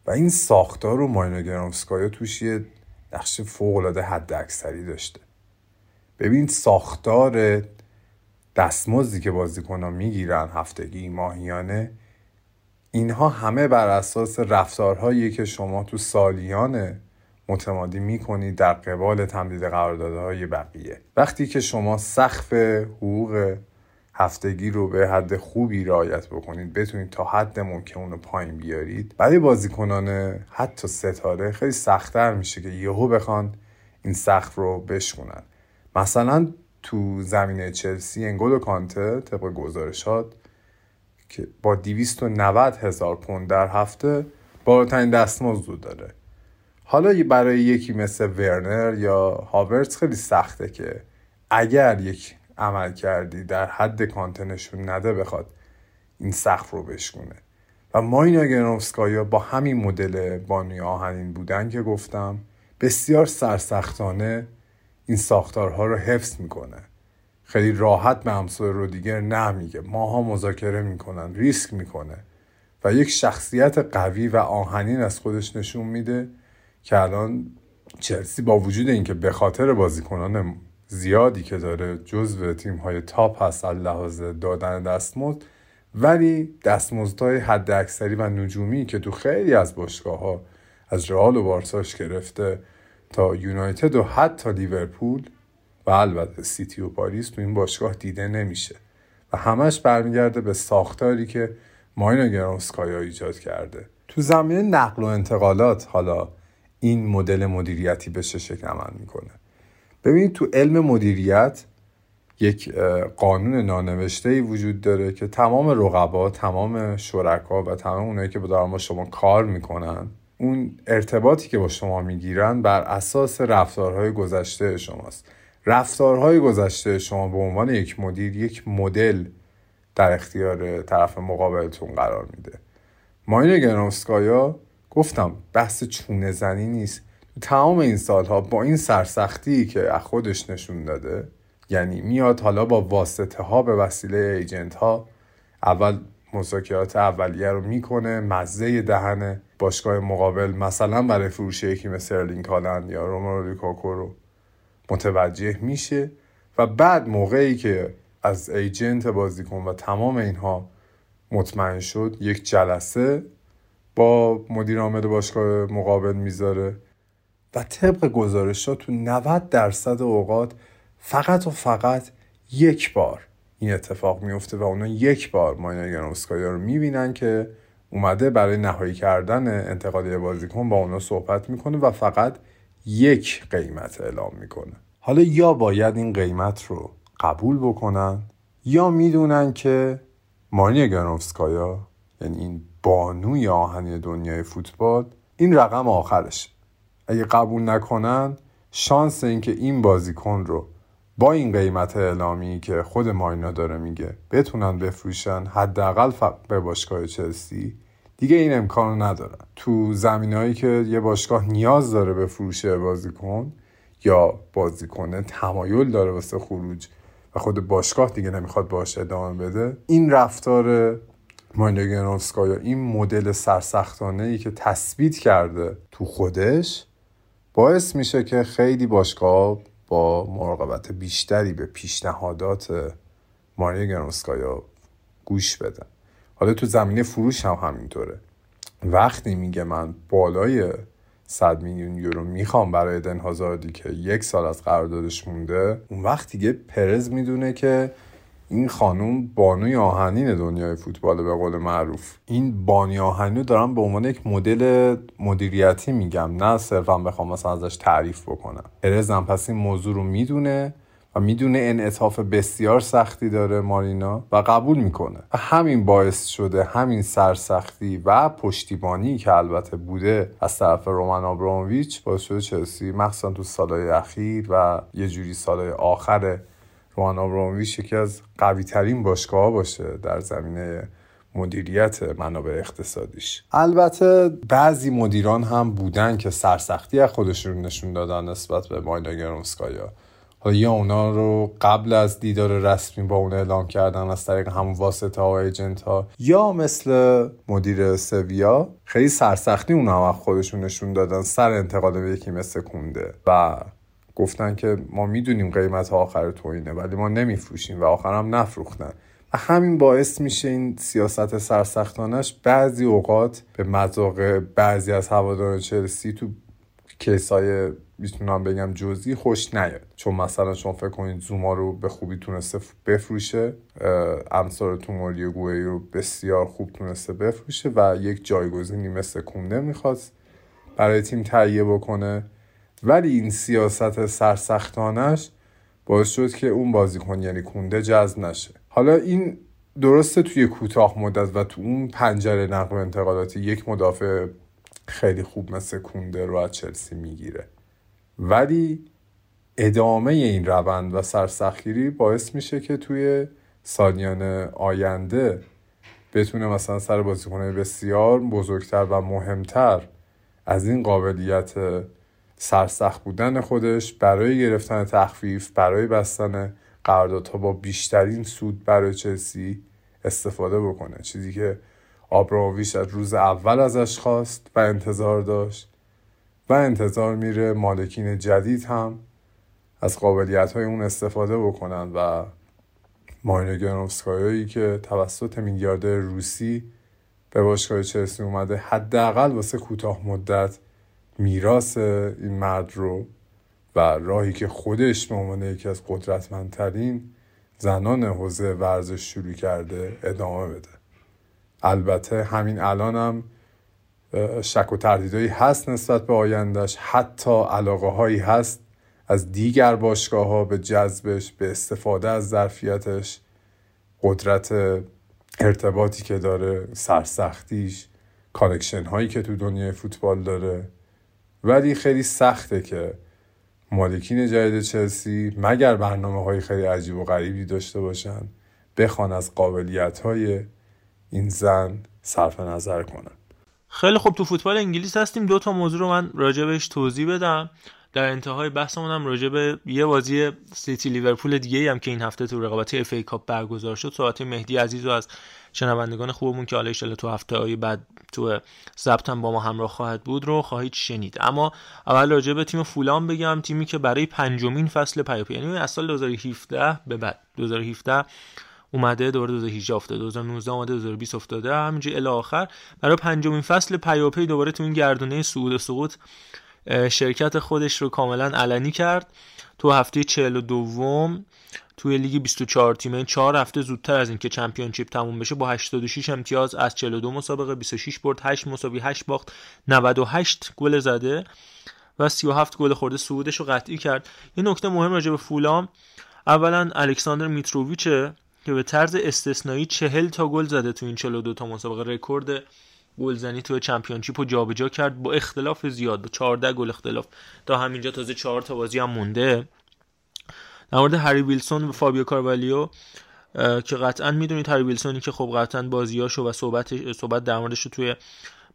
و این ساختار رو ماینا گرامسکایا توش یه نقش فوقالعاده حد اکثری داشته. ببین ساختار دستمزدی که بازیکنان می‌گیرن هفتگی ماهیانه اینها همه بر اساس رفتارهایی که شما تو سالیان متمادی می‌کنید در قبال تمدید قراردادهای بقیه. وقتی که شما سقف حقوق هفتگی رو به حد خوبی رعایت بکنید بتونید تا حد ممکن اون رو پایین بیارید. برای بازیکنان حتی ستاره خیلی سختتر میشه که یهو بخوان این سقف رو بشکنن مثلا تو زمینه چلسی انگل و کانته طبق گزارشات که با 290 هزار پوند در هفته بالاترین دستمزد داره. حالا برای یکی مثل ورنر یا هاورتس خیلی سخته که اگر یک عمل کردی در حد کانته نشون نده بخواد این سقف رو بشکونه. و ماینا گرانوفسکایا با همین مدل بانوی آهنین بودن که گفتم بسیار سرسختانه این ساختارها رو حفظ می‌کنه. خیلی راحت به همسایه رو دیگر نمیگه. ماها مذاکره می‌کنن ریسک می‌کنه. و یک شخصیت قوی و آهنین از خودش نشون میده که الان چلسی با وجود اینکه به خاطر بازیکنان زیادی که داره جزو تیم های تاپ هست لحاظ دادن دستمزد ولی دستمزدهای حد اکثری و نجومی که تو خیلی از باشگاه ها از رئال و بارساش گرفته تا یونایتد و حتی لیورپول و البته سیتی و پاریس تو این باشگاه دیده نمیشه. و همش برمیگرده به ساختاری که ماینا گرانسکایا ایجاد کرده. تو زمینه نقل و انتقالات حالا این مدل مدیریتی به چه شکل عمل می‌کنه؟ ببینید تو علم مدیریت یک قانون نانوشته ای وجود داره که تمام رقبا تمام شرکا و تمام اونایی که با شما کار می‌کنن اون ارتباطی که با شما می‌گیرن بر اساس رفتارهای گذشته شماست. رفتارهای گذشته شما به عنوان یک مدیر یک مدل در اختیار طرف مقابلتون قرار میده. ماین گرانسکایا گفتم بحث چونه زنی نیست. تمام این سالها با این سرسختی که از خودش نشون داده یعنی میاد حالا با واسطه ها به وسیله ایجنت ها اول مذاکرات اولیه رو می‌کنه مزه دهن باشگاه مقابل مثلا برای فروش یکی مثل ارلینگ هالند یا روملو لوکاکو رو متوجه میشه و بعد موقعی که از agent بازیکن و تمام اینها مطمئن شد یک جلسه با مدیر عامل باشگاه مقابل می‌ذاره و طبق گزارش ها تو 90 درصد اوقات فقط و فقط یک بار این اتفاق میفته و اونا یک بار ماینا گرانسکایا رو می‌بینن که اومده برای نهایی کردن انتقالی بازیکن با اونا صحبت می‌کنه و فقط یک قیمت اعلام می‌کنه. حالا یا باید این قیمت رو قبول بکنن یا می‌دونن که مانیا گرانسکایا یعنی این بانوی آهنی دنیای فوتبال این رقم آخرش اگه قبول نکنن شانس اینکه این بازیکن رو با این قیمت اعلامی که خود ماینا داره میگه بتونن بفروشن حداقل به باشگاه چلسی دیگه این امکانو ندارن. تو زمینهایی که یه باشگاه نیاز داره به فروش بازیکن یا بازیکنه تمایل داره واسه خروج و خود باشگاه دیگه نمی‌خواد باش ادامه بده این رفتار یا این مدل سرسختانه ای که تثبیت کرده تو خودش باعث میشه که خیلی باشگاه با مراقبت بیشتری به پیشنهادات ماریا گرانسکایا گوش بدن. حالا تو زمینه فروش هم همینطوره. وقتی میگه من بالای 100 میلیون یورو می‌خوام برای دن هازاردی که یک سال از قراردادش مونده اون وقت دیگه پرز می‌دونه که این خانوم بانوی آهنین دنیای فوتبال به قول معروف. این بانی آهنین دارم به عنوان یک مدل مدیریتی میگم. نه صرفا بخوام مثلا ازش تعریف بکنم. پرزم پس این موضوع رو می‌دونه و می‌دونه انعطاف بسیار سختی داره مارینا و قبول می‌کنه. و همین باعث شده همین سرسختی و پشتیبانی که البته بوده از طرف رومن آبرامویچ باعث شده چلسی مخصوصا تو سالهای اخیر و یه جوری سالهای آخر رومن آبرامویچ یکی از قوی ترین باشگاه باشه در زمینه مدیریت منابع اقتصادیش. البته بعضی مدیران هم بودن که سرسختی از خودشون نشون دادن نسبت به ماینا گرونسکایا. حالا یا اونا رو قبل از دیدار رسمی با اون اعلام کردن از طریق همون واسطه ها ایجنت ها یا مثل مدیر سویا خیلی سرسختی اونا هم خودشون نشون دادن سر انتقال به یکی مثل کونده. و گفتن که ما می‌دونیم قیمت آخر تو اینه ولی ما نمیفروشیم و آخرم نفروختن. و همین باعث میشه این سیاست سرسختانش بعضی اوقات به مذاق بعضی از هواداران چلسی تو کیسای می‌تونم بگم جزئی خوش نیاد. چون مثلا شما فکر کنید زوما رو به خوبی تونسته بفروشه امثال توموری گوهی رو بسیار خوب تونسته بفروشه و یک جایگزینی مثل کونده می‌خواست برای تیم تهیه بکنه. ولی این سیاست سرسختانش باعث شد که اون بازیکن یعنی کونده جذب نشه. حالا این درسته توی کوتاه مدت و تو اون پنجره نقل و انتقالاتی یک مدافع خیلی خوب مثل کونده رو از چلسی می‌گیره. ولی ادامه این روند و سرسخیری باعث میشه که توی سالیان آینده بتونه مثلا سر بازیکنهای بسیار بزرگتر و مهمتر از این قابلیت سرسخت بودن خودش برای گرفتن تخفیف برای بستن قراردادها با بیشترین سود برای چلسی استفاده بکنه. چیزی که آبراویش از روز اول ازش خواست و انتظار داشت و انتظار میره مالکین جدید هم از قابلیت های اون استفاده بکنن و ماینو گرانوفسکایایی که توسط میلیاردر روسی به باشگاه چلسی اومده حداقل واسه کوتاه مدت میراث این مرد رو و راهی که خودش به عنوان یکی از قدرتمندترین زنان حوزه ورزش شروع کرده ادامه بده. البته همین الانم هم شک و تردیدایی هست نسبت به آیندهش حتی علاقه هایی هست از دیگر باشگاه ها به جذبش به استفاده از ظرفیتش. قدرت ارتباطی که داره سرسختیش connection هایی که تو دنیای فوتبال داره. ولی خیلی سخته که مالکین جدید چلسی مگر برنامه های خیلی عجیب و غریبی داشته باشن بخوان از قابلیت های این زن صرف نظر کنن. خیلی خوب تو فوتبال انگلیس هستیم. دو تا موضوع رو من راجع بهش توضیح بدم. در انتهای بحثمون هم راجع به یه بازی سیتی لیورپول دیگه هم که این هفته تو رقابت اف ای کاپ برگزار شد. صحبت مهدی عزیز رو از شنوندگان خوبمون که حالا تو هفته های بعد تو ضبط با ما همراه خواهد بود رو خواهید شنید. اما اول راجع به تیم فولام بگم تیمی که برای پنجمین فصل پیاپی یعنی از سال 2017 به بعد. 2017 اومده دوباره 2018 افتاده 2019 اومده 2020 افتاده همینجوری الی آخر. برای پنجمین فصل پیاپی دوباره تو این گردونه صعود و سقوط شرکت خودش رو کاملا علنی کرد. تو هفته 42 توی لیگ 24 تیمه 4 هفته زودتر از اینکه چمپیونشیپ تموم بشه با 86 امتیاز از 42 مسابقه 26 برد 8 مساوی 8 باخت 98 گل زده و 37 گل خورده صعودش رو قطعی کرد. یه نکته مهم راجع به فولام اولا الکساندر میتروویچه که به طرز استثنایی 40 تا گل زده تو این 42 تا مسابقه رکورد گلزنی تو چمپیونشیپ رو جابجا کرد با اختلاف زیاد با 14 گل اختلاف. تا همینجا تازه 4 تا بازی هم مونده. در مورد هری ویلسون و فابیو کاروالیو که قطعا می‌دونید هری ویلسونی که خب قطعا بازیاشو و صحبت صحبت در موردش توی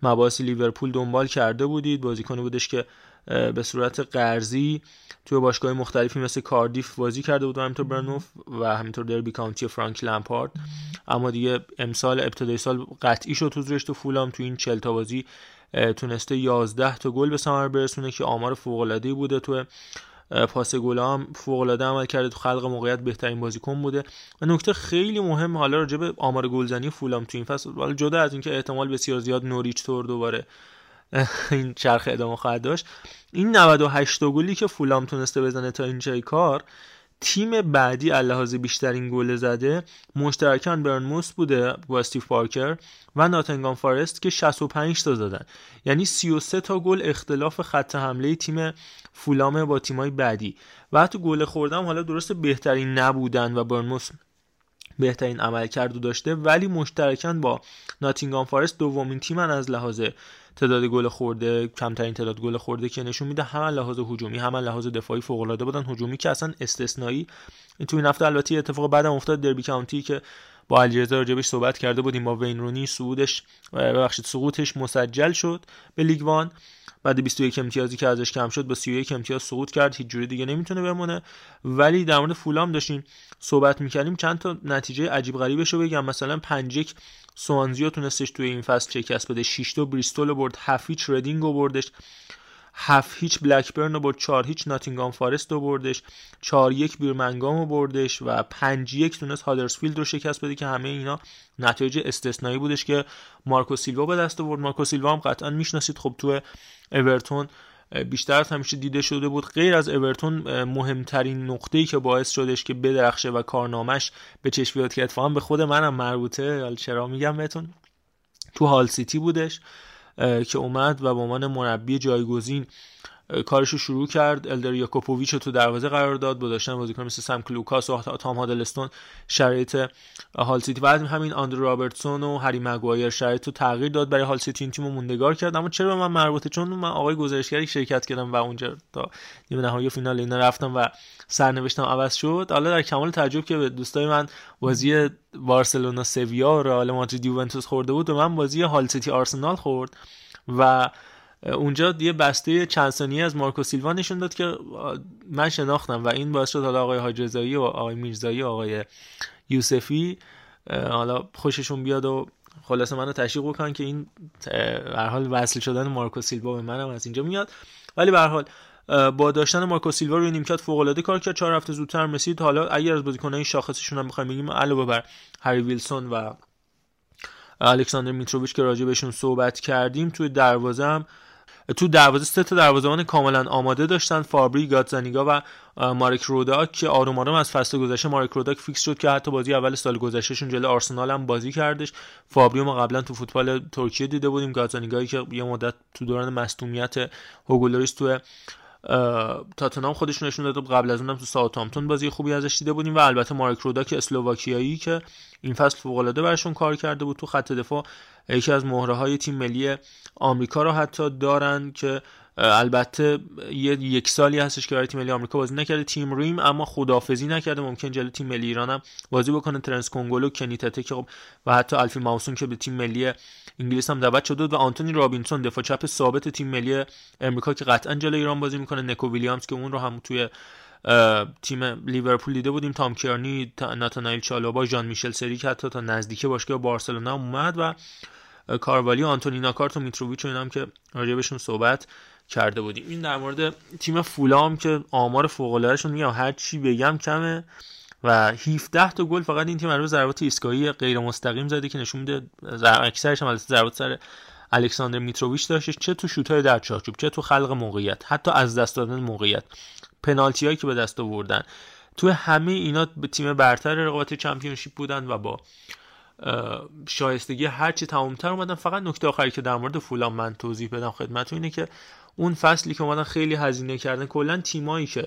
مباحث لیورپول دنبال کرده بودید. بازیکنی بودش که به صورت قرضی توی باشگاه مختلفی مثل کاردیف بازی کرده بود و همینطور برنوف و همینطور دربی کانتی فرانک لمپارد. اما دیگه امسال ابتدای سال قطعی شد حضورش تو فولام. تو این 40 تا بازی تونسته 11 تا گل به ثمر برسونه که آمار فوق بوده. تو پاس گل هم فوق عمل کرده. تو خلق موقعیت بهترین بازیکن بوده. و نکته خیلی مهم حالا راجع به آمار گلزنی فولام تو این فصل حالا جدا از اینکه احتمال بسیار زیاد نوریچ تور دوباره این چرخ ادامه خواهد داشت. این 98 گلی که فولام تونسته بزنه تا اینجای کار تیم بعدی اللحاظ بیشترین گل زده مشترکان برنموس بوده با استیو پارکر و ناتنگام فارست که 65 تا زدن. یعنی 33 تا گل اختلاف خط حمله تیم فولام با تیمای بعدی. و حتی گل خوردم حالا درست بهترین نبودن و برنموس بهترین عمل کرده داشته ولی مشترکان با ناتینگام فارست دومین تیمن از لحاظ تعداد گل خورده کمترین تعداد گل خورده که نشون میده هم لحاظ هجومی هم لحاظ دفاعی فوق العاده بودن. هجومی که اصلا استثنایی تو این هفته البته اتفاق بعدم افتاد دربی کانتی که با علیرضا راجبش صحبت کرده بودیم با وین رونی صعودش ببخشید سقوطش مسجل شد به لیگ وان. بعد 21 امتیازی که ازش کم شد با 31 امتیاز سقوط کرد. هیچ جوری دیگه نمی‌تونه بمونه. ولی در مورد فولام داشتیم صحبت می‌کردیم چند تا نتیجه عجیب غریبش رو بگم. مثلا 5 1 سوانزیو تونستش توی این فصل شکست بده. 6 تا بریستول برد 7 هیچ ردینگ رو بردش 7 هیچ بلکبرن رو برد 4 هیچ ناتینگام فارست رو بردش 4 1 بیرمنگام رو بردش و 5 1 تونست هادرسفیلد رو شکست بده که همه اینا نتایج استثنایی بودش که مارکو سیلوا به دست آورد. مارکو سیلوا هم قطعا می‌شناسید. خب تو اورتون بیشتر از همیشه دیده شده بود. غیر از اورتون مهمترین نقطه‌ای که باعث شدش که بدرخشه و کارنامش به چشم بیاد که اتفاقا به خود منم مربوطه. حالا چرا میگم بهتون؟ تو هال سیتی بودش که اومد و به عنوان مربی جایگزین کارش رو شروع کرد. الدین یاکوپوویچ رو تو دروازه قرار داد. با داشتن بازیکن مثل سم کلوکاس و تام هادلستون شرایط هال سیتی و همین آندرو رابرتسون و هری مگوایر شرایط رو تغییر داد. برای هال سیتی این تیم رو موندگار کرد. اما چرا به من مربوطه؟ چون من آقای گزارشگری شرکت کردم و اونجا تا نیمه نهایی فینال اینا رفتم و سرنوشتم عوض شد. حالا در کمال تعجب که دوستای من بازی بارسلونا سویا و رئال مادرید یوونتوس خورده بود و من بازی هال سیتی آرسنال خورد و اونجا یه بسته چند ثانیه از مارکو سیلوا نشون داد که من شناختم و این باعث شد حالا آقای حاج و آقای میرزایی و آقای یوسفی حالا خوششون بیاد و خلاصه منو تشویق بکنن که این به حال وصل شدن مارکو سیلوا به منم از اینجا میاد. ولی به هر حال با داشتن مارکو سیلوا روی نیمکت فوق العاده کار کرد. چهار هفته زودتر رسید. حالا اگر از بازیکنان شاخصشون هم بخوایم بگیم علاوه بر هری ویلسون و الکساندر میتروویچ که راجع بهشون صحبت کردیم توی دروازه هم تو دروازه سه تا دروازه‌بان کاملا آماده داشتن فابری گازانیگا و مارک روداک که آروم آروم از فصل گذشته مارک روداک فیکس شد که حتی بازی اول سال گذشتهشون جلو آرسنال هم بازی کردش. فابری ما قبلا تو فوتبال ترکیه دیده بودیم. گازانیگایی که یه مدت تو دوران مصدومیت هوگو لوریس تو تاتنام خودش نشون داد قبل از اونم تو ساوثهامپتون بازی خوبی ازش دیده بودیم و البته مارک روداک اسلوواکیایی که این فصل فوق العاده براشون کار کرده بود تو خط دفاع یکی از مهره های تیم ملی آمریکا رو حتی دارن که البته یه یک سالی هستش که برای تیم ملی آمریکا بازی نکرده. تیم ریم اما خدافظی نکرده. ممکنه جلو تیم ملی ایران هم بازی بکنه. ترنس کنگولو کنی تته که خب و حتی الفی ماوسون که به تیم ملی انگلیس هم دعوت شده و آنتونی رابینسون دفاع چپ ثابت تیم ملی امریکا که قطعا جلو ایران بازی می‌کنه. نکو ویلیامز که اون رو هم توی تیم لیورپول دیده بودیم. تام کیرنی ناتانایل چالوبا ژان میشل سری که حتی تا نزدیک باشگاه بارسلونا اومد و کاروالی و آنتونی ناکارت و میتروویچ و اینا هم که راجبشون صحبت کرده بودیم این در مورد تیم فولام که آمار فوق العاده میگم هر چی بگم کمه. و 17 تا گل فقط این تیم رو ضربات ایستگاهی غیر مستقیم زده که نشون میده اکثرش هم ضربات سر الکساندر میتروویچ داشته چه تو شوت‌های در چارچوب چه تو خلق موقعیت حتی از دست دادن موقعیت. پنالتی هایی که به دست آوردن. تو همه اینا به تیم برتر رقابت چمپیونشیپ بودن و با شایستگی هرچی تمامتر اومدن. فقط نکته آخری که در مورد فولان من توضیح بدم خدمتتون اینه که اون فصلی که اومدن خیلی هزینه کردن کلا تیمایی که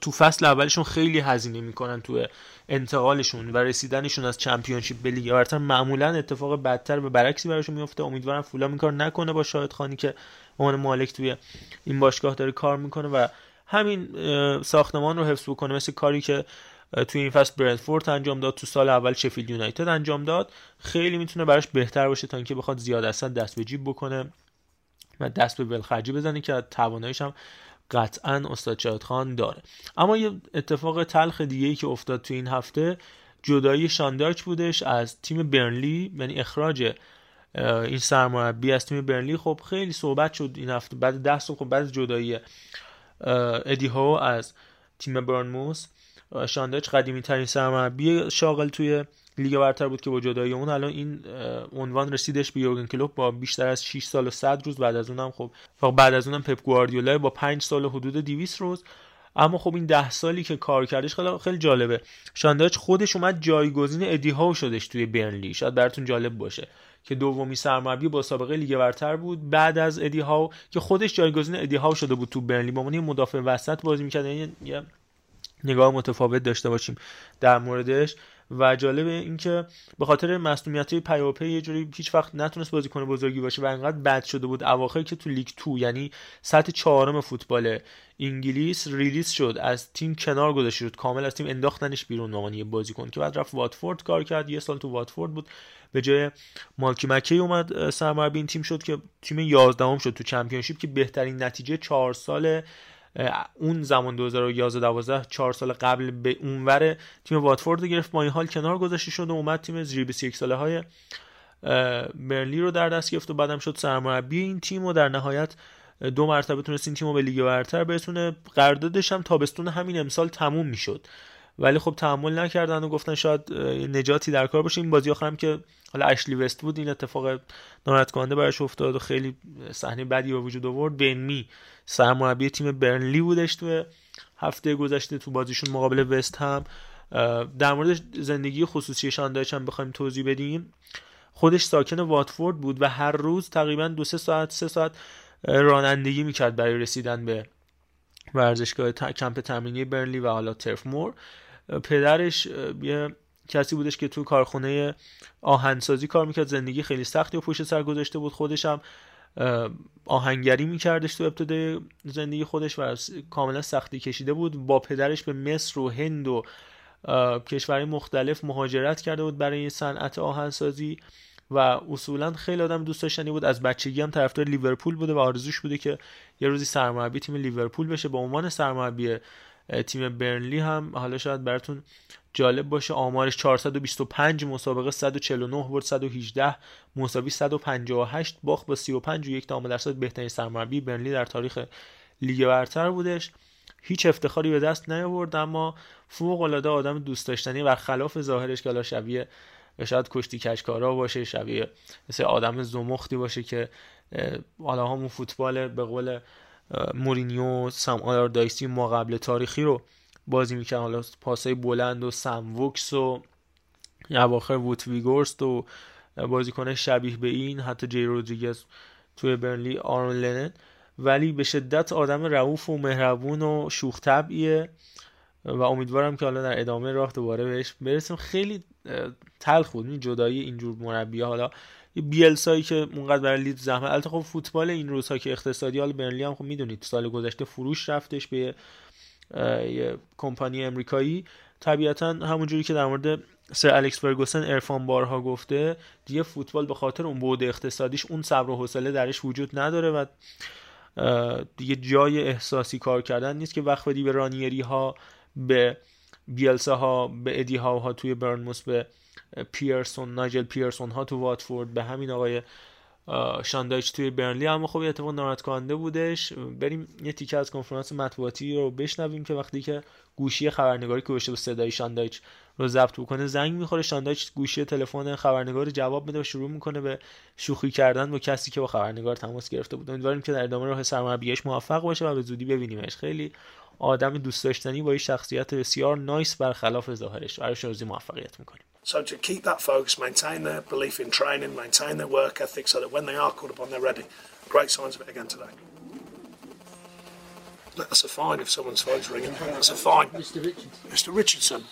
تو فصل اولشون خیلی هزینه می‌کنن تو انتقالشون و رسیدنشون از چمپیونشیپ به لیگ. برتر معمولا اتفاق بدتر و برعکسی براشون میفته امیدوارم فولام این کار نکنه با شاهد خانی که عنوان مالک توی این باشگاه داره کار می‌کنه و همین ساختمان رو حفظ بکنه. مثل کاری که توی این فصل برنتفورد انجام داد تو سال اول شفیلد یونایتد انجام داد. خیلی می‌تونه براش بهتر باشه تا اینکه بخواد زیاد اصلا دست به جیب بکنه. و دست به ولخرجی بزنه که تواناییش هم قطعا استاد شاهد خان داره. اما یه اتفاق تلخ دیگه ای که افتاد تو این هفته جدایی شاندارچ بودش از تیم برنلی یعنی اخراج این سرمربی از تیم برنلی. خب خیلی صحبت شد این هفته. بعد ده سال خب بعد جدایی ادی هو از تیم برنموس شانداچ قدیمی ترین سرمربی شاغل توی لیگ برتر بود که با جدایی اون الان این عنوان رسیدش به یورگن کلوپ با بیشتر از 6 سال و 100 روز بعد از اونم خب بعد از اونم پپ گواردیولا با 5 سال و حدود 200 روز. اما خب این ده سالی که کار کردش خیلی خیلی جالبه. شان دایچ خودش اومد جایگزین ادی هاو شدش توی برنلی. شاید براتون جالب باشه که دومی سرمربی با سابقه لیگ برتر بود بعد از ادی هاو که خودش جایگزین ادی هاو شده بود تو برنلی. با عنوان مدافع وسط بازی می‌کرد. یعنی یه نگاه متفاوت داشته باشیم در موردش. و جالب این که به خاطر مصدومیت پیاپی یه جوری هیچ وقت نتونست بازیکن بزرگی باشه و انقدر بد شده بود. اواخر که تو لیگ تو یعنی سطح چهارم فوتبال انگلیس ریلیز شد از تیم کنار گذاشته شد. کامل از تیم انداختنش بیرون به یه بازیکن که بعد رفت واتفورد کار کرد. یه سال تو واتفورد بود. به جای مالکی مکی اومد سرمربی این تیم شد که تیم 11 شد تو چمپیونشیپ که بهترین نتیجه چهار سال اون زمان 2011 12 4 سال قبل به اونور تیم واتفورد گرفت با این حال کنار گذاشته شد و اومد تیم زیر 21 ساله های برلی رو در دست گرفت و بعدم شد سرمربی این تیم و در نهایت دو مرتبه تونست این تیم رو به لیگ برتر برسونه. قراردادش هم تابستون همین امسال تموم می‌شد. ولی خب تحمل نکردن و گفتن شاید نجاتی در کار باشه. این بازی آخرم که حالا اشلی وست بود این اتفاق ناراحت کننده براش افتاد و خیلی صحنه بدی به وجود آورد. بن می سرمربی تیم برنلی بودش تو هفته گذشته تو بازیشون مقابل وست هم. در مورد زندگی خصوصی شاندایچ هم بخوایم توضیح بدیم. خودش ساکن واتفورد بود و هر روز تقریبا دو سه ساعت سه ساعت رانندگی می‌کرد برای رسیدن به ورزشگاه کمپ تمرینی برنلی و حالا ترف مور. پدرش یه کسی بودش که تو کارخونه آهنسازی کار می‌کرد زندگی خیلی سختی و پشت سر گذاشته بود خودش هم آهنگری میکردش تو ابتدای زندگی خودش و کاملا سختی کشیده بود. با پدرش به مصر و هند و کشورهای مختلف مهاجرت کرده بود برای صنعت آهنسازی و اصولا خیلی آدم دوست داشتنی بود. از بچگی هم طرفدار لیورپول بوده و آرزوش بوده که یه روزی سرمربی تیم لیورپول بشه. به عنوان سرمربی تیم برنلی هم حالا شاید براتون جالب باشه آمارش 425 مسابقه 149 برد 118 مساوی 158 باخت با 35 و یک درصد بهترین سرمربی برنلی در تاریخ لیگ برتر بودش. هیچ افتخاری به دست نیاورد اما فوق العاده آدم دوست داشتنی و خلاف ظاهرش که شبیه شاید کشتی کج کارا باشه شبیه مثل آدم زمختی باشه که حالا همون فوتبال به قول مورینیو سم آلاردایسی ما قبل تاریخی رو بازی می‌کنه حالا پاسای بلند و سم وکس و اواخر ووت وگهورست و بازیکن شبیه به این حتی جی رودریگز توی برنلی آرون لنن. ولی به شدت آدم رعوف و مهربون و شوخ طبعیه و امیدوارم که حالا در ادامه راه دوباره بهش برسیم. خیلی تلخ بود. این جدایی اینجور مربی حالا یه بیلسایی که اونقدر برای لید زحمت البته خب فوتبال این روزها که اقتصادی حالا برنلی هم خب می‌دونید سال گذشته فروش رفتش به یه کمپانی امریکایی. طبیعتا همونجوری که در مورد سر الکس فرگوسن ارفان بارها گفته دیگه فوتبال به خاطر اون بود اقتصادیش اون صبر و حوصله درش وجود نداره و دیگه جای احساسی کار کردن نیست که وقت بدی به رانیری ها به بیلسا ها به ادی ها ها توی برنموس به پیرسون ناجل پیرسون ها تو واتفورد به همین آقای شاندایچ توی برنلی. اما خب اتفاق ناراحت کننده بودش. بریم یه تیکه از کنفرانس مطبوعاتی رو بشنویم که وقتی که گوشی خبرنگاری که به صدای شاندایچ رو ضبط بکنه زنگ می‌خوره شاندایچ گوشی تلفن خبرنگار جواب میده و شروع می‌کنه به شوخی کردن با کسی که با خبرنگار تماس گرفته بود امیدواریم که در ادامه راه سرمربیش موفق باشه و به زودی ببینیمش خیلی آدم دوست داشتنی با این شخصیت بسیار نایس برخلاف ظاهرش براش روزی موفقیت می‌کنیم So to keep that focus, maintain their belief in training, maintain their work ethic so that when they are called upon, they're ready. Great signs of it again today. That's a fine if someone's phone's ringing. That's a fine. Mr. Richardson. Mr. Richardson.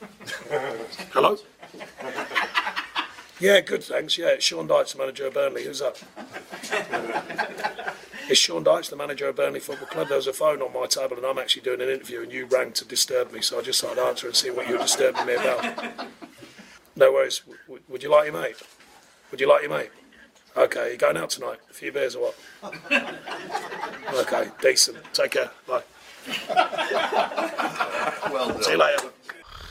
Hello? Yeah, good, thanks. Yeah, it's Sean Dyche, the manager of Burnley. Who's up? It's Sean Dyche, the manager of Burnley Football Club. There was a phone on my table, and I'm actually doing an interview, and you rang to disturb me, so I just thought I'd answer and see what you were disturbing me about. No worries. W- would you like your mate? Would you like your mate? Okay, you going out tonight? A few beers or what? Okay, decent. Take care. Bye. well done. See you later.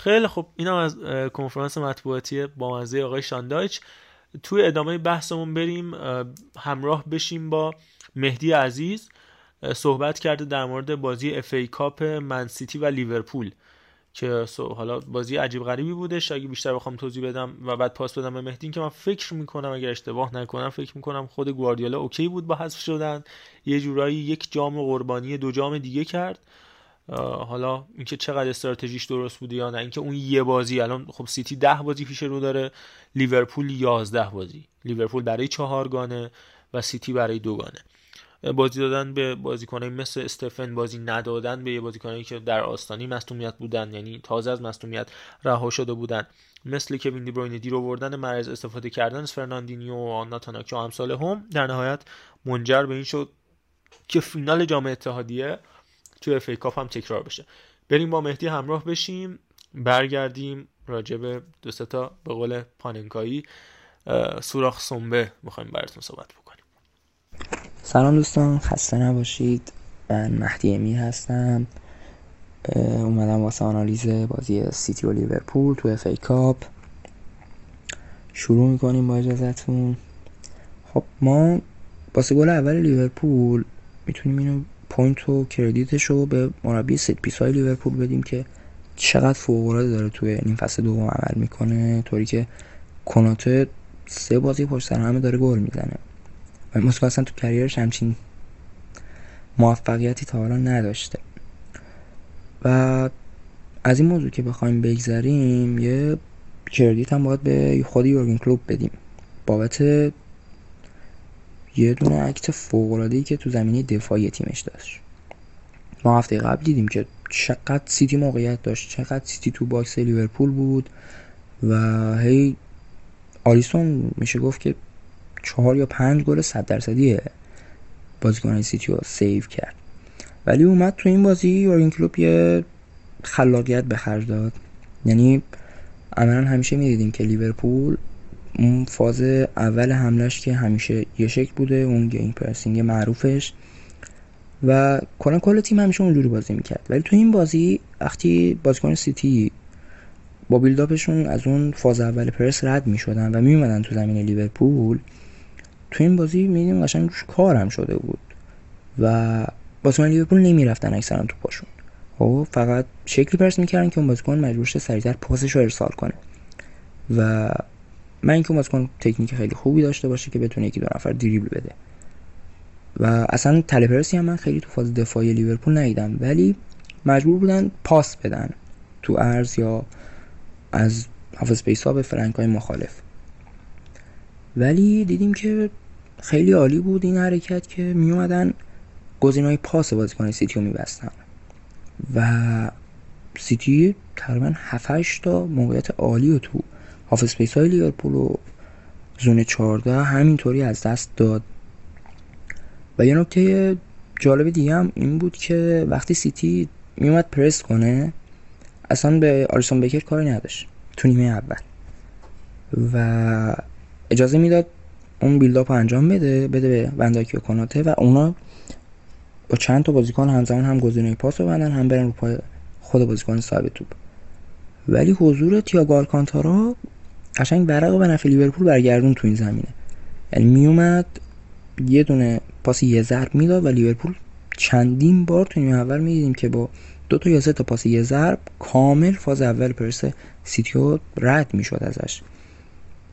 خیلی خب اینم از کنفرانس مطبوعاتی با مزه آقای شان دایچ. توی ادامه بحثمون بریم همراه بشیم با مهدی عزیز صحبت کرده در مورد بازی اف ای کاپ منسیتی و لیورپول که حالا بازی عجیب غریبی بودش. اگه بیشتر بخوام توضیح بدم و بعد پاس بدم به مهدی که من فکر می‌کنم اگر اشتباه نکنم فکر می‌کنم خود گواردیولا OK بود با حذف شدن. یه جورایی یک جام قربانی دو جام دیگه کرد. حالا اینکه چقدر استراتژیش درست بوده یا نه اینکه اون یه بازی الان خب سیتی ده بازی پیش رو داره لیورپول یازده بازی. لیورپول برای چهارگانه و سیتی برای دوگانه. بازی دادن به بازیکنایی مثل استفن بازی ندادن به یه بازیکنایی که در آستانه مصدومیت بودن یعنی تازه از مصدومیت رها شده بودن. مثل کوین دی بروینه دیر آوردن محرز استفاده کردن از فرناندینیو و ناتان آکه و امثال هم در نهایت منجر به این شد که فینال جام اتحادیه توی اف ای کاپ هم تکرار بشه. بریم با مهدی همراه بشیم. برگردیم راجع به دو تا به قول پاننکایی سوراخ سنبه می‌خوایم براتون صحبت بکنیم. سلام دوستان خسته نباشید. من مهدی امیر هستم. اومدم واسه آنالیز بازی سیتی و لیورپول تو اف ای کاپ. شروع می‌کنیم با اجازتون خب ما واسه گل اول لیورپول می‌تونیم اینو point و credit ش رو به مربی set piece های لیورپول بدیم که چقدر فوق العاده داره توی این فصل دوم عمل می‌کنه طوری که کناته سه بازی پشت سر هم داره گل می‌زنه. و مسکو اصلا تو career ش همچین موفقیتی تا حالا نداشته. و از این موضوع که بخوایم بگذریم یه credit هم باید به خود یورگن کلوپ بدیم. بابت یه دونه act فوق که تو زمینه دفاعی تیمش داشت. ما هفته قبل دیدیم که چقدر سیتی موقعیت داشت چقدر سیتی تو box لیورپول بود و هی آلیسون میشه گفت که چهار یا پنج گل صد درصدی بازیکن سیتی رو save کرد. ولی اومد تو این بازی یورگن کلوپ یه خلاقیت به خرج داد. یعنی عملا همیشه می‌دیدیم که لیورپول اون فاز اول حملش که همیشه یه شکل بوده اون gegenpressing معروفش. و کلا کل تیم همیشه اونجوری بازی می‌کرد. ولی تو این بازی وقتی بازیکن سیتی با build-up شون از اون فاز اول پرس رد می‌شدن و میومدن تو زمین لیورپول تو این بازی میدیم قشنگ کار هم شده بود و بازیکن لیورپول نمی‌رفتن اکثرا تو پاشون خب فقط شکلی پرس می‌کردن که اون بازیکن مجبور شه سریعتر پاسش رو ارسال کنه. و من اینکه بازیکن تکنیک خیلی خوبی داشته باشه که بتونه یکی دو نفر دریبل بده. و اصلا تلپرسی هم من خیلی تو فاز دفاعی لیورپول ندیدم ولی مجبور بودن پاس بدن تو ارز یا از half space ها به flank های مخالف. ولی دیدیم که خیلی عالی بود این حرکت که می اومدن های پاس بازیکن سیتی رو میبستن. و سیتی تقریبا 7 تا موقعیت عالی رو تو half space های لیورپول و zone 14 همینطوری از دست داد. و یه نکته جالب دیگه هم این بود که وقتی سیتی میومد پرس کنه اصلا به آریسون بکر کاری نداشت تو نیمه اول. و اجازه می‌داد اون بیلداپ انجام بده بده به ونداکی و کناته و اونا با چند تا بازیکن همزمان هم گزینه پاس ببندن هم برن رو پای خود بازیکن صاحب توپ. ولی حضور تییاگو آلکانتارا قشنگ ورق نفع لیورپول برگردون تو این زمینه. یعنی میومد یه دونه پاس یه ضرب می‌داد و لیورپول چندین بار تو نیمه اول می‌دیدیم که با دو تا یا سه تا پاس یه ضرب کامل فاز اول پرس سیتیو رد می‌شد ازش.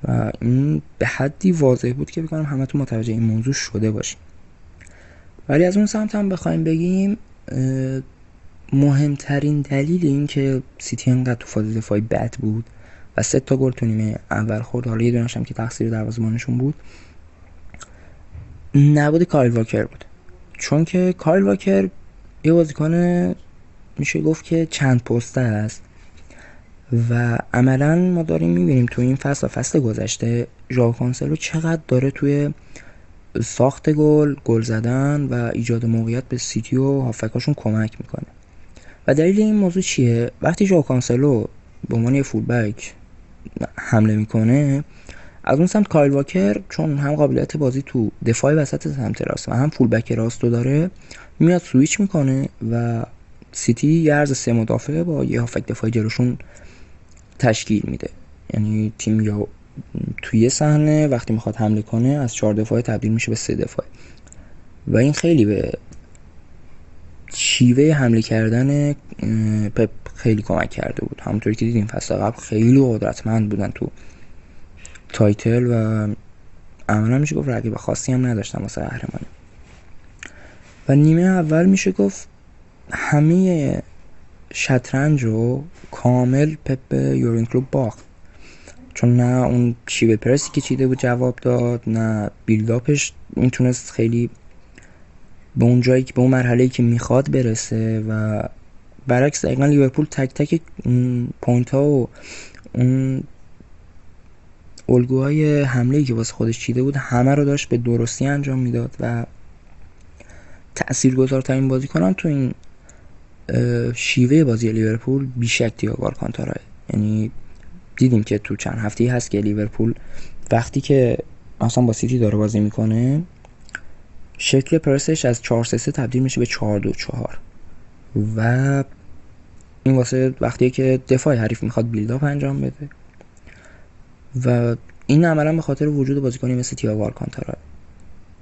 و این به حدی واضح بود که فکر کنم همه تو متوجه این موضوع شده باشیم ولی از اون سمت هم بخوایم بگیم مهمترین دلیل این که سیتی انقدر تو فاز دفاعی بد بود و سه تا گل تو نیمه اول خورد. حالا یه دونش هم که تقصیر دروازه‌بانشون بود. نبود کایل واکر بود. چون که کایل واکر یه بازیکن میشه گفت که چند پسته است. و عملا ما داریم می‌بینیم تو این فصل و فصل گذشته ژاو کانسلو چقدر داره توی ساخت گل گل زدن و ایجاد موقعیت به سیتی و هافبکاشون کمک می‌کنه. و دلیل این موضوع چیه؟ وقتی ژاو کانسلو به عنوان یه fullback حمله می‌کنه از اون سمت کایل واکر چون هم قابلیت بازی تو دفاع وسط سمت راست و هم فولبک راست رو داره میاد سویچ می‌کنه و سیتی یه عرض سه مدافع با یه هافک دفاعی جلوشون تشکیل میده. یعنی تیم یا توی صحنه وقتی می‌خواد حمله کنه از چهار دفاعه تبدیل میشه به سه دفاعه و این خیلی به شیوه حمله کردن پپ خیلی کمک کرده بود. همونطوری که دیدیم فصل قبل خیلی قدرتمند بودن تو title و عملا میشه گفت رقیب خاصی هم نداشتن واسه قهرمانی. و نیمه اول میشه گفت همه شطرنج رو کامل پپ یورگن کلوپ باخت. چون نه اون شیوه پرسی که چیده بود جواب داد نه بیلداپش می‌تونست خیلی به اون جایی که به اون مرحله که می‌خواد برسه و برعکس دقیقا لیورپول تک تک point ها و اون الگوهای حمله که واسه خودش چیده بود همه رو داشت به درستی انجام می‌داد و تاثیرگذارترین بازیکنان تو این شیوه بازی لیورپول بیشک تیاگو آلکانتارا یعنی دیدیم که تو چند هفته هست که لیورپول وقتی که اصلا با سیتی داره بازی می‌کنه شکل پرسش از 4 3 تبدیل میشه به 4 2 4 و این واسه وقتی که دفاع حریف می‌خواد بیلداپ انجام بده. و این عملا به خاطر وجود بازیکنی مثل تییاگو آلکانتارا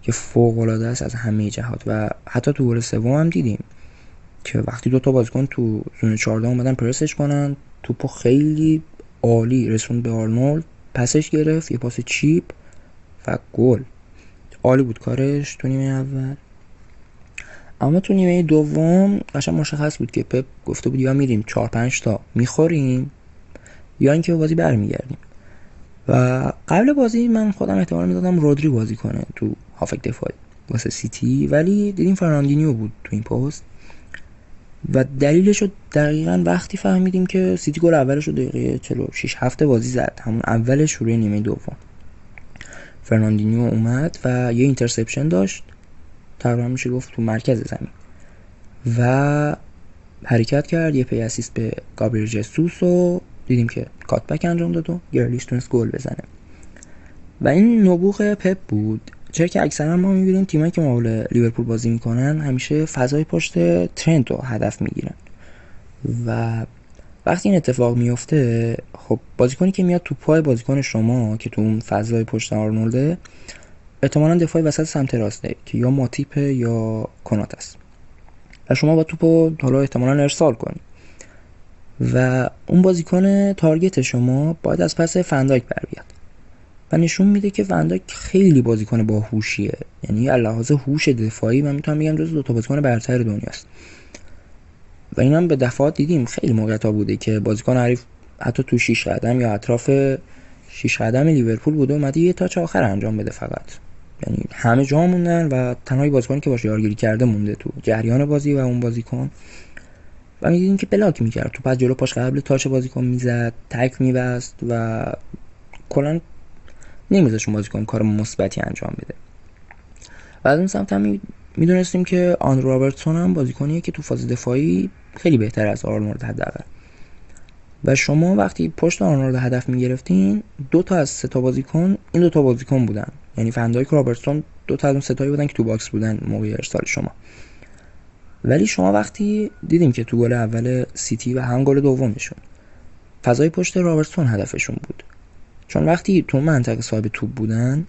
که فوق العاده است از همه جهات. و حتی تو گل سوم هم دیدیم که وقتی دو تا بازیکن تو زون 14 اومدن پرسش کنن توپو خیلی عالی رسوند به آرنولد پسش گرفت یه پاس chip و گل. عالی بود کارش تو نیمه اول. اما تو نیمه دوم قشنگ مشخص بود که پپ گفته بود یا میریم 4 5 تا می‌خوریم یا اینکه بازی برمیگردیم. و قبل بازی من خودم احتمال می‌دادم رودری بازی کنه تو هافبک دفاعی واسه سیتی ولی دیدیم فرناندینیو بود تو این پست. و دلیلش رو دقیقا وقتی فهمیدیم که سیتی گل اولش رو دقیقه 46 هفته بازی زد همون اول شروع نیمه دوم. فرناندینیو اومد و یه interception داشت. تقریبا میشه گفت تو مرکز زمین. و حرکت کرد یه pre-assist به گابریل جسوس و دیدیم که cutback انجام داد و گرلیش تونست گل بزنه. و این نبوغ پپ بود. چرا که اکثرا ما می‌بینیم تیمایی که مقابل لیورپول بازی می‌کنن همیشه فضای پشت ترنت رو هدف می‌گیرن. و وقتی این اتفاق میفته خب بازیکنی که میاد تو پای بازیکن شما که تو اون فضای پشت آرنولده احتمالا دفاع وسط سمت راسته که یا ماتیپ یا کنات است. و شما با توپو حالا احتمالا ارسال کنید و اون بازیکن تارگت شما باید از پس فنداک بر بیاد. و نشون میده که فنداک خیلی بازیکن باهوشیه. یعنی لحاظ هوش دفاعی من می‌تونم بگم جز دو تا بازیکن برتر دنیاست. و اینم به دفعات دیدیم خیلی موقعیت بوده که بازیکن حریف حتی تو شیش قدم یا اطراف شیش قدم لیورپول بوده اومده یه تاچ آخر انجام بده فقط. یعنی همه جا موندن و تنهایی بازیکنی که باشه یارگیری کرده مونده تو جریان بازی و اون بازیکن. و می‌دیدیم که بلاک می‌کرد. تو پس جلو پاش قبل تاچ بازیکن می‌زد تک میبست و کلا نمیذاش اون بازیکن کار مثبتی انجام بده. و از اون سمت هم می‌دونستیم که اندی رابرتسون هم بازیکنیه که تو فاز دفاعی خیلی بهتر از آرنولد حداقل. و شما وقتی پشت آرنولد هدف می‌گرفتین دو تا از سه تا بازیکن این دو تا بازیکن بودن. یعنی فندایک رابرتسون دو تا از اون سه تایی بودن که تو box بودن موقع ارسال شما. ولی شما وقتی دیدیم که تو گل اول سیتی و هم گل دومشون فضای پشت رابرتسون هدفشون بود. چون وقتی تو منطقه صاحب توپ بودن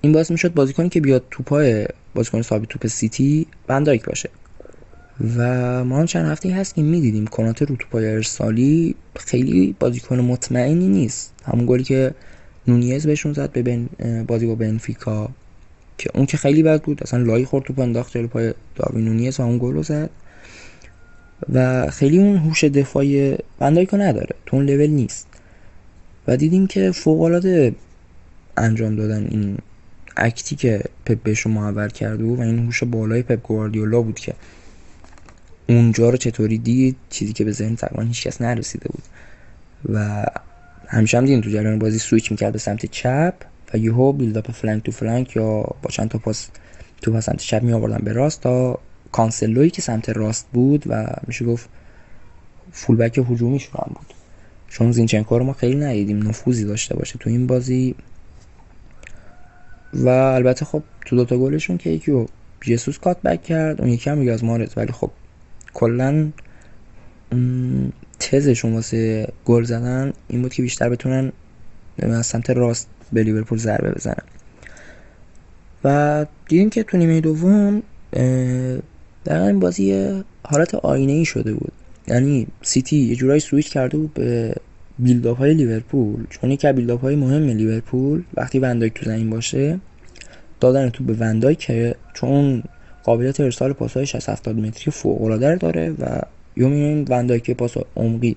این باعث می‌شد بازیکنی که بیاد توپای بازیکن صاحب توپ سیتی بندایک باشه. و ما هم چند هفته هست که می‌دیدیم. کنات رو توپای ارسالی خیلی بازیکن مطمئنی نیست. همون گلی که نونیز بهشون زد به بن بازی با بنفیکا که اون که خیلی بد بود. اصلا لای خورد توپ انداخت جلوی پای داروین نونیز و اون گل رو زد. و خیلی اون هوش دفاعی فندایکو نداره. تو اون لول نیست. و دیدیم که فوق العاده انجام دادن این act ی که پپ بهشون محول کرده و این هوش بالای پپ گواردیولا بود که اونجا رو چطوری دید؟ چیزی که به ذهن تقریبا هیچکس نرسیده بود. و همیشه هم دیدیم تو جریان بازی سویچ می‌کرد به سمت چپ و یهو build-up flank تو flank یا با چند تا پاس تو سمت چپ می آوردن به راست تا کانسلوی که سمت راست بود و میشه گفت فولبک هجومی هم بود. چون زینچنکو رو ما خیلی ندیدیم نفوذی داشته باشه تو این بازی. و البته خب تو دوتا گلشون که یکی جسوس کات بک کرد اون یکی هم از مارز ولی خب کلا تزشون واسه گل زدن این بود که بیشتر بتونن از سمت راست به لیورپول ضربه بزنن. و دیدیم که تو نیمه دوم در این بازی حالت آینه ای شده بود. یعنی سیتی یه جورایی سویچ کرده بود به build-up های لیورپول. چون یکی build-up های مهم لیورپول وقتی فندایک تو زمین باشه دادن تو به فندایک که چون قابلیت ارسال پاسهای 60 70 متری فوق العاده داره و یا می‌بینیم فندایک پاس عمقی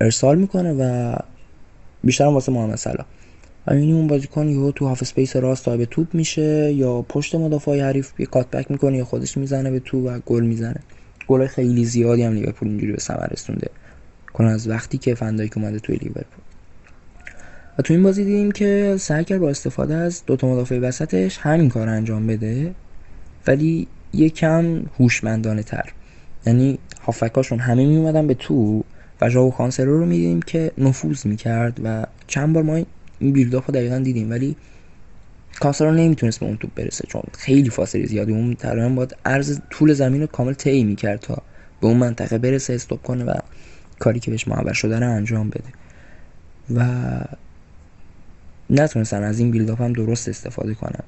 ارسال می‌کنه و بیشتر واسه محمد صلاح. می‌بینیم اون بازیکن یهو تو half space راست صاحب توپ میشه یا پشت مدافع حریف یه cutback می‌کنه یا خودش می‌زنه به تو و گل می‌زنه. گل خیلی زیادی هم لیورپول اینجوری به ثمر رسونده. کنه از وقتی که فندایک اومده توی لیورپول. و تو این بازی دیدیم که سعی کرد با استفاده از دو تا مدافع وسطش همین کار انجام بده. ولی یکم هوشمندانه تر. یعنی هافبکاشون همه می اومدن به تو و ژاو کانسلو رو می‌دیدیم که نفوذ می‌کرد و چند بار ما این build-up رو دقیقا دیدیم ولی کانسلو نمی‌تونست به اون توپ برسه چون خیلی فاصله زیادی. اون تقریبا باید عرض طول زمین رو کامل طی می‌کرد تا به اون منطقه برسه stop کنه و کاری که بهش محول شده رو انجام بده. و نتونستن از این build-up هم درست استفاده کنن.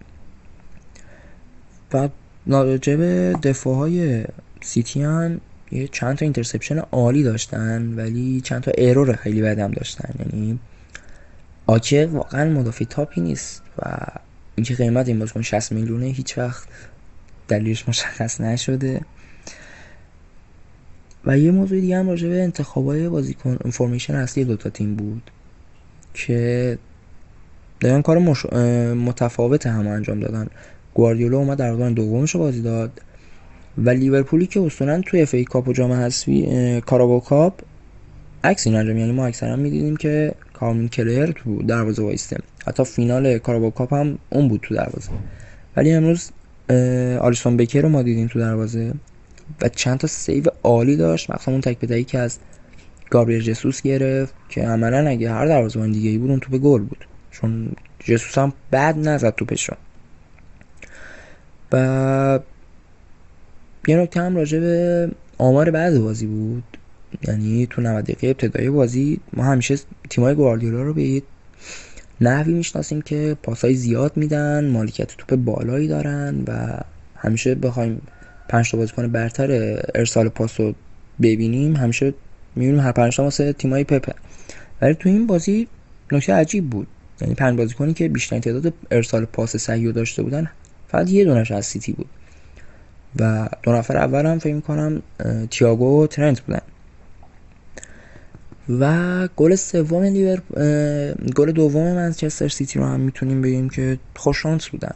و راجع دفاع های سیتی هم یه چند تا interception عالی داشتن ولی چند تا error خیلی بد هم داشتن. یعنی آکه واقعا مدافع top ی نیست و اینکه قیمت این بازیکن 60 میلیونه هیچ وقت دلیلش مشخص نشده. و یه موضوع دیگه هم راجع به انتخابای بازیکنان formation اصلی دوتا تیم بود که دارن کار مش... متفاوت هم انجام دادن. گواردیولا اومد گلر دومش دومش بازی داد. و لیورپولی که اصولا توی FA Cup و جام حذفی Carabao Cup عکس این انجام یعنی ما اکثرا می‌دیدیم که کویمین کلهر تو دروازه وایسته. حتی فینال Carabao Cup هم اون بود تو دروازه. ولی امروز آلیسون بکر رو ما دیدیم تو دروازه و چند تا save عالی داشت. مثلا اون تک به تکی که از گابریل جسوس گرفت که عملا اگه هر دروازه‌بان دیگه ای بود اون توپ گل بود. چون جسوس هم بد نزد توپش و یه نکته هم راجع به آمار بعد بازی بود. یعنی تو 90 دقیقه ابتدای بازی ما همیشه تیمای گواردیولا رو به نحوی می‌شناسیم که پاسای زیاد میدن مالکیت توپ بالایی دارن و همیشه بخوایم پنج تا بازیکن برتر ارسال پاس رو ببینیم همیشه می‌بینیم هر پنج تا واسه تیمای پپه. ولی تو این بازی نکته عجیب بود. یعنی پنج بازیکنی که بیشترین تعداد ارسال پاس صحیح داشته بودن فقط یه دونش از سیتی بود. و دو نفر اول هم فکر می‌کنم تییاگو و ترنت بودن. و گل سوم لیور گل دوم منچستر سیتی رو هم می‌تونیم بگیم که خوششانس بودن.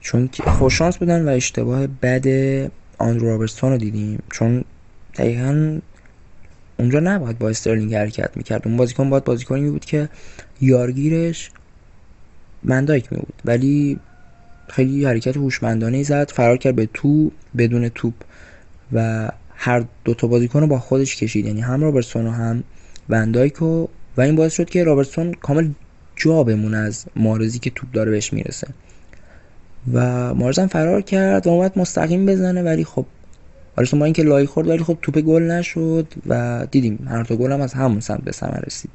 چون خوششانس بودن و اشتباه بد آندرو رابرتسون رو دیدیم. چون دقیقا اونجا نباید با استرلینگ حرکت می‌کرد. اون بازیکن باید بازیکنی بود که یارگیرش وندایک می بود ولی خیلی حرکت هوشمندانه زد فرار کرد به تو بدون توپ. و هر دو تا بازیکن رو با خودش کشید. یعنی هم رابرتسون و هم وندایک و این باعث شد که رابرتسون کامل جا بمونه از مارزی که توپ داره بهش می‌رسه. و مارزم فرار کرد و اومد مستقیم بزنه ولی خب حالا با اینکه لای خورد ولی خب توپ گل نشد و دیدیم هر تا گل هم از همون سمت به ثمر رسید.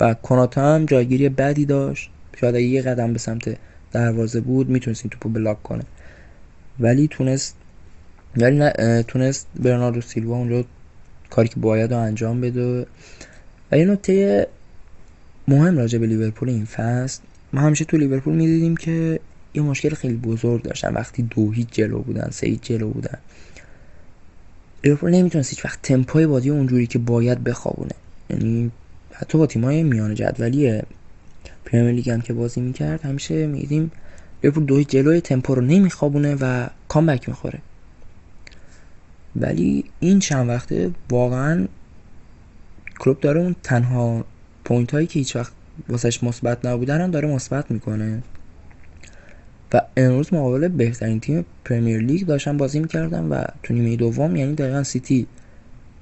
و کناتا هم جایگیری بدی داشت. شاید یه قدم به سمت دروازه بود می‌تونست این توپو بلاک کنه. ولی تونست ولی نه تونست برناردو سیلوا اونجا کاری که باید رو انجام بده. و یه نکته مهم راجع به لیورپول این فصل ما همیشه تو لیورپول می‌دیدیم که یه مشکل خیلی بزرگ داشتن. وقتی دو هیچ جلو بودن سه هیچ جلو بودن. لیورپول نمی‌تونست هیچ وقت تمپوی بازی اونجوری که باید بخوابونه. یعنی حتی با تیمای میان جدولی پرمیر لیگ هم که بازی می‌کرد همیشه میدیم لیورپول دو جلوی تمپو رو نمیخوابونه و کامبک می‌خوره. ولی این چند وقته واقعا کلوپ داره اون تنها point هایی که هیچ وقت واسش مثبت نبودن هم داره مثبت می‌کنه. و امروز مقابل بهترین تیم Premier League داشتن بازی می‌کردن و تو نیمه دوم یعنی دقیقا سیتی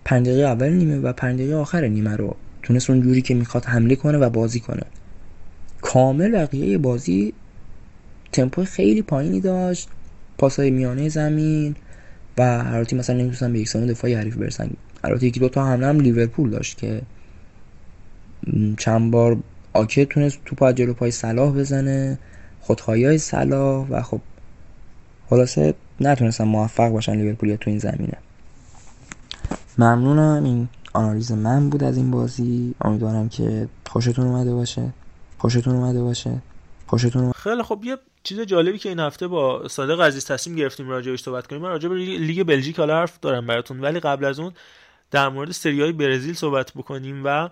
پنج دقیقه اول نیمه و پنج دقیقه آخر نیمه رو تونست اون جوری که می‌خواد حمله کنه و بازی کنه. کامل بقیه بازی تمپو خیلی پایینی داشت پاسای میانه زمین و هر تیم مثلا نمی‌تونستن به یک دفاعی حریف برسن. البته یکی دو تا حمله هم لیورپول داشت که چند بار آکه تونست توپ از جلو پای صلاح بزنه خودخواهی های صلاح و خب خلاصه نتونستن موفق باشن لیورپول تو این زمینه. ممنونم. این آنالیز من بود از این بازی. امیدوارم که خوشتون اومده باشه. خوشتون اومده باشه. خوشتون. خیلی خب یه چیز جالبی که این هفته با صادق عزیز تصمیم گرفتیم راجعش صحبت کنیم. من راجع به لیگ بلژیک حالا حرف دارم براتون ولی قبل از اون در مورد سریای برزیل صحبت بکنیم و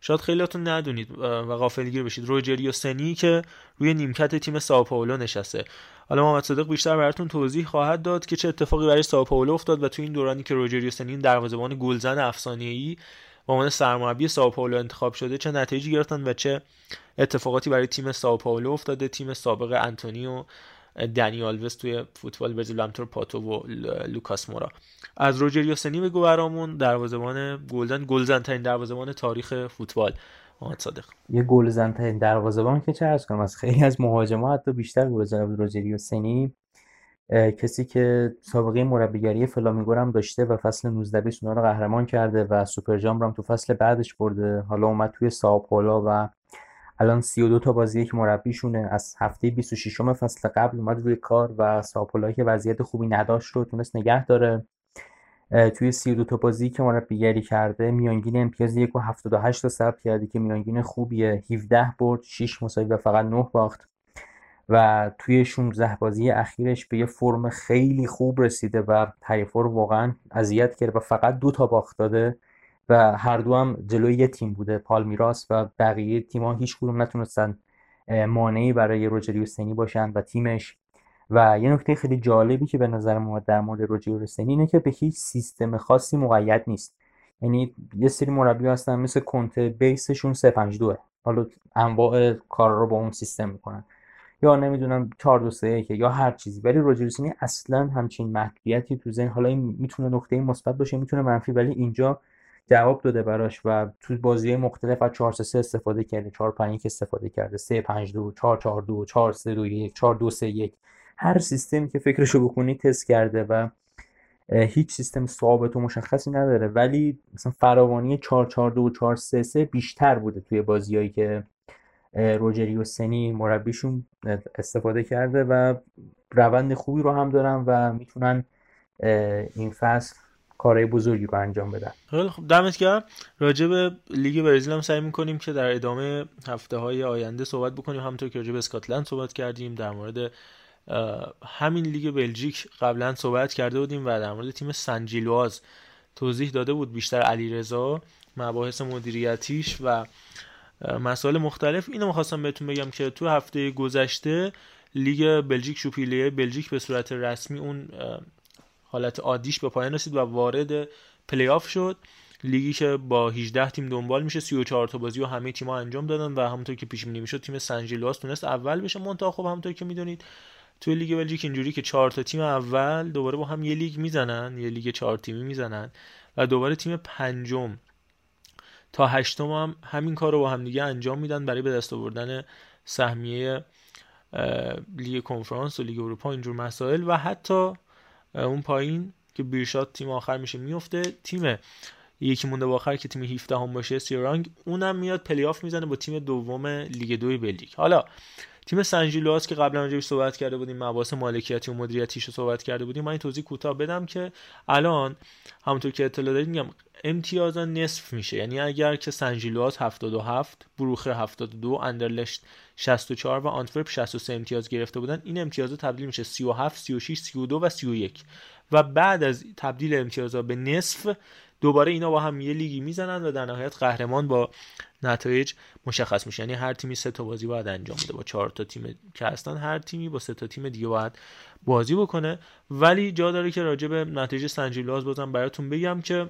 شاید خیلیاتون ندونید و غافلگیر بشید. روجریو سنی که روی نیمکت تیم ساوپائولو نشسته. حالا محمد صادق بیشتر براتون توضیح خواهد داد که چه اتفاقی برای ساوپائولو افتاد و تو این دورانی که روجریو سنی دروازه‌بان گلزن افسانه‌ای به عنوان سرمربی ساوپائولو انتخاب شده چه نتایجی گرفتن و چه اتفاقاتی برای تیم ساوپائولو افتاده؟ تیم سابق آنتونی و دنی آلوس توی فوتبال برزیل همینطور پاتو و لوکاس مورا. از روجریو سنی بگو برامون دروازه‌بان گلزن. گلزن ترین دروازه‌بان تاریخ فوتبال. محمد صادق. یه گلزن ترین دروازه‌بان که چه کنم از خیلی از مهاجما حتی بیشتر گلزن روجریو سنی. کسی که سابقه مربیگری فلامینگو هم داشته و فصل 19 20 رو قهرمان کرده و سوپر جام هم تو فصل بعدش برده. حالا اومد توی ساوپائولو الان 32 تا بازی که مربیشونه. از هفته 26 م فصل قبل اومد روی کار و ساپولا که وضعیت خوبی نداشت رو تونست نگه داره. توی 32 تا بازی که مربیگری کرده میانگین امتیاز 1 و 78 تا ثبت کرده که میانگین خوبیه. 17 برد 6 مساوی و فقط 9 باخت. و توی 16 بازی اخیرش به یه فرم خیلی خوب رسیده و حریفا رو واقعا اذیت کرده و فقط دو تا باخت داده و هر دو هم جلوی یه تیم بوده پالمیراس و بقیه تیم ها هیچ کدوم نتونستن مانعی برای روجریو سنی باشن و تیمش. و یه نکته خیلی جالبی که به نظر ما در مورد روجریو سنی اینه که به هیچ سیستم خاصی مقید نیست. یعنی یه سری مربی هستن مثل کنته بیسشون 352 حالا انواع کار رو با اون سیستم می‌کنن. یا نمی‌دونم 4 2 3 یا هر چیزی. ولی روجریو سنی اصلا همچین محدودیتی تو ذهن حالا این می‌تونه نکته مثبت باشه می‌تونه منفی ولی اینجا جواب داده براش و تو بازی مختلف از 4 3 استفاده کرده 4 5 استفاده کرده 3 5 2 4 4 2 4 3 2 1 4 2 3 1 هر سیستمی که فکرشو بکنی تست کرده و هیچ سیستم ثابت و مشخصی نداره. ولی مثلا فراوانی 4 4 2 4 3 3 بیشتر بوده توی بازیایی که روجریو سنی مربیشون استفاده کرده و روند خوبی رو هم دارن و می‌تونن این فصل کارهای بزرگی رو انجام بدن. خیلی خب دمت گرم. راجع به لیگ برزیل هم سعی می‌کنیم که در ادامه هفته های آینده صحبت بکنیم. همونطور که راجع به اسکاتلند صحبت کردیم در مورد همین لیگ بلژیک قبلا صحبت کرده بودیم و در مورد تیم سنجیلواز توضیح داده بود بیشتر علیرضا مباحث مدیریتیش و مسائل مختلف. اینو می‌خواستم بهتون بگم که تو هفته گذشته لیگ بلژیک ژوپیلر بلژیک به صورت رسمی اون حالت عادیش به پایان رسید و وارد پلی آف شد. لیگی که با 18 تیم دنبال میشه 34 تا بازی و همه تیم‌ها انجام دادن و همونطور که پیش بینی می‌شد تیم سنجیلواس تونست اول بشه. منتها خب همونطور که می‌دونید توی لیگ بلژیک اینجوری که 4 تا تیم اول دوباره با هم یه لیگ می‌زنن یه لیگ 4 تیمی می‌زنن و دوباره تیم پنجم تا هشتم هم همین کار رو با هم دیگه انجام میدن برای به دست آوردن سهمیه لیگ کنفرانس و لیگ اروپا اینجور مسائل و حتی اون پایین که بیرشات تیم آخر میشه میفته تیم یکی مونده آخر که تیم 17 هم باشه سرنگ اونم میاد پلی آف می‌زنه با تیم دوم لیگ دوی بلژیک حالا تیم سنجیلواس که قبلا راجعش صحبت کرده بودیم مباحث مالکیتی و مدیریتیش رو صحبت کرده بودیم من این توضیح کوتاه بدم که الان همونطور که اطلاع دارید میگم امتیازا نصف میشه. یعنی اگر که سنجیلواس 77 بروخه 72 اندرلشت 64 و آنتورپ 63 امتیاز گرفته بودن این امتیازها تبدیل میشه 37 36 32 و 31 و بعد از تبدیل امتیازها به نصف دوباره اینا با هم یه لیگی می‌زنن و در نهایت قهرمان با نتایج مشخص میشه. یعنی هر تیمی سه تا بازی باید انجام بده. با چهار تا تیم که هستن هر تیمی با سه تا تیم دیگه باید بازی بکنه. ولی جا داره که راجع به نتایج سنجیلاز بازم براتون بگم که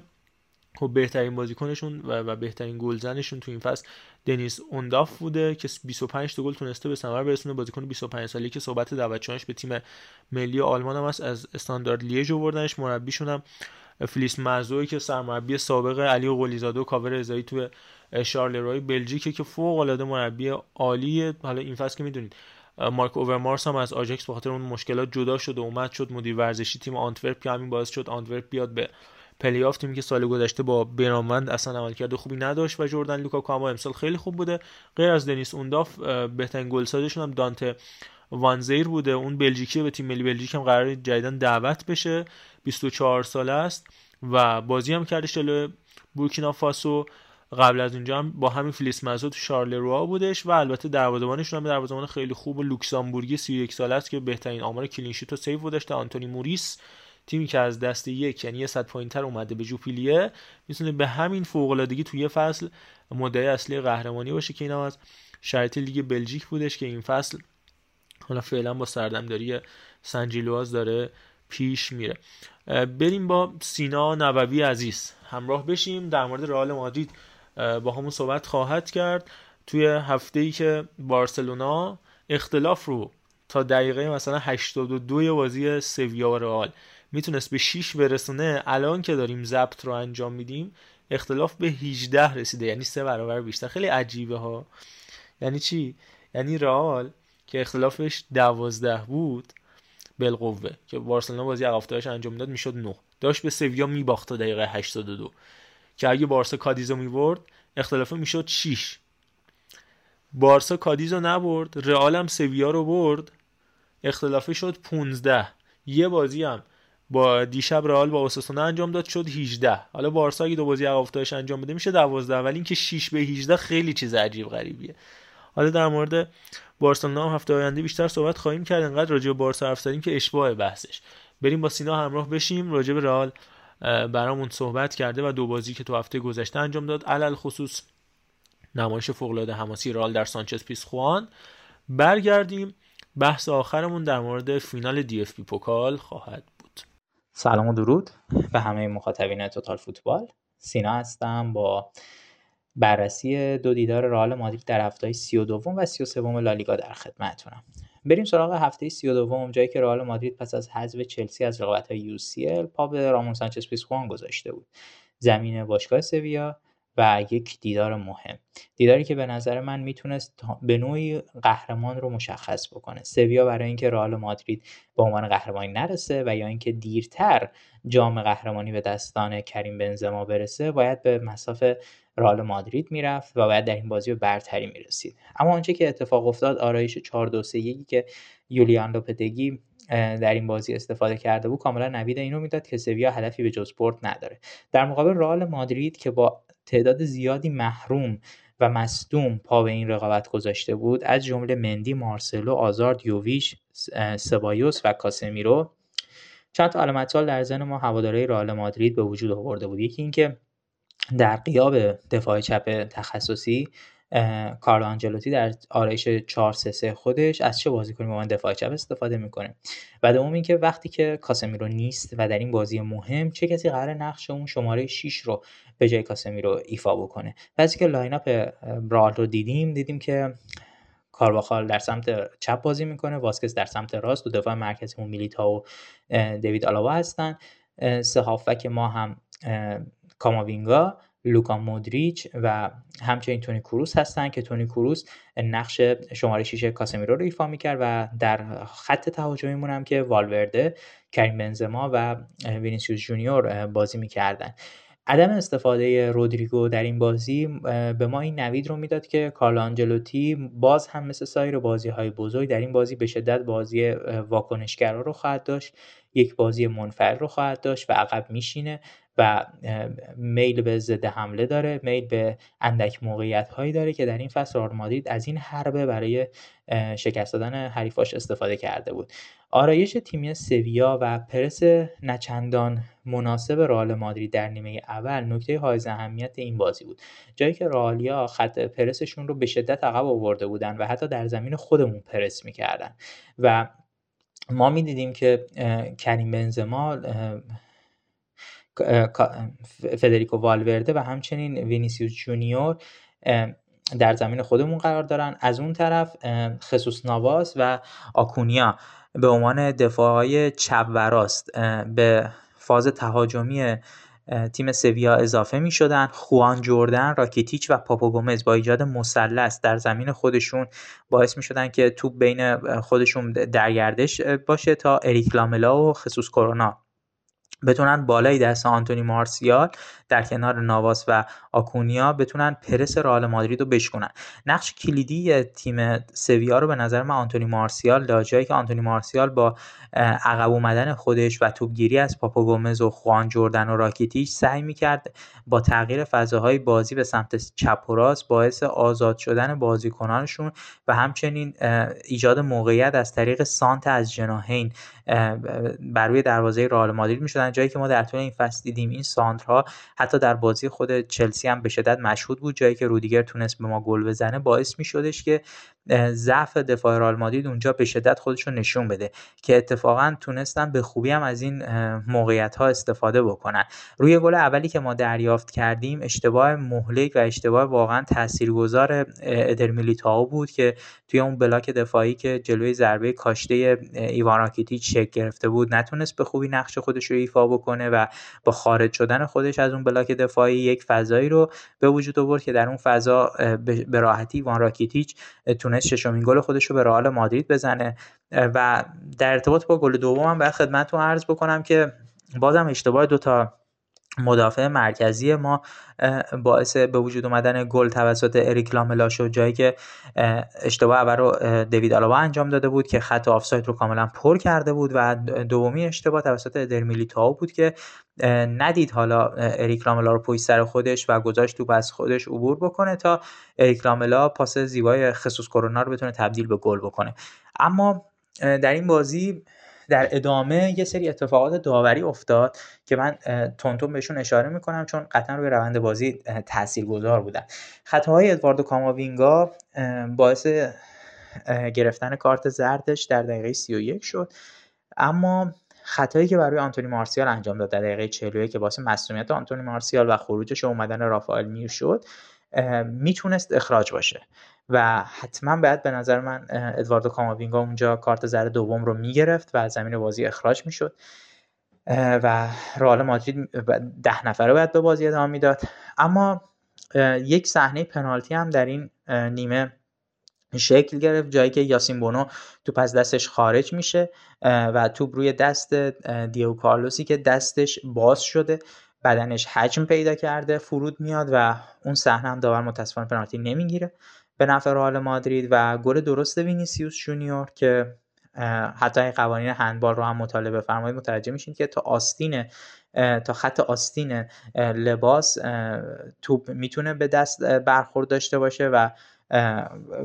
خب بهترین بازیکنشون و, و بهترین گلزنشون تو این فصل دنیس اونداف بوده که 25 تا گل تونسته به ثمر برسونه. بازیکن 25 سالی که صحبت دعوت شدنش به تیم ملی آلمان هم هست از استاندارد لیژ آوردنش مربیشون هم فلیس مزوی که سرمربی سابق علی قلیزاده و کاوه رضایی تو شارلروی بلژیکه که فوق العاده مربی عالیه حالا این فصل که می‌دونید مارک اوورمارس هم از آژاکس به خاطر اون مشکلات جدا شد و اومد شد مدیر ورزشی تیم آنتورپ که همین باعث شد آنتورپ بیاد به پلی آف تیمی که سال گذشته با برامند اصلا عملکرد خوبی نداشت و جردن لوکاکو اما امسال خیلی خوب بوده. غیر از دنیس اونداف بهترین گلسازشون هم دانته وانزیر بوده. اون بلژیکی به تیم ملی بلژیک هم قرار جدیدن دعوت بشه. 24 ساله است و بازی هم کرده جلو بورکینا فاسو. قبل از اونجا هم با همین فلیس مزو تو شارلروا بودش و البته دروازه‌بانشون هم دروازه‌بان خیلی خوب لوکسامبورگی 31 ساله است که بهترین آمار clean sheet و save داشته آنتونی موریس. تیمی که از دست یک یعنی یه پوینتر اومده به جوپیلیه. می‌تونه به همین فوق العادگی توی فصل مدعی اصلی قهرمانی باشه که اینا از شرایط لیگ بلژیک بودش که این فصل حالا فعلا با سردمداری سنجیلواز داره پیش میره. بریم با سینا نووی عزیز. همراه بشیم در مورد رئال مادرید با همون صحبت خواهد کرد. توی هفته ای که بارسلونا اختلاف رو تا دقیقه مثلا 82 بازی سویا و رئال می‌تونست به 6 برسونه الان که داریم ضبط رو انجام میدیم اختلاف به 18 رسیده. یعنی سه برابر بیشتر. خیلی عجیبه ها. یعنی چی؟ یعنی رئال که اختلافش 12 بود بالقوه که بارسلونا بازی عقب انجام داد می‌شد 9 داشت به سویا میباخت تا دقیقه 82 که اگه بارسا کادیزو می‌برد اختلاف می‌شد 6 بارسا کادیزو نبرد رئال هم سویا رو برد اختلافی شد 15 یه بازی هم با دیشب رئال با اوساسونا انجام داد شد 18 حالا بارسا اگه دو بازی عقب انجام بده میشه 12 ولی اینکه 6 به 18 خیلی چیز عجیب غریبیه. حالا در مورد بارسلونا هم هفته آینده بیشتر صحبت خواهیم کرد. انقدر راجع به بارسا حرف زدیم که اشباه بحثش. بریم با سینا همراه بشیم. راجع به رئال برامون صحبت کرده و دو بازی که تو هفته گذشته انجام داد. علی الخصوص نمایش فوق العاده حماسی رئال در سانچز پیسخوان. برگردیم. بحث آخرمون در مورد فینال DFB Pokal خواهد بود. سلام و درود به همه مخاطبین Total Football. سینا هستم با بررسی دو دیدار رئال مادرید در هفته 32 و 33 لالیگا در خدمتتونم. بریم سراغ هفته 32 جایی که رئال مادرید پس از حذف چلسی از رقابت‌های UCL پا به رامون سانچز پیسخوان گذاشته بود. زمین باشگاه سویا و یک دیدار مهم. دیداری که به نظر من می‌تونست به نوعی قهرمان رو مشخص بکنه. سویا برای اینکه رئال مادرید به عنوان قهرمانی نرسه و یا اینکه دیرتر جام قهرمانی به دستان کریم بنزما برسه باید به مسافه رئال مادرید می‌رفت و باید در این بازی به برتری می‌رسید. اما آنچه که اتفاق افتاد آرایش 4 2 3 که یولیان لوپتگی در این بازی استفاده کرده بود کاملا نوید اینو می‌داد که سویا هدفی به جز برد نداره. در مقابل رئال مادرید که با تعداد زیادی محروم و مصدوم پا به این رقابت گذاشته بود از جمله مندی مارسلو آزارد یوویش سبایوس و کاسمیرو. چند تا علامت در ذهن ما هواداره رئال مادرید به وجود آورده بود. یکی اینکه در قیاب دفاع چپ تخصصی کارلو آنجلوتی در آرایش 4 3 خودش از چه بازیکنی به من دفاع چپ استفاده می‌کنه. و دوم اینکه وقتی که کاسمیرو نیست و در این بازی مهم چه کسی قراره نقش اون شماره 6 رو به جای کاسمیرو ایفا بکنه. بعضی که lineup رئال رو دیدیم دیدیم که کارواخال در سمت چپ بازی می‌کنه واسکس در سمت راست و دفاع مرکزی اون میلیتائو و دیوید آلابا هستن. سه هافبک ما هم کاماوینگا لوکا مودریچ و همچنین تونی کروس هستن که تونی کروس نقش شماره 6 کاسمیرو رو ایفا می‌کرد و در خط تهاجمیمون هم که والورده کریم بنزما و وینیسیوس جونیور بازی می‌کردن. عدم استفاده رودریگو در این بازی به ما این نوید رو می‌داد که کارلو آنجلوتی باز هم مثل سایر بازی های بزرگ در این بازی به شدت بازی واکنشگرا رو خواهد داشت یک بازی منفعل رو خواهد داشت و عقب میشینه. و میل به ضد حمله داره میل به اندک موقعیت هایی داره که در این فصل رئال از این حربه برای شکست دادن حریفاش استفاده کرده بود. آرایش تیمی سویا و پرس نچندان مناسب رئال مادرید در نیمه اول نکته های اهمیت این بازی بود. جایی که رئالیا خط پرسشون رو به شدت عقب آورده بودن و حتی در زمین خودمون پرس می‌کردن. و ما می‌دیدیم که کریم بنزما فدریکو والورده و همچنین وینیسیوس جونیور در زمین خودمون قرار دارن. از اون طرف خصوص نواس و آکونیا به عنوان دفاعهای چپ و راست به فاز تهاجمی تیم سویا اضافه می شدن خوان جوردن راکیتیچ و پاپوگومز با ایجاد مثلث در زمین خودشون باعث می شدن که توپ بین خودشون در گردش باشه تا اریک لاملا و خصوص کرونا. بتونن بالای دست آنتونی مارسیال در کنار نواس و آکونیا بتونن پرس رئال مادرید رو بشکنن. نقش کلیدی تیم سویا رو به نظر من آنتونی مارسیال داد. جایی که آنتونی مارسیال با عقب اومدن خودش و توپگیری از پاپا گومز و خوان جردن و راکیتیش سعی می‌کرد با تغییر فضاهای بازی به سمت چپ و راست باعث آزاد شدن بازیکنانشون و همچنین ایجاد موقعیت از طریق سانت از جناهین بر روی دروازه رئال مادرید می‌شدن. جایی که ما در طول این فصل دیدیم این سانترها حتی در بازی خود چلسی هم به شدت مشهود بود. جایی که رودیگر تونست به ما گل بزنه باعث می شدش که ضعف دفاع رئال مادرید اونجا به شدت خودش رو نشون بده که اتفاقا تونستن به خوبی هم از این موقعیت ها استفاده بکنن. روی گل اولی که ما دریافت کردیم اشتباه مهلک و اشتباه واقعا تاثیرگذار ادر میلیتائو بود که توی اون block دفاعی که جلوی ضربه کاشته ایوان راکیتیچ شکل گرفته بود نتونست به خوبی نقش خودش رو ایفا بکنه و با خارج شدن خودش از اون block دفاعی یک فضایی رو به وجود آورد که در اون فضا به راحتی ایوان راکیتیچ تونست ششمین گل خودش رو به رئال مادرید بزنه. و در ارتباط با گل دومم باید خدمتتون عرض بکنم که بازم اشتباه دوتا مدافع مرکزی ما باعث به وجود اومدن گل توسط اریک لاملا شد جایی که اشتباه اول رو دیوید آلابا انجام داده بود که خط آفساید رو کاملا پر کرده بود و دومی اشتباه توسط درمیلیتائو بود که ندید حالا اریک لاملا رو پشت سر خودش و گذاشت تو از خودش عبور بکنه تا اریک لاملا پاس زیبای خصوص کرونا رو بتونه تبدیل به گل بکنه. اما در این بازی در ادامه یه سری اتفاقات داوری افتاد که من تونتون بهشون اشاره می‌کنم چون قطعا روی روند بازی تاثیرگذار بودن. خطاهای ادواردو کاماوینگا باعث گرفتن کارت زردش در دقیقه 31 شد. اما خطایی که برای آنتونی مارسیال انجام داد در دقیقه 41 که باعث مصونیت آنتونی مارسیال و خروجش اومدن رافائل میر شد می‌تونست اخراج باشه. و حتما باید به نظر من ادواردو کاماوینگا اونجا کارت زرد دوم رو می‌گرفت و از زمین بازی اخراج می‌شد. و رئال مادرید ده نفره باید به بازی ادامه می‌داد. اما یک صحنه پنالتی هم در این نیمه شکل گرفت جایی که یاسین بونو توپ از دستش خارج میشه و توپ روی دست دیگو کارلوسی که دستش باز شده بدنش حجم پیدا کرده فرود میاد و اون صحنه هم داور متاسفانه پنالتی نمی‌گیره. به نفع رئال مادرید و گل درست وینیسیوس جونیور که حتی قوانین هندبال رو هم مطالعه بفرمایید متوجه میشین که تا آستین تا خط آستین لباس توپ می‌تونه به دست برخورد داشته باشه و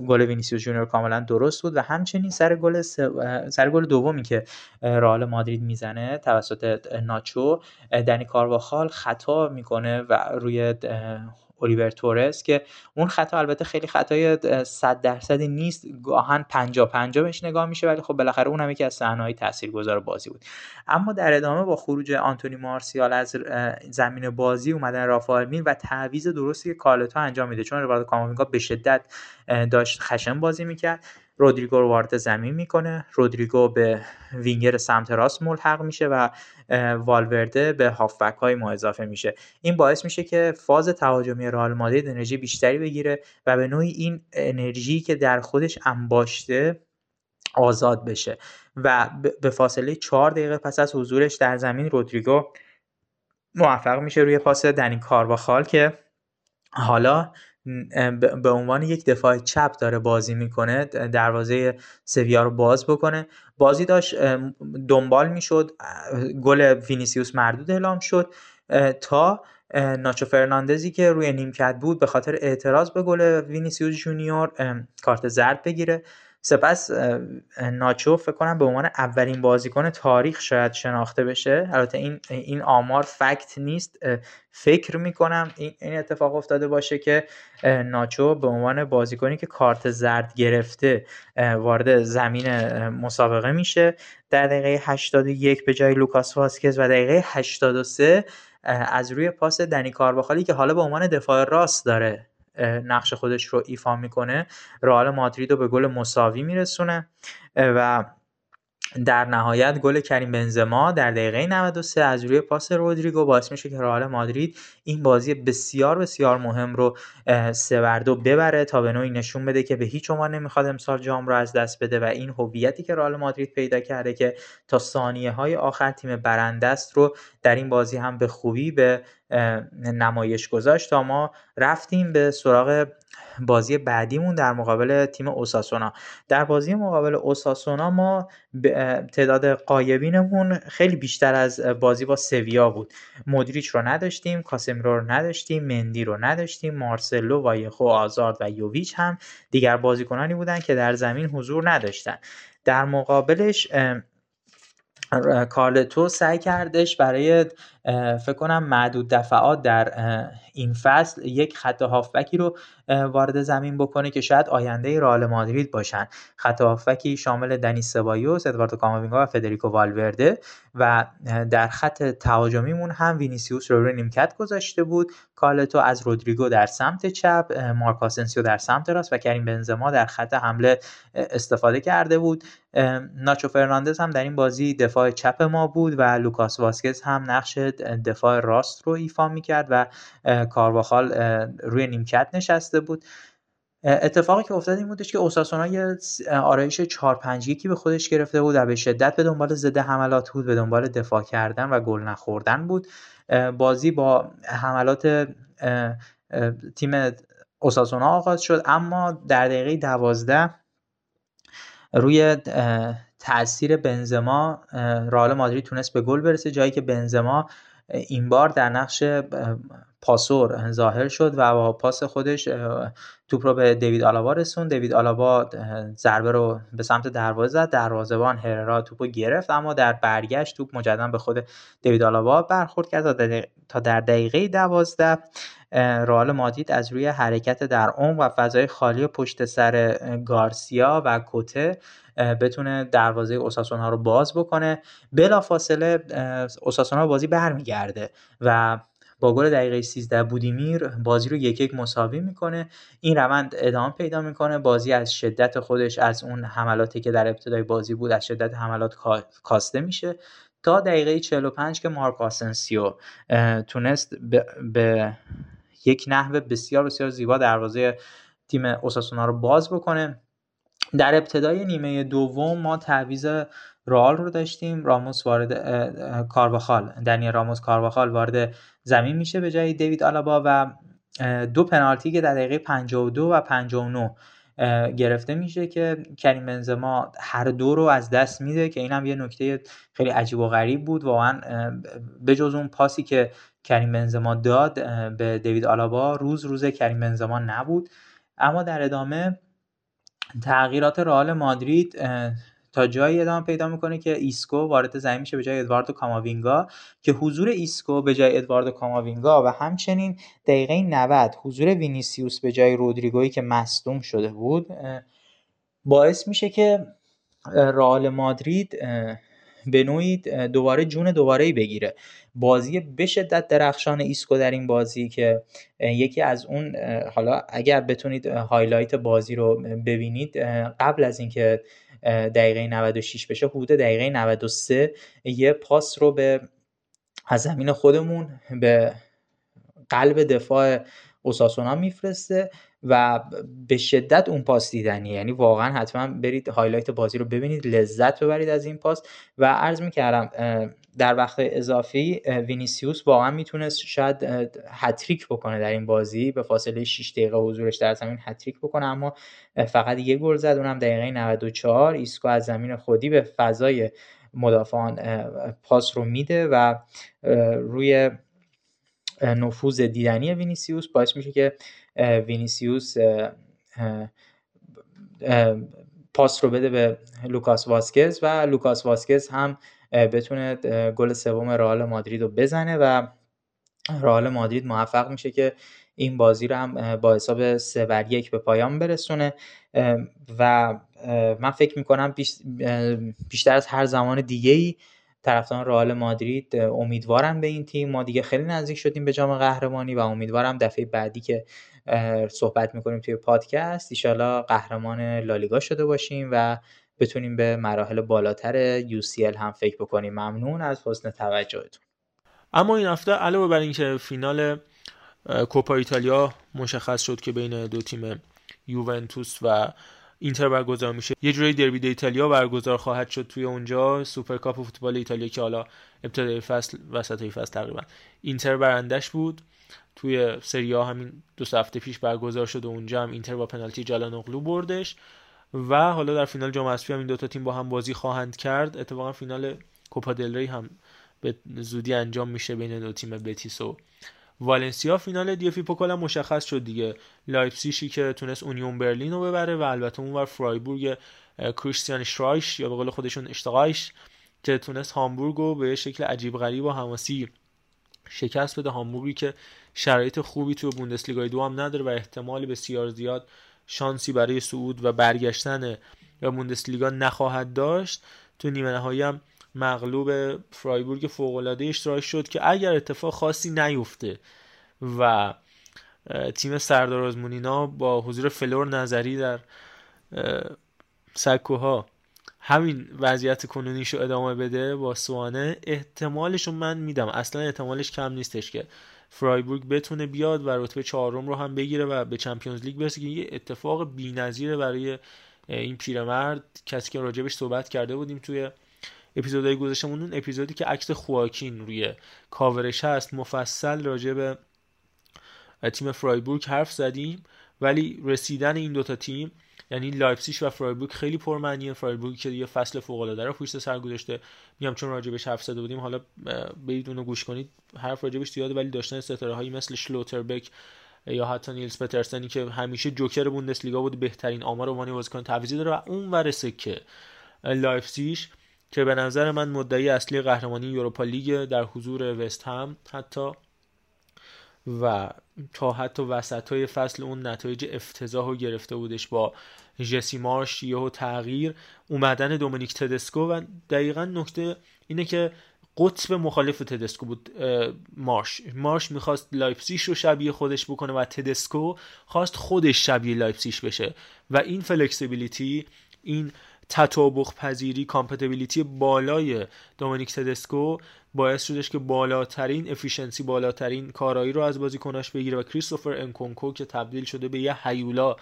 گل وینیسیوس جونیور کاملا درست بود. و همچنین سر گل سر گل دومی که رئال مادرید می‌زنه توسط ناچو دنی کارواخال خطا می‌کنه و روی الیور تورس که اون خطا البته خیلی خطای 100 درصدی نیست. گاهن 50 50 بهش نگاه میشه ولی خب بالاخره اون هم یکی از صحنه‌های تاثیرگذار بازی بود. اما در ادامه با خروج آنتونی مارسیال از زمین بازی اومدن رافائل مین و تعویض درستی که کارلتو انجام میده. چون روالدو کاماوینگا به شدت داشت خشن بازی می‌کرد. رودریگو رو وارد زمین می‌کنه. رودریگو به وینگر سمت راست ملحق میشه و والورده به هافبک های ما اضافه میشه. این باعث میشه که فاز تهاجمی رئال مادرید انرژی بیشتری بگیره و به نوعی این انرژی که در خودش انباشته آزاد بشه. و به فاصله چهار دقیقه پس از حضورش در زمین رودریگو موفق میشه روی پاس دنی کارواخال که حالا به عنوان یک دفاع چپ داره بازی می‌کنه دروازه سویا رو باز بکنه. بازی داشت دنبال می‌شد گل وینیسیوس مردود اعلام شد تا ناچو فرناندزی که روی نیمکت بود به خاطر اعتراض به گل وینیسیوس جونیور کارت زرد بگیره. سپس ناچو فکر کنم به عنوان اولین بازیکن تاریخ شاید شناخته بشه. البته این این آمار فکت نیست. فکر می‌کنم این اتفاق افتاده باشه که ناچو به عنوان بازیکنی که کارت زرد گرفته وارد زمین مسابقه میشه. در دقیقه 81 به جای لوکاس واسکز و دقیقه 83 از روی پاس دنی کارواخالی که حالا به عنوان دفاع راست داره. نقش خودش رو ایفا می‌کنه رئال مادرید رو به گل مساوی میرسونه. و در نهایت گل کریم بنزما در دقیقه 93 از روی پاس رودریگو باعث میشه که رئال مادرید این بازی بسیار بسیار مهم رو سه ببره تا به نوعی نشون بده که به هیچ عنوان نمی‌خواد امسال جام رو از دست بده و این هویتی که رئال مادرید پیدا کرده که تا ثانیه های آخر تیم برنده است رو در این بازی هم به خوبی به نمایش گذاشت تا ما رفتیم به سراغ بازی بعدیمون در مقابل تیم اوساسونا. در بازی مقابل اوساسونا ما تعداد قایبینمون خیلی بیشتر از بازی با سویا بود. مدریچ رو نداشتیم کاسمیرو رو نداشتیم مندی رو نداشتیم مارسلو وایخو آزارد و یوویچ هم دیگر بازیکنانی بودن که در زمین حضور نداشتن. در مقابلش کارلتو سعی کردش برای فکر کنم معدود دفعات در این فصل یک خط هافبکی رو وارد زمین بکنه که شاید آینده رئال مادرید باشن. خط هافبکی شامل دنی سبایوس، ادواردو کاماوینگا و فدریکو والورده و در خط تهاجمیمون هم وینیسیوس رو روی نیمکت گذاشته بود. کارلتو از رودریگو در سمت چپ مارک آسنسیو در سمت راست و کریم بنزما در خط حمله استفاده کرده بود. ناچو فرناندز هم در این بازی دفاع چپ ما بود و لوکاس واسکز هم نقش دفاع راست رو ایفا می‌کرد و کارواخال روی نیمکت نشسته بود. اتفاقی که افتاد این بودش که اوساسونا یه آرایش 4 5 1 به خودش گرفته بود و به شدت به دنبال ضد حملات بود به دنبال دفاع کردن و گل نخوردن بود. بازی با حملات تیم اوساسونا آغاز شد اما در دقیقه دوازده روی تاثیر بنزما رئال مادرید تونست به گل برسه جایی که بنزما این بار در نقش پاسور ظاهر شد و با پاس خودش توپ رو به دیوید آلابا رسون دیوید آلابا ضربه رو به سمت دروازه زد. دروازه‌بان هررا توپ رو گرفت اما در برگشت توپ مجددا به خود دیوید آلابا برخورد کرد. تا در دقیقه دوازده رئال مادید از روی حرکت در عمق و فضای خالی پشت سر گارسیا و کوته بتونه دروازه اوساسونا رو باز بکنه. بلافاصله اوساسونا بازی برمیگرده و با گل دقیقه 13 بودیمیر بازی رو یک یک مساوی می‌کنه. این روند ادامه پیدا می‌کنه. بازی از شدت خودش از اون حملاتی که در ابتدای بازی بود از شدت حملات کاسته میشه. تا دقیقه 45 که مارک آسنسیو تونست به یک نحو بسیار بسیار زیبا دروازه تیم اوساسونا رو باز بکنه. در ابتدای نیمه دوم ما تعویض رئال رو داشتیم. راموس وارد کارواخال دنیل راموس کارواخال وارد زمین میشه به جای دیوید آلابا و دو پنالتی که در دقیقه 52 و 59 گرفته میشه که کریم بنزما هر دو رو از دست میده که این هم یه نکته خیلی عجیب و غریب بود. واقعا به جز اون پاسی که کریم بنزما داد به دیوید آلابا روز روز کریم بنزما نبود. اما در ادامه تغییرات رئال مادرید تا جایی ادامه پیدا می‌کنه که ایسکو وارد زمین میشه به جای ادواردو کاماوینگا که حضور ایسکو به جای ادواردو کاماوینگا و همچنین دقیقه 90 حضور وینیسیوس به جای رودریگویی که مصدوم شده بود باعث میشه که رئال مادرید به نوعی دوباره جون دوباره بگیره. بازی به شدت درخشان ایسکو در این بازی که یکی از اون حالا اگر بتونید highlight بازی رو ببینید قبل از اینکه دقیقه 96 بشه حدود دقیقه 93 یه پاس رو به از زمین خودمون به قلب دفاع اوساسونا میفرسته و به شدت اون پاس دیدنی یعنی واقعا حتما برید highlight بازی رو ببینید لذت ببرید از این پاس. و عرض می‌کردم در وقت اضافی وینیسیوس واقعا می‌تونست شاید هتریک بکنه در این بازی. به فاصله 6 دقیقه حضورش در زمین هتریک بکنه اما فقط یه گل زد. اونم دقیقه 94 ایسکو از زمین خودی به فضای مدافعان پاس رو میده و روی نفوذ دیدنی وینیسیوس باعث میشه که وینیسیوس پاس رو بده به لوکاس واسکز و لوکاس واسکز هم بتونه گل سوم رئال مادرید رو بزنه و رئال مادرید موفق میشه که این بازی رو هم با حساب سه بر یک به پایان برسونه. و من فکر می‌کنم بیشتر از هر زمان دیگه ای طرفداران رئال مادرید امیدوارن به این تیم. ما دیگه خیلی نزدیک شدیم به جام قهرمانی و امیدوارم دفعه بعدی که صحبت می‌کنیم توی پادکست ایشالا قهرمان لالیگا شده باشیم و بتونیم به مراحل بالاتر UCL هم فکر بکنیم. ممنون از حسن توجهتون. اما این هفته علاوه بر اینکه فینال کوپا ایتالیا مشخص شد که بین دو تیم یوونتوس و اینتر برگزار میشه یه جوری دربی ایتالیا برگزار خواهد شد توی اونجا. سوپرکاپ فوتبال ایتالیا که حالا ابتدای فصل وسط فصل تقریبا اینتر برندش بود. توی سری همین دو هفته پیش برگزار شد و اونجا هم اینتر با پنالتی چالهانوغلو بردش. و حالا در فینال جام حذفی هم این دوتا تیم با هم بازی خواهند کرد. اتفاقا فینال کوپا دل ری هم به زودی انجام میشه بین دو تیم بتیس و والنسیا. فینال دی‌اف‌بی پوکال هم مشخص شد دیگه. لایپزیشی که تونست اونیون برلین رو ببره و البته اونور فرایبورگ کریستیان اشترایش یا به قول خودشون اشتقایش که تونست هامبورگ رو به شکل عجیب غریب و حماسی شکست بده. هامبورگی که شرایط خوبی تو بوندسلیگای دو هم نداره و احتمالی بسیار زیاد شانسی برای صعود و برگشتن به بوندسلیگا نخواهد داشت. تو نیمه نهایی هم مغلوب فرایبورگ فوق العاده اشترایش شد که اگر اتفاق خاصی نیفته و تیم سردار آزمون اینا با حضور فلور نظری در سکوها همین وضعیت کنونیشو ادامه بده باسوانه احتمالشو من میدم. اصلا احتمالش کم نیستش که فرایبورگ بتونه بیاد و رتبه چهارم رو هم بگیره و به Champions League برسه که یه اتفاق بی‌نظیره برای این پیرمرد. کسی که راجبش صحبت کرده بودیم توی اپیزودهای گذشتمون اون اپیزودی که عکس خواکین روی کاورش هست مفصل راجع به تیم فرایبورگ حرف زدیم ولی رسیدن این دوتا تیم یعنی لایپسیش و فرایبورگ خیلی پرمعنیه. فرایبورگ که یه فصل فوق العاده رو پشت سر گذاشته. میام چون راجبش حرف زده بودیم حالا برید اونو گوش کنید. حرف راجبش زیاده ولی داشتن ستاره هایی مثل شلوتربک یا حتی نیلز پترسنی که همیشه joker بوندسلیگا بود بهترین آمار عنوان بازیکن تعویضی داره و اون ورش که لایپسیش که به نظر من مدعی اصلی قهرمانی یوروپا لیگ در حضور وستهم حتی و تا حتی وسط های فصل اون نتایج افتضاح رو گرفته بودش با جسی مارش یهو تغییر اومدن دومینیک تدسکو و دقیقا نکته اینه که قطب مخالف تدسکو بود مارش. مارش می‌خواست لایپسیش رو شبیه خودش بکنه و تدسکو خواست خودش شبیه لایپسیش بشه. و این flexibility این تطابق پذیری compatibility بالای دومینیک تدسکو باعث شدش که بالاترین efficiency بالاترین کارایی رو از بازیکناش بگیره و کریستوفر انکونکو که تبدیل شده به یه هیولا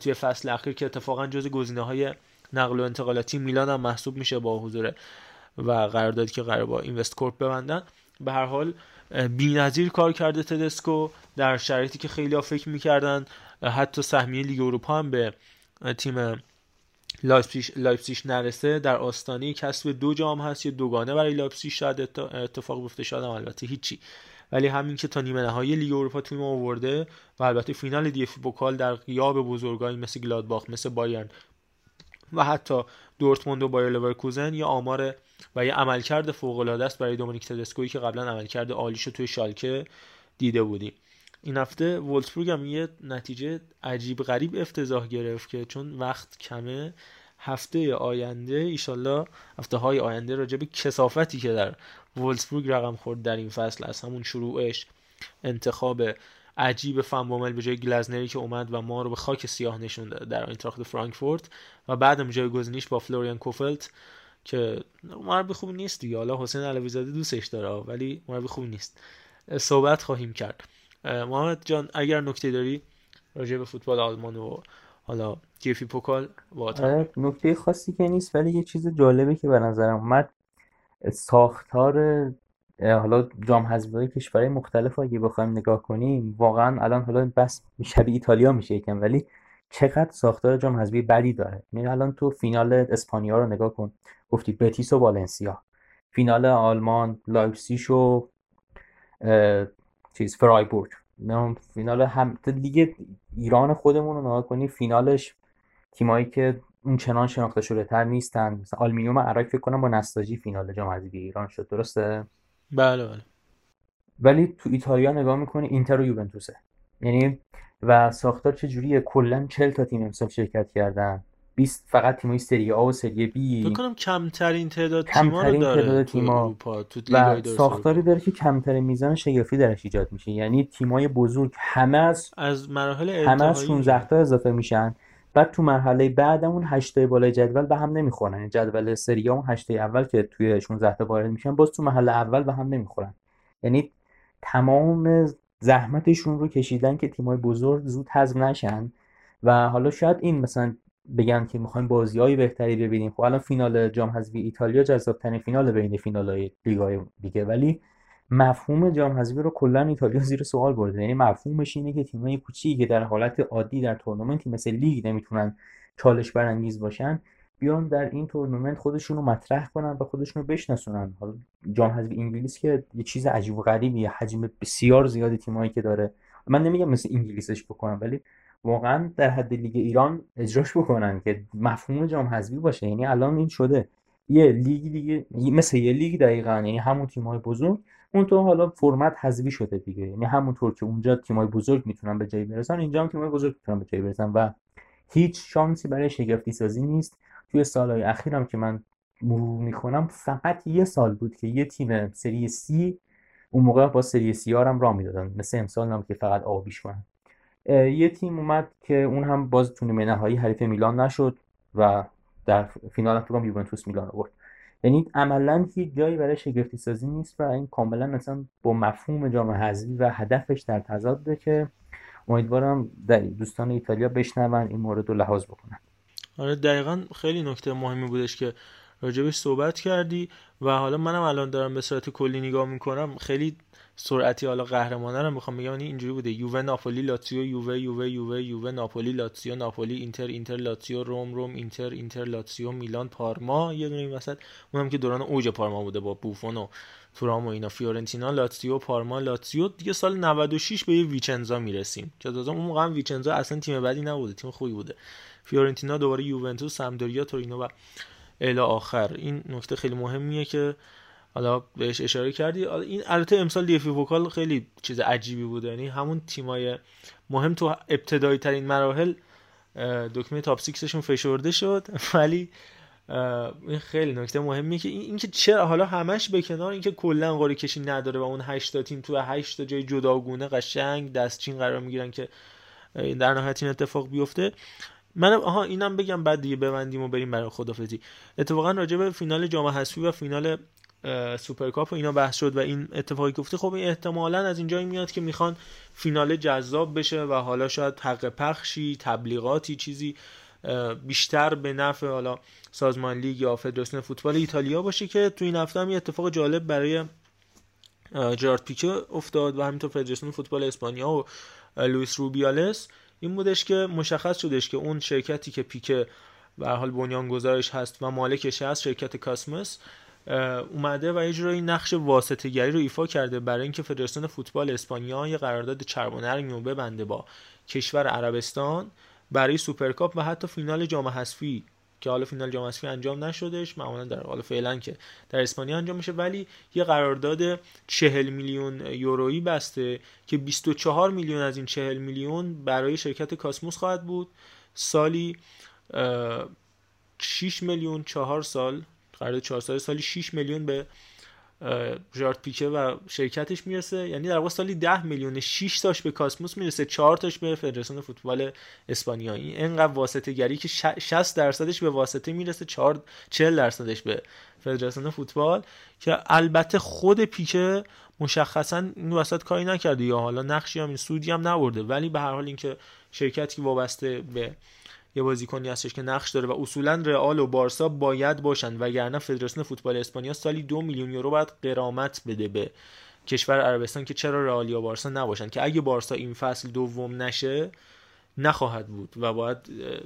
توی فصل اخیر که اتفاقا جز گزینه های نقل و انتقالاتی میلان هم محسوب میشه با حضور و قراردادی که قرار با اینوست‌کورپ ببندن. به هر حال بی‌نظیر کار کرده تدسکو در شرایطی که خیلی ها فکر می‌کردن حتی سهمیه لیگ اروپا هم به تیم لایپسیش نرسه در آستانه کسب دو جام هست یه دوگانه برای لایپسیش شاید اتفاق بیفته شاید البته هیچی. ولی همین که تا نیمه نهایی لیگ اروپا تیم آورده و البته فینال دی‌اف‌بی پوکال در غیاب بزرگایی مثل گلادباخ مثل بایرن و حتی دورتموند و بایر لورکوزن یه آمار و یه عملکرد فوق العاده است برای دومینیک تدسکویی که قبلا عملکرد عالیشو توی شالکه دیده بودیم. این هفته وولسبورگ هم یه نتیجه عجیب غریب افتضاح گرفت که چون وقت کمه هفته آینده ایشالله هفته های آینده راجع به کسافتی که در وولسبورگ رقم خورد در این فصل از همون شروعش انتخاب عجیب فنبومل به جای گلزنری که اومد و ما رو به خاک سیاه نشون داد در اینتراخت فرانکفورت و بعدم جای گزینیش با فلوریان کوفلت که مربی خوبی نیست دیگه. حالا حسین علوی زاده دوستش داره ولی مربی خوبی نیست. صحبت خواهیم کرد. محمد جان اگر نکته داری راجع به فوتبال آلمان و حالا جیفی پوکال آره، نکته خاصی که نیست ولی یه چیز جالبه که به نظرم اومد. ساختار حالا جام حذفی کشورهای مختلف اگه بخوایم نگاه کنیم واقعا الان حالا بس شبیه ایتالیا میشه یکم ولی چقدر ساختار جام حذفی بدی داره. یعنی الان تو فینال اسپانیا رو نگاه کن. گفتی بتیس و والنسیا. فینال آلمان لایپزیگ و چیز فرایبورگ. فینال هم لیگ ایران خودمون رو نگاه کنی فینالش تیمایی که اون چنان شناخته شده تر نیستن. مثلا آلومینیوم اراک فکر کنم با نساجی فینال جام حذفی ایران شد درسته؟ بله بله. ولی تو ایتالیا نگاه می‌کنی اینتر و یوونتوسه. یعنی و ساختار چجوریه کلا 40 تا تیم امسال شرکت کردن. 20 فقط تیمای سری آ و سری بی. فکر کنم کمترین تعداد تیما رو داره تعداد تیما. تو, تو و ساختاری داره که کمترین میزان شگفتی درش ایجاد میشه. یعنی تیمای بزرگ همه از از مراحل همه از 16 تا اضافه میشن. بعد تو مرحله بعدمون 8 تا بالای جدول به هم نمی‌خورن. یعنی جدول سری اون 8 اول که توی 16 تا وارد میشن باز تو مرحله اول به هم نمی‌خورن. یعنی تمام زحمتشون رو کشیدن که تیمای بزرگ زود حذف نشن. و حالا شاید این مثلا بگن که می‌خوایم بازی بهتری ببینیم. خب الان فینال جام حذفی ایتالیا جذاب ترین فینال بین فینال های لیگای دیگه ولی مفهوم جام حذفی رو کلا ایتالیا زیر سوال برده. یعنی مفهومش اینه که تیمای کوچیکی که در حالت عادی در تورنمنتی مثل لیگ نمی‌تونن چالش برانگیز باشن بیان در این تورنمنت خودشون مطرح کنن و خودشون رو بشناسونن. حالا جام حذفی انگلیس که یه چیز عجیب و غریبی حجم بسیار زیادی تیمایی که داره. من نمیگم مثل انگلیسش بکنم ولی واقعا در حد لیگ ایران اجراش بکنن که مفهوم جام حذفی باشه. یعنی الان این شده. یه لیگ دیگه مثل یه لیگ دقیقا. یعنی همون تیم‌های بزرگ اون تو حالا فرمت حذفی شده دیگه. یعنی همونطور که اونجا تیم‌های بزرگ می‌تونن به جایی برسن اینجا هم تیم‌های بزرگ می‌تونن به جایی برسن. و هیچ شانسی برای شگفتی سازی نیست. توی سالهای اخیرم که من مرور می‌کنم فقط یه سال بود که یه تیم سری سی اون موقع با سری سی هم راه می‌دادن. مثل امسال هم که فقط آبیش کنن. یه تیم اومد که اون هم باز تو نیمه نهایی حریف میلان نشد و در فینال فکر یوونتوس میلان آورد. یعنی عملا هیچ جایی برای شگفتی سازی نیست و این کاملا مثلا با مفهوم جام حذفی و هدفش در تضاده که امیدوارم در دوستان ایتالیا بشنون این مورد رو لحاظ بکنن. آره دقیقا خیلی نکته مهمی بودش که راجبش صحبت کردی و حالا منم الان دارم به صورت کلی نگاه می‌کنم. خیلی سرعتی حالا قهرمانه رو می‌خوام بگم یعنی اینجوری بوده. یووه ناپولی لاتزیو یووه یووه یووه یووه ناپولی لاتزیو ناپولی اینتر اینتر لاتزیو روم روم اینتر اینتر لاتزیو میلان پارما یه دونه وسط. اونم که دوران اوج پارما بوده با بوفون و تورام و اینا. فیورنتینا لاتزیو پارما لاتزیو. دیگه سال 96 به یه ویچنزا می‌رسیم. که تازه اون موقع ویچنزا اصلا تیم بدی نبوده تیم خوبی بوده. فیورنتینا دوباره یوونتوس سمپدوریا تورینو و الی آخر. این نکته خیلی مهمیه که حالا بهش اشاره کردی. این البته امسال دی‌اف‌بی پوکال خیلی چیز عجیبی بود. یعنی همون تیمای مهم تو ابتدایی ترین مراحل دکمه تاپ 6 فشرده شد. ولی این خیلی نکته مهمیه که اینکه چرا حالا همش به کنار اینکه کلا قرعه کشی نداره و اون 8 تا تیم تو 8 تا جای جداگونه قشنگ دستچین قرار می‌گیرن که در نهایت این اتفاق بیفته. من آها اینم بگم بعد دیگه ببندیم و بریم برای خدافزی. اتفاقا راجع به فینال جام حذفی و فینال سوپرکاپ و اینا بحث شد و این اتفاقی گفتی خب این احتمالا از اینجا میاد که می‌خوان فینال جذاب بشه و حالا شاید حق پخشی تبلیغاتی چیزی بیشتر به نفع حالا سازمان لیگ یا فدراسیون فوتبال ایتالیا باشه که تو این هفته هم یه اتفاق جالب برای جرارد پیکه افتاد و همینطور فدراسیون فوتبال اسپانیا و لوئیس روبیالس. این بودش که مشخص شدش که اون شرکتی که پیکه به هر حال بنیانگذارش هست و مالکش هست شرکت کاسمس اومده و یه نقش واسطه گری رو ایفا کرده برای اینکه فدراسیون فوتبال اسپانیا یه قرارداد چرب و نرمی رو ببنده با کشور عربستان برای سوپرکاپ و حتی فینال جام حذفی که حالا فینال جام حذفی انجام نشدش معمولا در حال فعلا که در اسپانیا انجام میشه ولی یه قرارداد 40 میلیون یورویی بسته که 24 میلیون از این 40 میلیون برای شرکت کاسموس خواهد بود. سالی 6 میلیون 4 سال قرارداد 4 سال سالی 6 میلیون به جارد پیکه و شرکتش می‌رسه. یعنی در واقع سالی 10 میلیون 6 تاش به کاسموس می‌رسه 4 تاش به فدراسیون فوتبال اسپانیایی اینقدر واسطه گری که 60 درصدش به واسطه می‌رسه 4 40 درصدش به فدراسیون فوتبال. که البته خود پیکه مشخصا این وسط کاری نکرده. یا حالا نقشی هم این سودی هم نبرده. ولی به هر حال اینکه شرکتی وابسته به یه بازیکنی هستش که نقش داره و اصولا رئال و بارسا باید باشن وگرنه فدراسیون فوتبال اسپانیا سالی دو میلیون یورو باید قرامت بده به کشور عربستان که چرا رئال یا بارسا نباشن. که اگه بارسا این فصل دوم نشه نخواهد بود و باید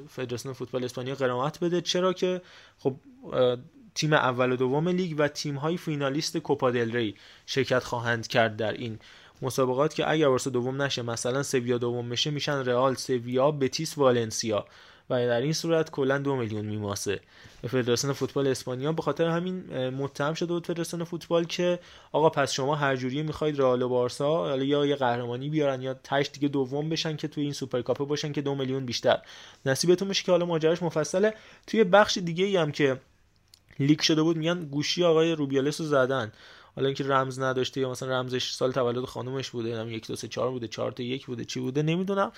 فدراسیون فوتبال اسپانیا غرامت بده. چرا که خب تیم اول و دوم لیگ و تیم های فینالیست کوپا دل ری شرکت خواهند کرد در این مسابقات که اگر بارسا دوم نشه مثلا سویا دوم بشه میشن رئال سویا بتیس والنسیا. و در این صورت کلا دو میلیون می‌ماسه. به فدراسیون فوتبال اسپانیا به خاطر همین متهم شده بود فدراسیون فوتبال که آقا پس شما هر جوری می‌خواید رئال و بارسا یا یه قهرمانی بیارن یا تهش دیگه دوم بشن که توی این سوپرکاپ باشن که دو میلیون بیشتر. نصیبتون میشه که حالا ماجراش مفصله. توی بخش دیگه ای هم که leak شده بود میگن گوشی آقای روبیالس رو زدن. حالا اینکه رمز نداشته یا مثلا رمزش سال تولد خانومش بوده هم یک دو سه چهار بوده چهار تا یک بوده چی بوده نمی‌دونم.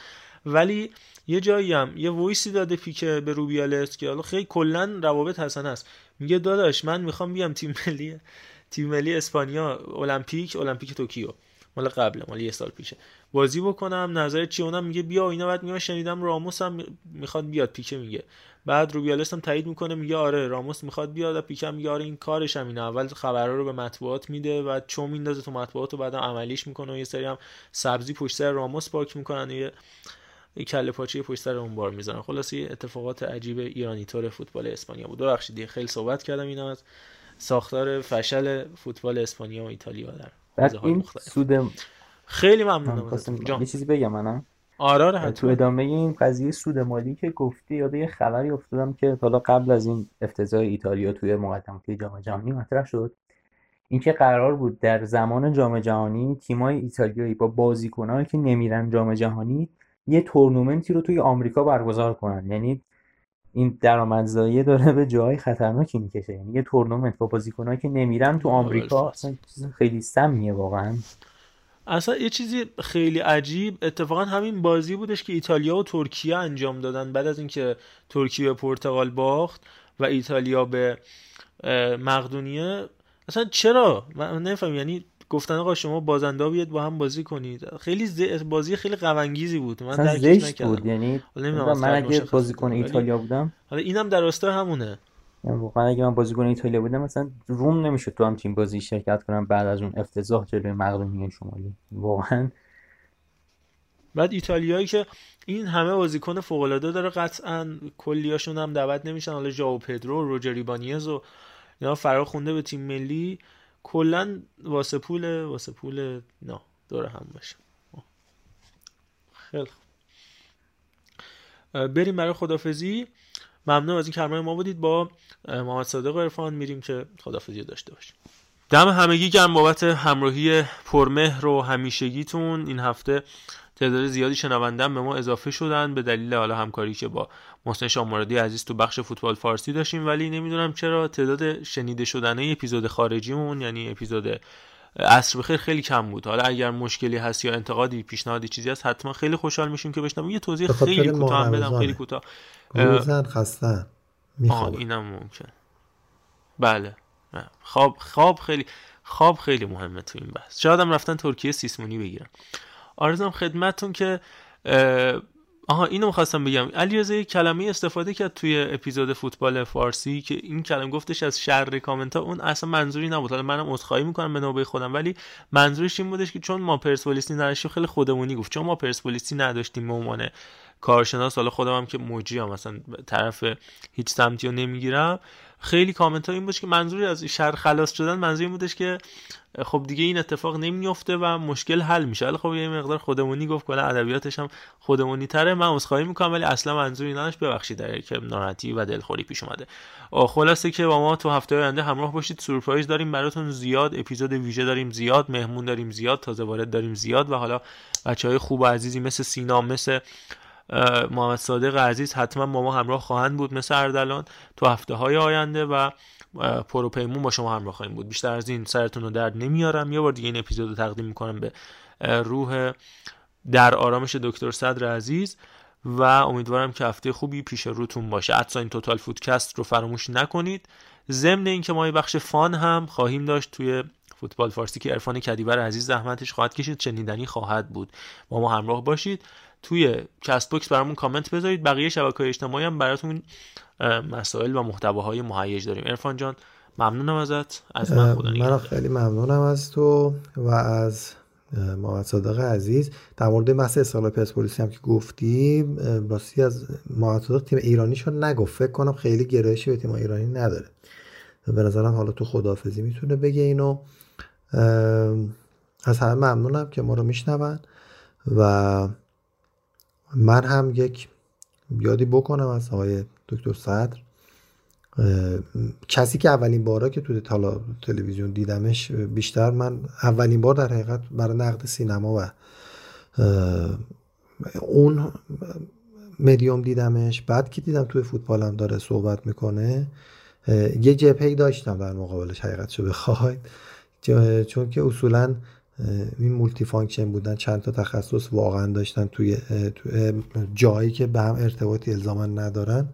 ولی یه جایی هم یه voice ی داده پیکه به روبیالس که حالا خیلی کلا روابط حسنه است میگه داداش من می‌خوام بیام تیم ملی تیم ملی اسپانیا المپیک المپیک توکیو. مال قبل مال یه سال پیشه. بازی بکنم نظر چی؟ اونم میگه بیا اینا بعد میگه شنیدم راموس هم می‌خواد بیاد پیکه میگه. بعد روبیالس هم تایید می‌کنه میگه آره راموس می‌خواد بیاد و پیکه میگه آره این کارش هم اینه اول خبرها رو به مطبوعات میده و چون میندازه تو مطبوعات و بعدم عملیش می‌کنه و یه سری هم سبزی پشت سر راموس پاک می‌کنن و یه یه کله پاچه پشت سر اون بار می‌ذارن. خلاص یه اتفاقات عجیب ایرانی. طور فوتبال اسپانیا بود. ببخشید خیلی صحبت کردم اینا از ساختار فشل فوتبال اسپانیا و ایتالیا در این سود خیلی ممنونم یه چیزی بگم منم. آره آره تو ادامه این قضیه سود مالی که گفتی یاد یه خبری افتادم که حالا قبل از این افتضاح ایتالیا توی مقدمات جام جهانی مطرح شد. اینکه قرار بود در زمان جام جهانی تیمای ایتالیایی با بازیکنایی که نمیرن جام جهانی یه تورنمنتی رو توی آمریکا برگزار کنن. یعنی این درآمدزایی داره به جای خطرناکی می‌کشه. یعنی یه تورنمنت با بازیکنایی که نمیرن تو آمریکا اصلا خیلی سمیه واقعا. اصلا یه چیزی خیلی عجیب اتفاقا همین بازی بودش که ایتالیا و ترکیه انجام دادن بعد از اینکه ترکیه به پرتغال باخت و ایتالیا به مقدونیه. اصلا چرا؟ من نفهم یعنی گفتن آقا شما بازنده بیاد با هم بازی کنید. خیلی ز... بازی خیلی قوانگیزی بود. من درکش بود یعنی من اگه بازیکن ایتالیا بودم حالا اینم در راستای همونه. واقعا اگه من بازیکن ایتالیا بودم مثلا روم نمی‌شد تو هم تیم بازی شرکت کنم بعد از اون افتضاح جلوی مقدونیه شمالی. واقعا. بعد ایتالیایی که این همه بازیکن فوق العاده داره قطعا کلیاشون هم دعوت نمیشن. حالا ژائو پدرو روجری بانیز و اینا فرا خونده به تیم ملی. کلا واسه پول واسه پول نه دور هم باشه. خیلی بریم برای خدافزی. ممنون از این کرمای ما بودید. با محمد صادق عرفان میریم که خدافزی داشته باشیم. دم همگی گرم بابت همراهی پرمهر و همیشگیتون. این هفته تعداد زیادی شنوندن به ما اضافه شدن به دلیل حالا همکاری که با محسن شاموردی عزیز تو بخش فوتبال فارسی داشتیم. ولی نمی‌دونم چرا تعداد شنیده شدن اپیزود خارجیمون یعنی اپیزود عصر بخیر خیلی کم بود. حالا اگر مشکلی هست یا انتقادی پیشنهادی چیزی هست حتما خیلی خوشحال میشیم که بشنویم. یه توضیح خیلی کوتاه بدم خیلی کوتاه. روزن خسته اینم ممکن. بله. خواب خواب خیلی خواب خیلی مهمه تو این بحث. شاید هم رفتن ترکیه سیسمونی بگیرن. آرزم خدمتتون که آها اینو می‌خواستم بگم. علیرضا یک کلمه استفاده کرد توی اپیزود فوتبال فارسی که این کلمه گفتش از شر کامنت ها اون اصلا منظوری نبود. حالا منم عذرخواهی می‌کنم به نوبه خودم. ولی منظورش این بودش که چون ما پرسپولیسی نداشتیم خیلی خودمونی گفت. چون ما پرسپولیسی نداشتیم به عنوان کارشناس حالا خودم هم که موجی هم مثلا طرف هیچ سمتی رو نمی‌گیرم. خیلی کامنت ها این بود که منظوری از شر خلاص شدن منظور این بودش که خب دیگه این اتفاق نمیفته و مشکل حل میشه. ولی خب یه مقدار خودمونی گفت کلا ادبیاتش هم خودمونی تره. من عذرخواهی می‌کنم ولی اصلا منظوری نداشت. ببخشید در که ناراحتی و دلخوری پیش اومده. خلاصه که با ما تو هفته آینده همراه باشید. سورپرایز داریم براتون زیاد. اپیزود ویژه داریم زیاد. مهمون داریم زیاد. تازه وارد داریم زیاد. و حالا بچه های خوب و عزیزی مثل سینا مثل محمد صادق عزیز حتما با ما همراه خواهند بود مثل اردلان تو هفته های آینده و پروپیمون با شما همراه خواهیم بود. بیشتر از این سرتون رو درد نمیارم. یه بار دیگه این اپیزود رو تقدیم می‌کنم به روح در آرامش دکتر صدر عزیز و امیدوارم که هفته خوبی پیش روتون باشه. حتی این توتال فودکست رو فراموش نکنید. ضمن اینکه ما یه بخش فان هم خواهیم داشت توی فوتبال فارسی که عرفان کدیبر عزیز زحمتش خواهد کشید شنیدنی خواهد بود. با ما همراه باشید. توی کست باکس برامون کامنت بذارید. بقیه شبکه اجتماعی هم براتون مسائل و محتواهای مهیج داریم. عرفان جان ممنونم ازت. از من خدا من خیلی ممنونم از تو و از محمد صادق عزیز. در مورد بحث اصلاح پرسپولیسی هم که گفتی راستی از محمد صادق تیم ایرانی شد نگفت. فکر کنم خیلی گرایشی به تیم ایرانی نداره. به نظرم حالا تو خدافزی می‌تونه بگه اینو. از همه ممنونم که ما رو میشنون و من هم یک یادی بکنم از آقای دکتر صدر کسی که اولین بارا که تو تلویزیون دیدمش بیشتر من اولین بار در حقیقت برای نقد سینما و اون مدیوم دیدمش. بعد که دیدم توی فوتبالم داره صحبت می‌کنه یه جبهه‌ای داشتم در مقابلش حقیقتشو بخواید. چون که اصولا این multifunction بودن چند تا تخصص واقعا داشتن توی, جایی که به هم ارتباطی الزاما ندارن.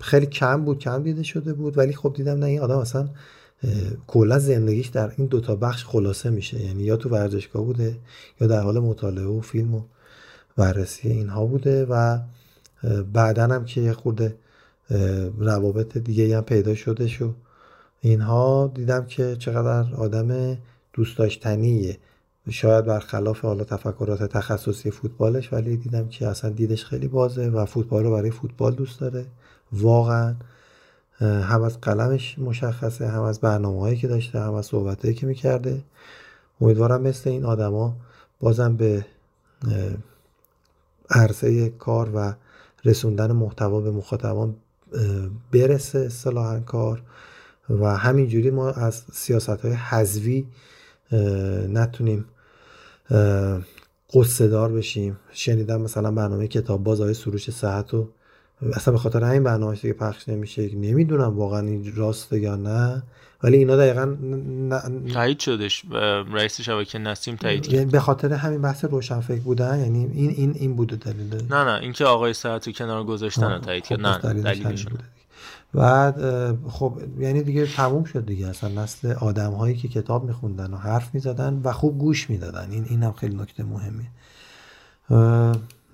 خیلی کم بود کم دیده شده بود ولی خب دیدم نه این آدم اصلا کلا زندگیش در این دوتا بخش خلاصه میشه. یعنی یا تو ورزشگاه بوده یا در حال مطالعه و فیلم و بررسی اینها بوده و بعدا هم که یه خورده روابط دیگه هم پیدا شده شو. اینها دیدم که چقدر آدم دوست داشتنیه شاید برخلاف حالا تفکرات تخصصی فوتبالش ولی دیدم که اصلا دیدش خیلی بازه و فوتبال رو برای فوتبال دوست داره. واقعا هم از قلمش مشخصه هم از برنامه هایی که داشته هم از صحبت که می‌کرده. امیدوارم مثل این آدما بازم به عرصه کار و رسوندن محتوا به مخاطبان برسه اصطلاحا کار. و همینجوری ما از سیاست های حذوی نتونیم قصه دار بشیم. شنیدم مثلا برنامه کتاب باز های سروش صحت و اصلا به خاطر همین برنامه که پخش نمیشه. نمی‌دونم واقعا این راسته یا نه. ولی اینا دقیقا تایید شدش رئیس شبکه نسیم تایید کرد. یعنی به خاطر همین بحث روشنفکر بودن یعنی این این این بوده دلیل نه نه اینکه آقای صحت کنار گذاشتن تایید کرد. خب، نه دلیلش بعد خب یعنی دیگه تموم شد دیگه. اصلا نسل آدم هایی که کتاب میخوندن و حرف می‌زدن و خوب گوش می‌دادن. این این هم خیلی نکته مهمیه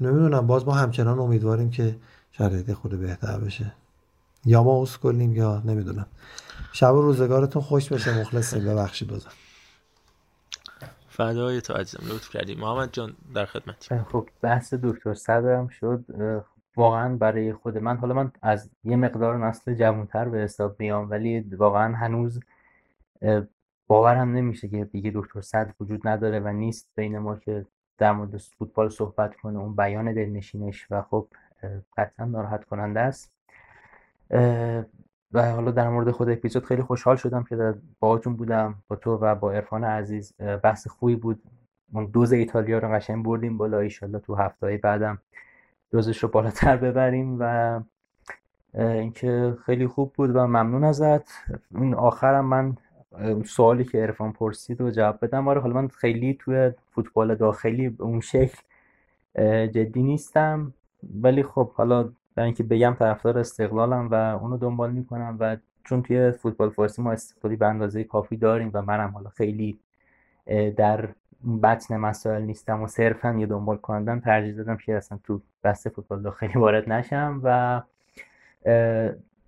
نمی‌دونم باز ما همچنان امیدواریم که شرایط خود بهتر بشه. یا ما کنیم یا نمی‌دونم. شب و روزگارتون خوش بشه مخلصیم. ببخشید بازم. فدای تو عزیزم. لطف کردی. محمد جان در خدمتی خب بحث دکتر صدرم شد. واقعا برای خود من حالا من از یه مقدار نسل جوانتر به حساب میام ولی واقعا هنوز باورم نمیشه که دیگه دکتر صد وجود نداره و نیست بین ما که در مورد فوتبال صحبت کنه. اون بیان دلنشینش و خب قطعا ناراحت کننده است. و حالا در مورد خود اپیزود خیلی خوشحال شدم که باهاتون بودم با تو و با عرفان عزیز. بحث خوبی بود. اون دوز ایتالیا رو قشنگ بردیم بالا ایشالله تو هفته بعدم. دوزش رو بالاتر ببریم و اینکه خیلی خوب بود و ممنون ازت. این آخرم من سوالی که ارفان پرسید و جواب بدم. آره حالا من خیلی توی فوتبال داخلی اون شکل جدی نیستم. ولی خب حالا برای اینکه بگم طرفدار استقلالم و اونو دنبال می‌کنم و چون توی فوتبال فارسی ما استقلالی به اندازه کافی داریم و منم حالا خیلی در بطن مسائل نیستم و صرفا یه دنبال کنندم ترجیح دادم که اصلا تو بحث فوتبال خیلی وارد نشم و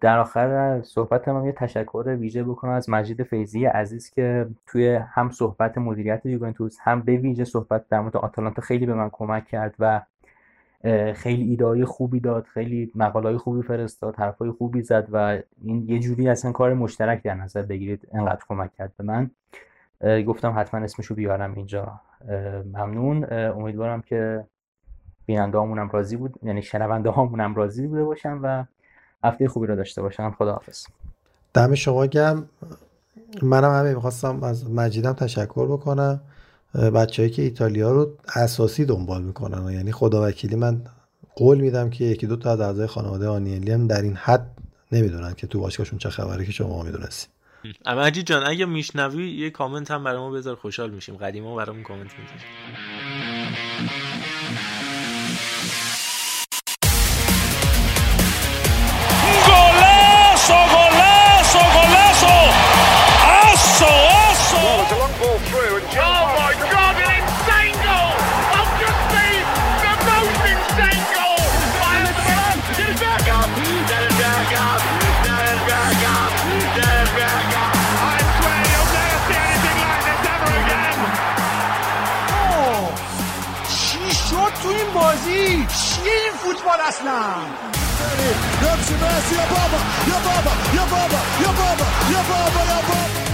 در آخر صحبت هم یه تشکر ویژه بکنم از مجید فیزی عزیز که توی هم صحبت مدیریت یوونتوس هم به ویژه صحبت در مورد آتالانتا خیلی به من کمک کرد و خیلی ایدای خوبی داد خیلی مقالای خوبی فرستاد حرفای خوبی زد و این یه جوری اصلا کار مشترک در نظر بگیرید انقدر کمک کرد به من. گفتم حتما اسمشو بیارم اینجا. ممنون. امیدوارم که بیننده همونم راضی بود یعنی شنونده همونم راضی بوده باشم و هفته خوبی رو داشته باشم خداحافظ. دم شما گم منم همین می‌خواستم از مجیدم تشکر بکنم. بچههایی که ایتالیا رو اساسی دنبال می‌کنن. یعنی خدا وکیلی من قول میدم که یکی دو تا از اعضای خانواده آنیلی هم در این حد نمی‌دونن که تو باشگاهشون چه خبره که شما می‌دونستی مجید جان اگه میشنوی یه کامنت هم برای ما بذار خوشحال میشیم. قدیما برامون کامنت می‌ذاری. فوتبال اصلا نمشي ماشي يا بابا يا بابا يا بابا يا بابا يا بابا يا بابا